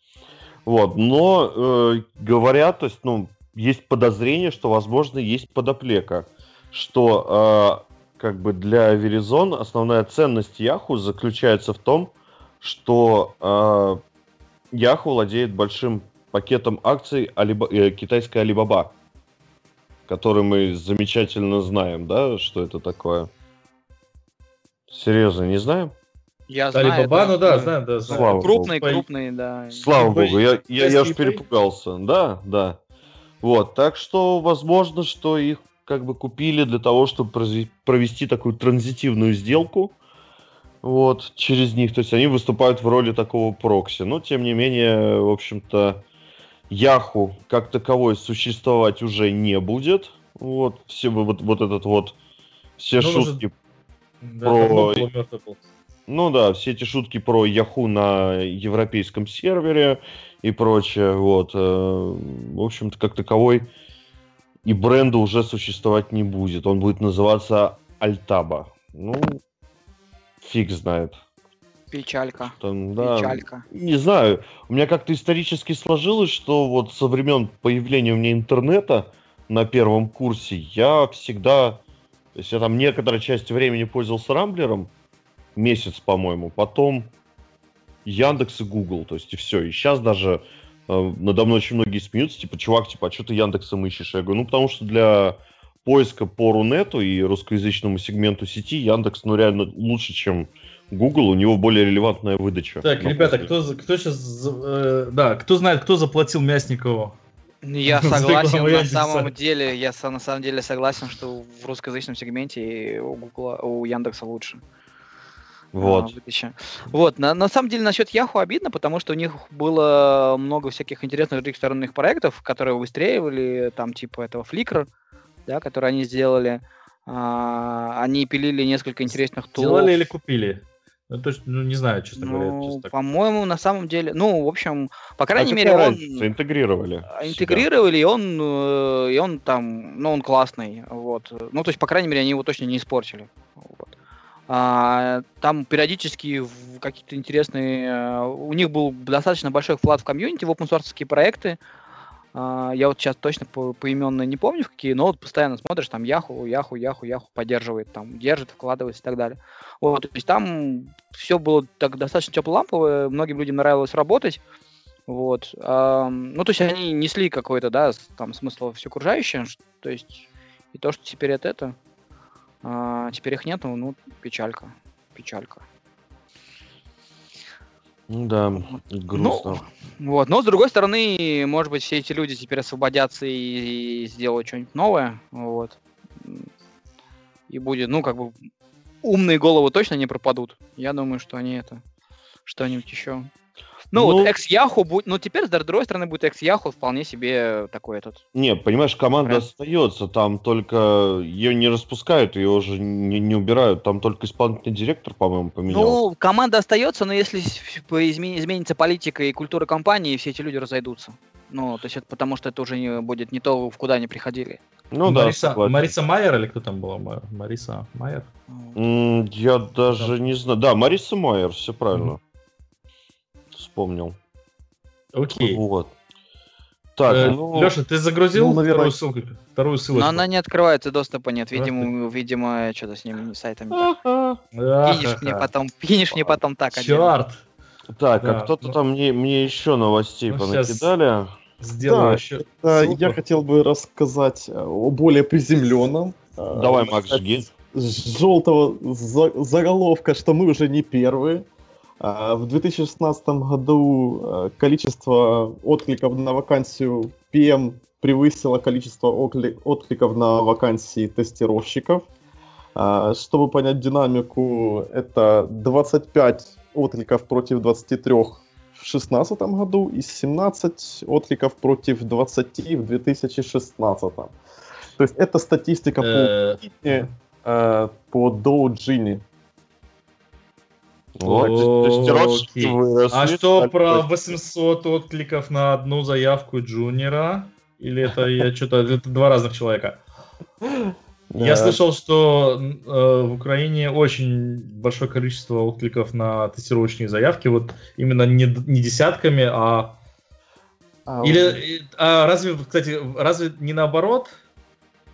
Вот, но э, говорят, то есть, ну, есть подозрение, что, возможно, есть подоплека, что э, как бы для Verizon основная ценность Yahoo заключается в том, что э, Yahoo владеет большим пакетом акций Alib... э, китайской Alibaba, который мы замечательно знаем, да, что это такое. Серьезно, не знаем? Я знаю. Алибаба, ну да, знаю, да, знаю. Слава крупный, Богу. крупный, да. Слава Богу, я, я, я уж перепугался. Да, да. Вот, так что возможно, что их как бы купили для того, чтобы провести такую транзитивную сделку вот, через них. То есть они выступают в роли такого прокси. Но, тем не менее, в общем-то, Яху как таковой существовать уже не будет. Вот, все вот, вот этот вот, все ну, шутки уже... про... Ну да, все эти шутки про Яху на европейском сервере и прочее, вот. Э, в общем-то, как таковой и бренда уже существовать не будет. Он будет называться Альтаба. Ну, фиг знает. Печалька. Там, да, Печалька. Не знаю. У меня как-то исторически сложилось, что вот со времен появления у меня интернета на первом курсе я всегда... То есть я там некоторая часть времени пользовался Рамблером, месяц, по-моему. Потом Яндекс и Google, то есть и все. И сейчас даже э, надо мной очень многие смеются, типа, чувак, типа, а что ты Яндексом ищешь? Я говорю, ну, потому что для поиска по Рунету и русскоязычному сегменту сети Яндекс, ну, реально лучше, чем Google, у него более релевантная выдача. Так, ребята, кто, кто сейчас, э, да, кто знает, кто заплатил Мясникову? Я согласен, на самом деле, я на самом деле согласен, что в русскоязычном сегменте у Google, у Яндекса лучше. Вот. А, вот, на, на самом деле насчет Яху обидно, потому что у них было много всяких интересных других сторонних проектов, которые выстреливали, там типа этого Flickr, да, который они сделали. А, они пилили несколько интересных тулов. Сделали или купили? Ну, то есть, ну, не знаю, честно ну, говоря. Честно по-моему, на самом деле, ну, в общем, по крайней а мере, он... Интегрировали. Интегрировали, и он, э, и он там, ну, он классный, вот. Ну, то есть, по крайней мере, они его точно не испортили. Вот. А, там периодически какие-то интересные... Э, у них был достаточно большой вклад в комьюнити, в open проекты. А, я вот сейчас точно по, поименно не помню, в какие, но вот постоянно смотришь, там Яху, Яху, Яху, Яху поддерживает, там держит, вкладывается и так далее. Вот, то есть там все было так достаточно теплоламповое, многим людям нравилось работать. Вот. Ну, то есть они несли какой-то, да, там смысл все окружающее. То есть и то, что теперь это, это а, теперь их нету, ну, печалька. Печалька. Ну да, грустно. Ну, вот, но с другой стороны, может быть, все эти люди теперь освободятся и, и сделают что-нибудь новое, вот. И будет, ну, как бы, умные головы точно не пропадут. Я думаю, что они это, что-нибудь еще ну, ну вот X-Yahoo будет, ну теперь, с другой стороны, будет X-Yahoo вполне себе такой этот. Не, понимаешь, команда Бренд. остается, там только ее не распускают, ее уже не, не убирают, там только исполнительный директор, по-моему, поменялся. Ну, команда остается, но если изменится политика и культура компании, все эти люди разойдутся. Ну, то есть это потому, что это уже не, будет не то, в куда они приходили. Ну Мариса, да. Мариса Майер или кто там была? Мариса Майер? Я даже да. не знаю. Да, Мариса Майер, все правильно. Вспомнил. Окей. Вот. Так, э, ну... Леша, ты загрузил ну, наверное... вторую ссылку? Вторую ссылочку? Но она не открывается, доступа нет. Видимо, видимо, что-то с ним сайтами. Кинешь мне потом, кинешь мне потом так. Черт! Так, а кто-то ну. там мне, мне еще новостей ну, понакидали. Сделаю да, еще. Это я хотел бы рассказать о более приземленном. Давай, Макс, жги. С желтого заголовка, что мы уже не первые. А, в 2016 году а, количество откликов на вакансию PM превысило количество откликов на вакансии тестировщиков. А, чтобы понять динамику, это 25 откликов против 23 в 2016 году и 17 откликов против 20 в 2016. То есть это статистика по, э. по Dow Gini. А что про 800 откликов на одну заявку джуниора? Или это я что-то это два разных человека? Я слышал, что э, в Украине очень большое количество откликов на тестировочные заявки, вот именно не, не десятками, а... а Или а разве, кстати, разве не наоборот?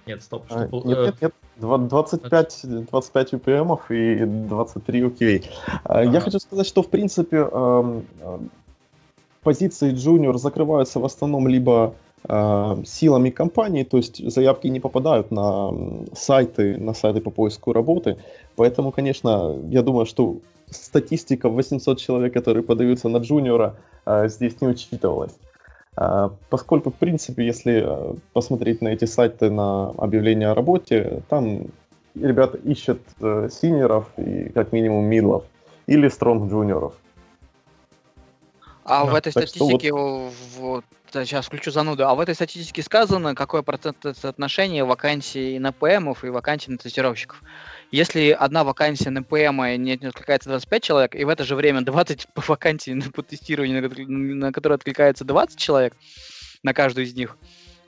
Нет, стоп. А, нет, нет, нет. 25, 25 UPM и 23 UQA. А. Я хочу сказать, что в принципе эм, эм, позиции junior закрываются в основном либо э, силами компании, то есть заявки не попадают на сайты, на сайты по поиску работы. Поэтому, конечно, я думаю, что статистика 800 человек, которые подаются на джуниора, э, здесь не учитывалась. Э, поскольку, в принципе, если э, посмотреть на эти сайты на объявление о работе, там ребята ищут э, сеньоров и как минимум мидлов или strong джуниоров. А да, в этой статистике, вот... вот, сейчас включу зануду, а в этой статистике сказано, какое процентное соотношение вакансий на ПМов и вакансий на тестировщиков. Если одна вакансия на ПМ не откликается 25 человек, и в это же время 20 вакансий на, по тестированию, на, на которые откликается 20 человек на каждую из них,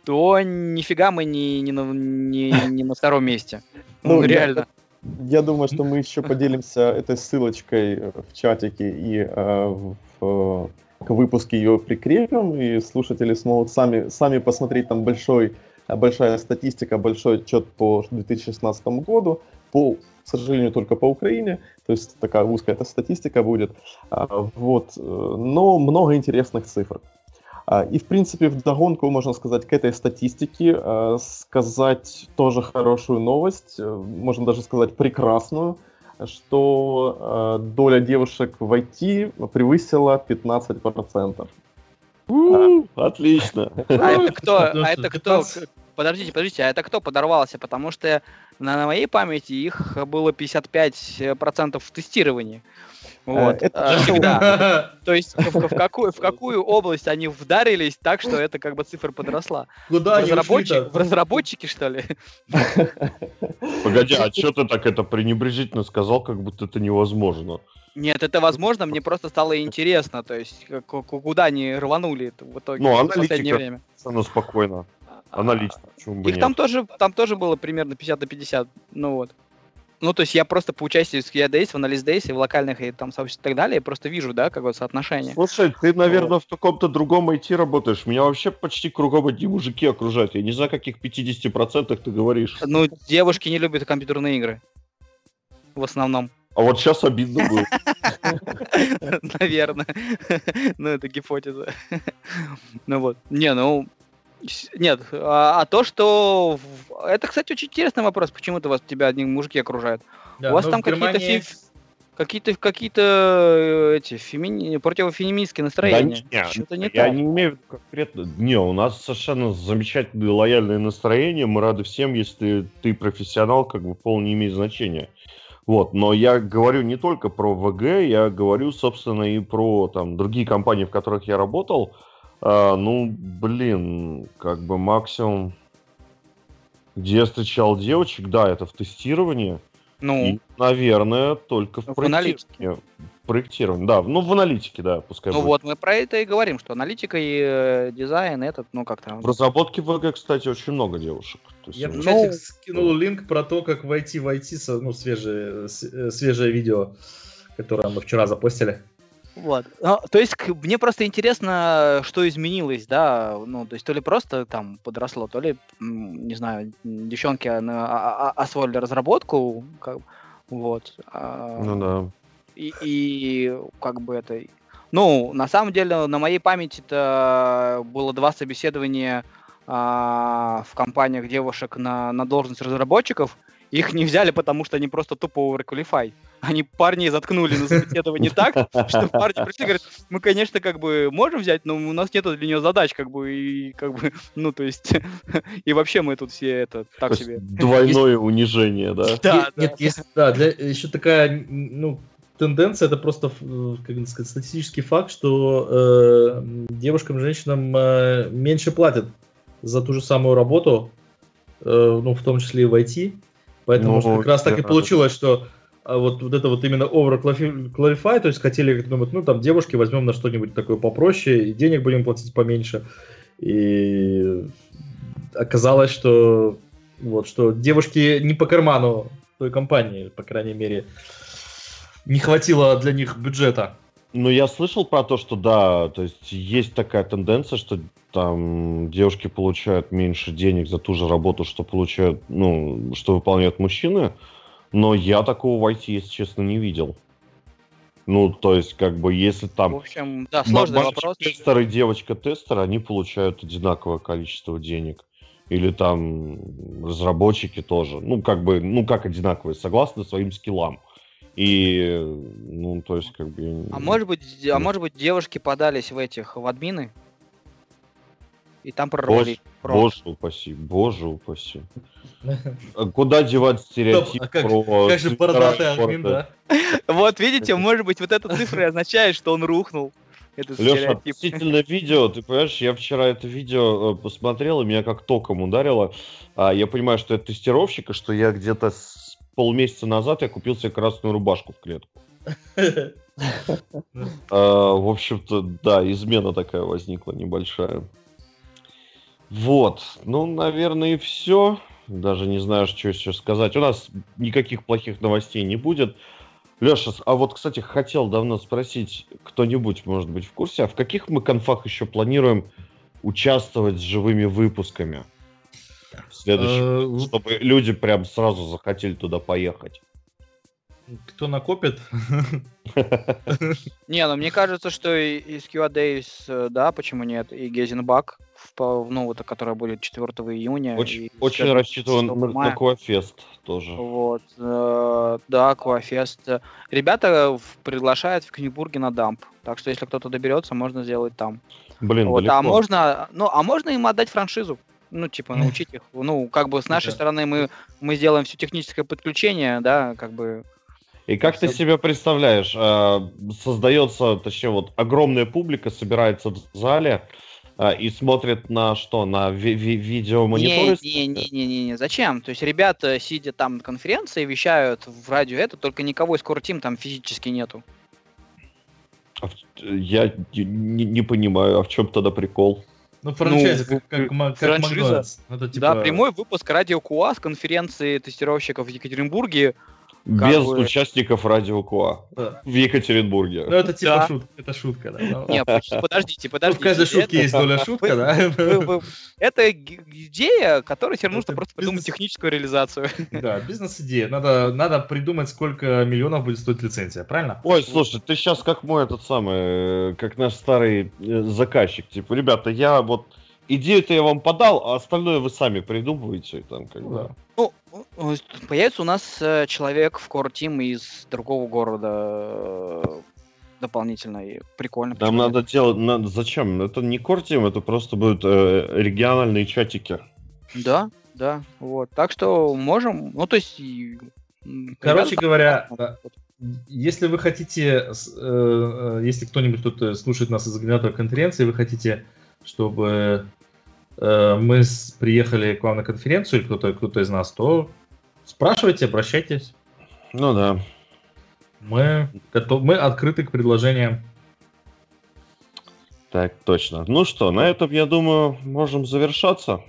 то нифига мы не, не, на, не, не на втором месте. Ну, ну реально. Я, я думаю, что мы еще поделимся этой ссылочкой в чатике и э, в к выпуску ее прикрепим, и слушатели смогут сами, сами посмотреть там большой, большая статистика, большой отчет по 2016 году, по, к сожалению, только по Украине, то есть такая узкая эта статистика будет, а, вот, э, но много интересных цифр. А, и, в принципе, в догонку, можно сказать, к этой статистике а, сказать тоже хорошую новость, э, можно даже сказать прекрасную – что доля девушек в IT превысила 15%. У, а. Отлично. А это кто? А это кто? Подождите, подождите, а это кто подорвался? Потому что на, на моей памяти их было 55% в тестировании. Вот. Это а, всегда. То есть в, в, какую, в какую область они вдарились так, что эта как бы цифра подросла? Куда в, разработчик, в разработчики, что ли? Погоди, а что ты так это пренебрежительно сказал, как будто это невозможно? Нет, это возможно, мне просто стало интересно, то есть куда они рванули в итоге ну, в последнее время. Ну, спокойно. А, аналитика. Их там тоже, там тоже было примерно 50 на 50, ну вот. Ну, то есть я просто по участию в Days, в анализ Days, в локальных и там сообществах и так далее, я просто вижу, да, какое соотношение. Слушай, ты, наверное, вот. в каком-то другом IT работаешь. Меня вообще почти кругом одни мужики окружают. Я не знаю, каких 50% ты говоришь. Ну, девушки не любят компьютерные игры. В основном. А вот сейчас обидно было. Наверное. Ну, это гипотеза. Ну вот. Не, ну, нет, а, а то, что... Это, кстати, очень интересный вопрос. Почему-то вас тебя одни мужики окружают. Да, У вас там какие-то Германии... фи... какие-то какие-то э, эти фемини... противофеминистские настроения. Да, нет, Что-то не я так. не имею в виду конкретно. Не, у нас совершенно замечательные лояльные настроения. Мы рады всем, если ты профессионал, как бы пол не имеет значения. Вот, но я говорю не только про ВГ, я говорю, собственно, и про там другие компании, в которых я работал. А, ну, блин, как бы максимум, где я встречал девочек, да, это в тестировании. Ну, и, наверное, только в, в проектировании. Проектирование, да, ну в аналитике, да, пускай. Ну будет. вот мы про это и говорим, что аналитика и э, дизайн этот, ну как то В разработке ВГ, кстати, очень много девушек. То есть, Я в чатик ну, скинул линк про то, как войти в IT, ну свежее, э, свежее видео, которое мы вчера запостили. Вот. Ну, то есть мне просто интересно, что изменилось, да, ну, то есть то ли просто там подросло, то ли, не знаю, девчонки а, а, освоили разработку, как, вот. А, ну да. И, и как бы это... Ну, на самом деле, на моей памяти это было два собеседования а, в компаниях девушек на, на должность разработчиков, их не взяли, потому что они просто тупо overqualified. Они парни заткнули на собеседование так, что парни пришли и говорят, мы, конечно, как бы можем взять, но у нас нет для нее задач, как бы, и как бы, ну, то есть, и вообще мы тут все это так себе. Двойное унижение, да? Да, Нет, есть, да, для, еще такая, ну, тенденция, это просто, как сказать, статистический факт, что э, девушкам, женщинам э, меньше платят за ту же самую работу, э, ну, в том числе и в IT, Поэтому ну, как раз так и получилось, что а, вот, вот это вот именно over clarify, то есть хотели думать, ну там девушки возьмем на что-нибудь такое попроще, и денег будем платить поменьше. И оказалось, что Вот, что девушки не по карману той компании, по крайней мере, не хватило для них бюджета. Ну, я слышал про то, что да, то есть есть такая тенденция, что там девушки получают меньше денег за ту же работу, что получают, ну, что выполняют мужчины, но я такого в IT, если честно, не видел. Ну, то есть, как бы, если там... В общем, да, сложный вопрос. тестер и девочка-тестер, они получают одинаковое количество денег. Или там разработчики тоже. Ну, как бы, ну, как одинаковые, согласно своим скиллам. И, ну, то есть, как бы... А может быть, а может быть, девушки подались в этих, в админы? И там прорвали. Боже, боже упаси, боже упаси. Куда девать стереотип а как, про... Как же бородатый админ, да? Вот, видите, может быть, вот эта цифра означает, что он рухнул. Это Леша, относительно видео, ты понимаешь, я вчера это видео э, посмотрел, и меня как током ударило. А я понимаю, что это тестировщик, и что я где-то с полмесяца назад я купил себе красную рубашку в клетку. А, в общем-то, да, измена такая возникла небольшая. Вот, ну, наверное, и все. Даже не знаю, что еще сказать. У нас никаких плохих новостей не будет. Леша, а вот, кстати, хотел давно спросить, кто-нибудь, может быть, в курсе, а в каких мы конфах еще планируем участвовать с живыми выпусками? В следующем, э, чтобы люди прям сразу захотели туда поехать. Кто накопит? Не, ну мне кажется, что из QA Days, э, да, почему нет, и Гезенбак, ну, вот, которая будет 4 июня. Очень, очень рассчитыван на Aquafest тоже. Вот, э, да, Aquafest. Ребята приглашают в Книгбурге на дамп, так что если кто-то доберется, можно сделать там. Блин, вот, а можно, ну, а можно им отдать франшизу ну, типа, научить их. Ну, как бы с нашей стороны мы, мы сделаем все техническое подключение, да, как бы и как ты себе представляешь, э, создается, точнее, вот огромная публика собирается в зале э, и смотрит на что? На ви- ви- видеомониторы? Не-не-не, зачем? То есть ребята, сидя там на конференции, вещают в радио это, только никого из Core Team там физически нету. А я не, не понимаю, а в чем тогда прикол? Ну, франчайз, ну, как, как, как франшиза. Это, типа... Да, прямой выпуск радио КУА с конференции тестировщиков в Екатеринбурге без бы... участников радио Куа да. в Екатеринбурге. Ну, это типа да. шутка, это шутка, да. Но... Нет, подождите, подождите. Ну, в каждой шутке это... есть доля шутка, да. Это идея, которой теперь нужно просто придумать техническую реализацию. Да, бизнес-идея. Надо, надо придумать, сколько миллионов будет стоить лицензия, правильно? Ой, слушай, ты сейчас как мой этот самый, как наш старый э, заказчик. Типа, ребята, я вот идею-то я вам подал, а остальное вы сами придумываете. Там, как бы. Ну, появится у нас э, человек в Core Team из другого города э, дополнительно и прикольно. Там надо делать, надо, зачем? Это не Core Team, это просто будут э, региональные чатики. Да, да, вот. Так что можем, ну то есть... Короче говоря, если вы хотите, э, э, если кто-нибудь тут слушает нас из организатора конференции, вы хотите, чтобы Э, мы приехали к вам на конференцию, или кто-то кто из нас, то спрашивайте, обращайтесь. Ну да. Мы, готов, мы открыты к предложениям. Так, точно. Ну что, на этом, я думаю, можем завершаться.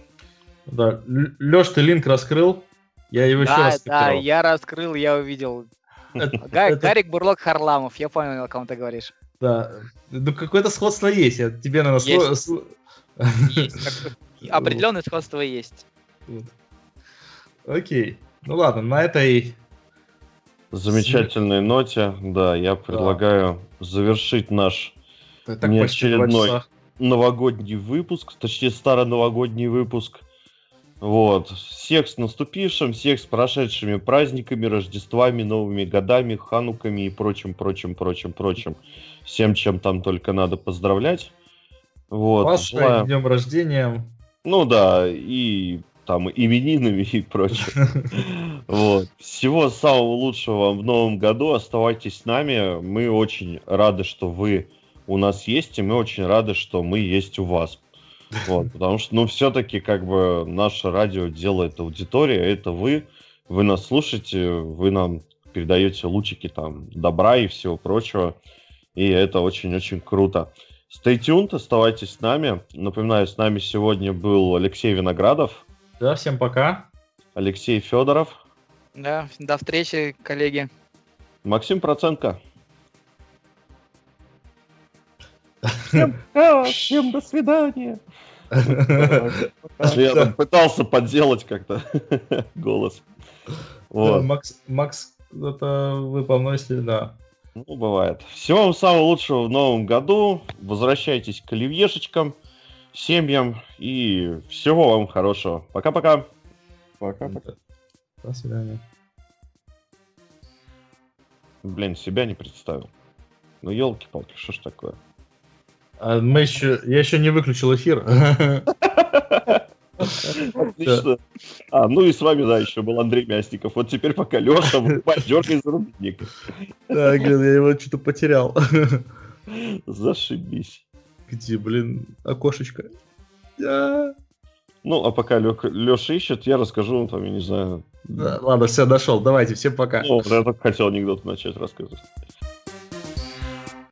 Да. Леш, ты линк раскрыл? Я его да, еще раз Да, да, я раскрыл, я увидел. Гарик Бурлок Харламов, я понял, о ком ты говоришь. Да, ну какое-то сходство есть. Я тебе, наверное, Определенное сходство есть. Окей. Ну ладно, на этой замечательной ноте, да, я предлагаю завершить наш неочередной новогодний выпуск, точнее старо-новогодний выпуск. Вот. Всех с наступившим, всех с прошедшими праздниками, Рождествами, Новыми годами, Хануками и прочим, прочим, прочим, прочим. Всем, чем там только надо поздравлять. Вот, Вас желаю... днем рождения. Ну да, и там именинами и прочее. Вот. Всего самого лучшего вам в новом году. Оставайтесь с нами. Мы очень рады, что вы у нас есть, и мы очень рады, что мы есть у вас. Вот, потому что, ну, все-таки, как бы, наше радио делает аудитория, это вы, вы нас слушаете, вы нам передаете лучики там добра и всего прочего, и это очень-очень круто. Stay tuned, оставайтесь с нами. Напоминаю, с нами сегодня был Алексей Виноградов. Да, всем пока. Алексей Федоров. Да, до встречи, коллеги. Максим Проценко. Всем, всем до свидания. Я там пытался подделать как-то голос. Вот. Макс, Макс, это вы повносили, да. Ну, бывает. Всего вам самого лучшего в новом году. Возвращайтесь к оливьешечкам, семьям и всего вам хорошего. Пока-пока. Пока-пока. До свидания. Блин, себя не представил. Ну, елки-палки, что ж такое? А мы еще, я еще не выключил эфир. Отлично. А, ну и с вами, да, еще был Андрей Мясников. Вот теперь пока Леша дергай за рубник. Да, блин, я его что-то потерял. Зашибись. Где, блин, окошечко? Ну, а пока Леша ищет, я расскажу вам, я не знаю. ладно, все, дошел. Давайте, всем пока. Ну, я только хотел анекдот начать рассказывать.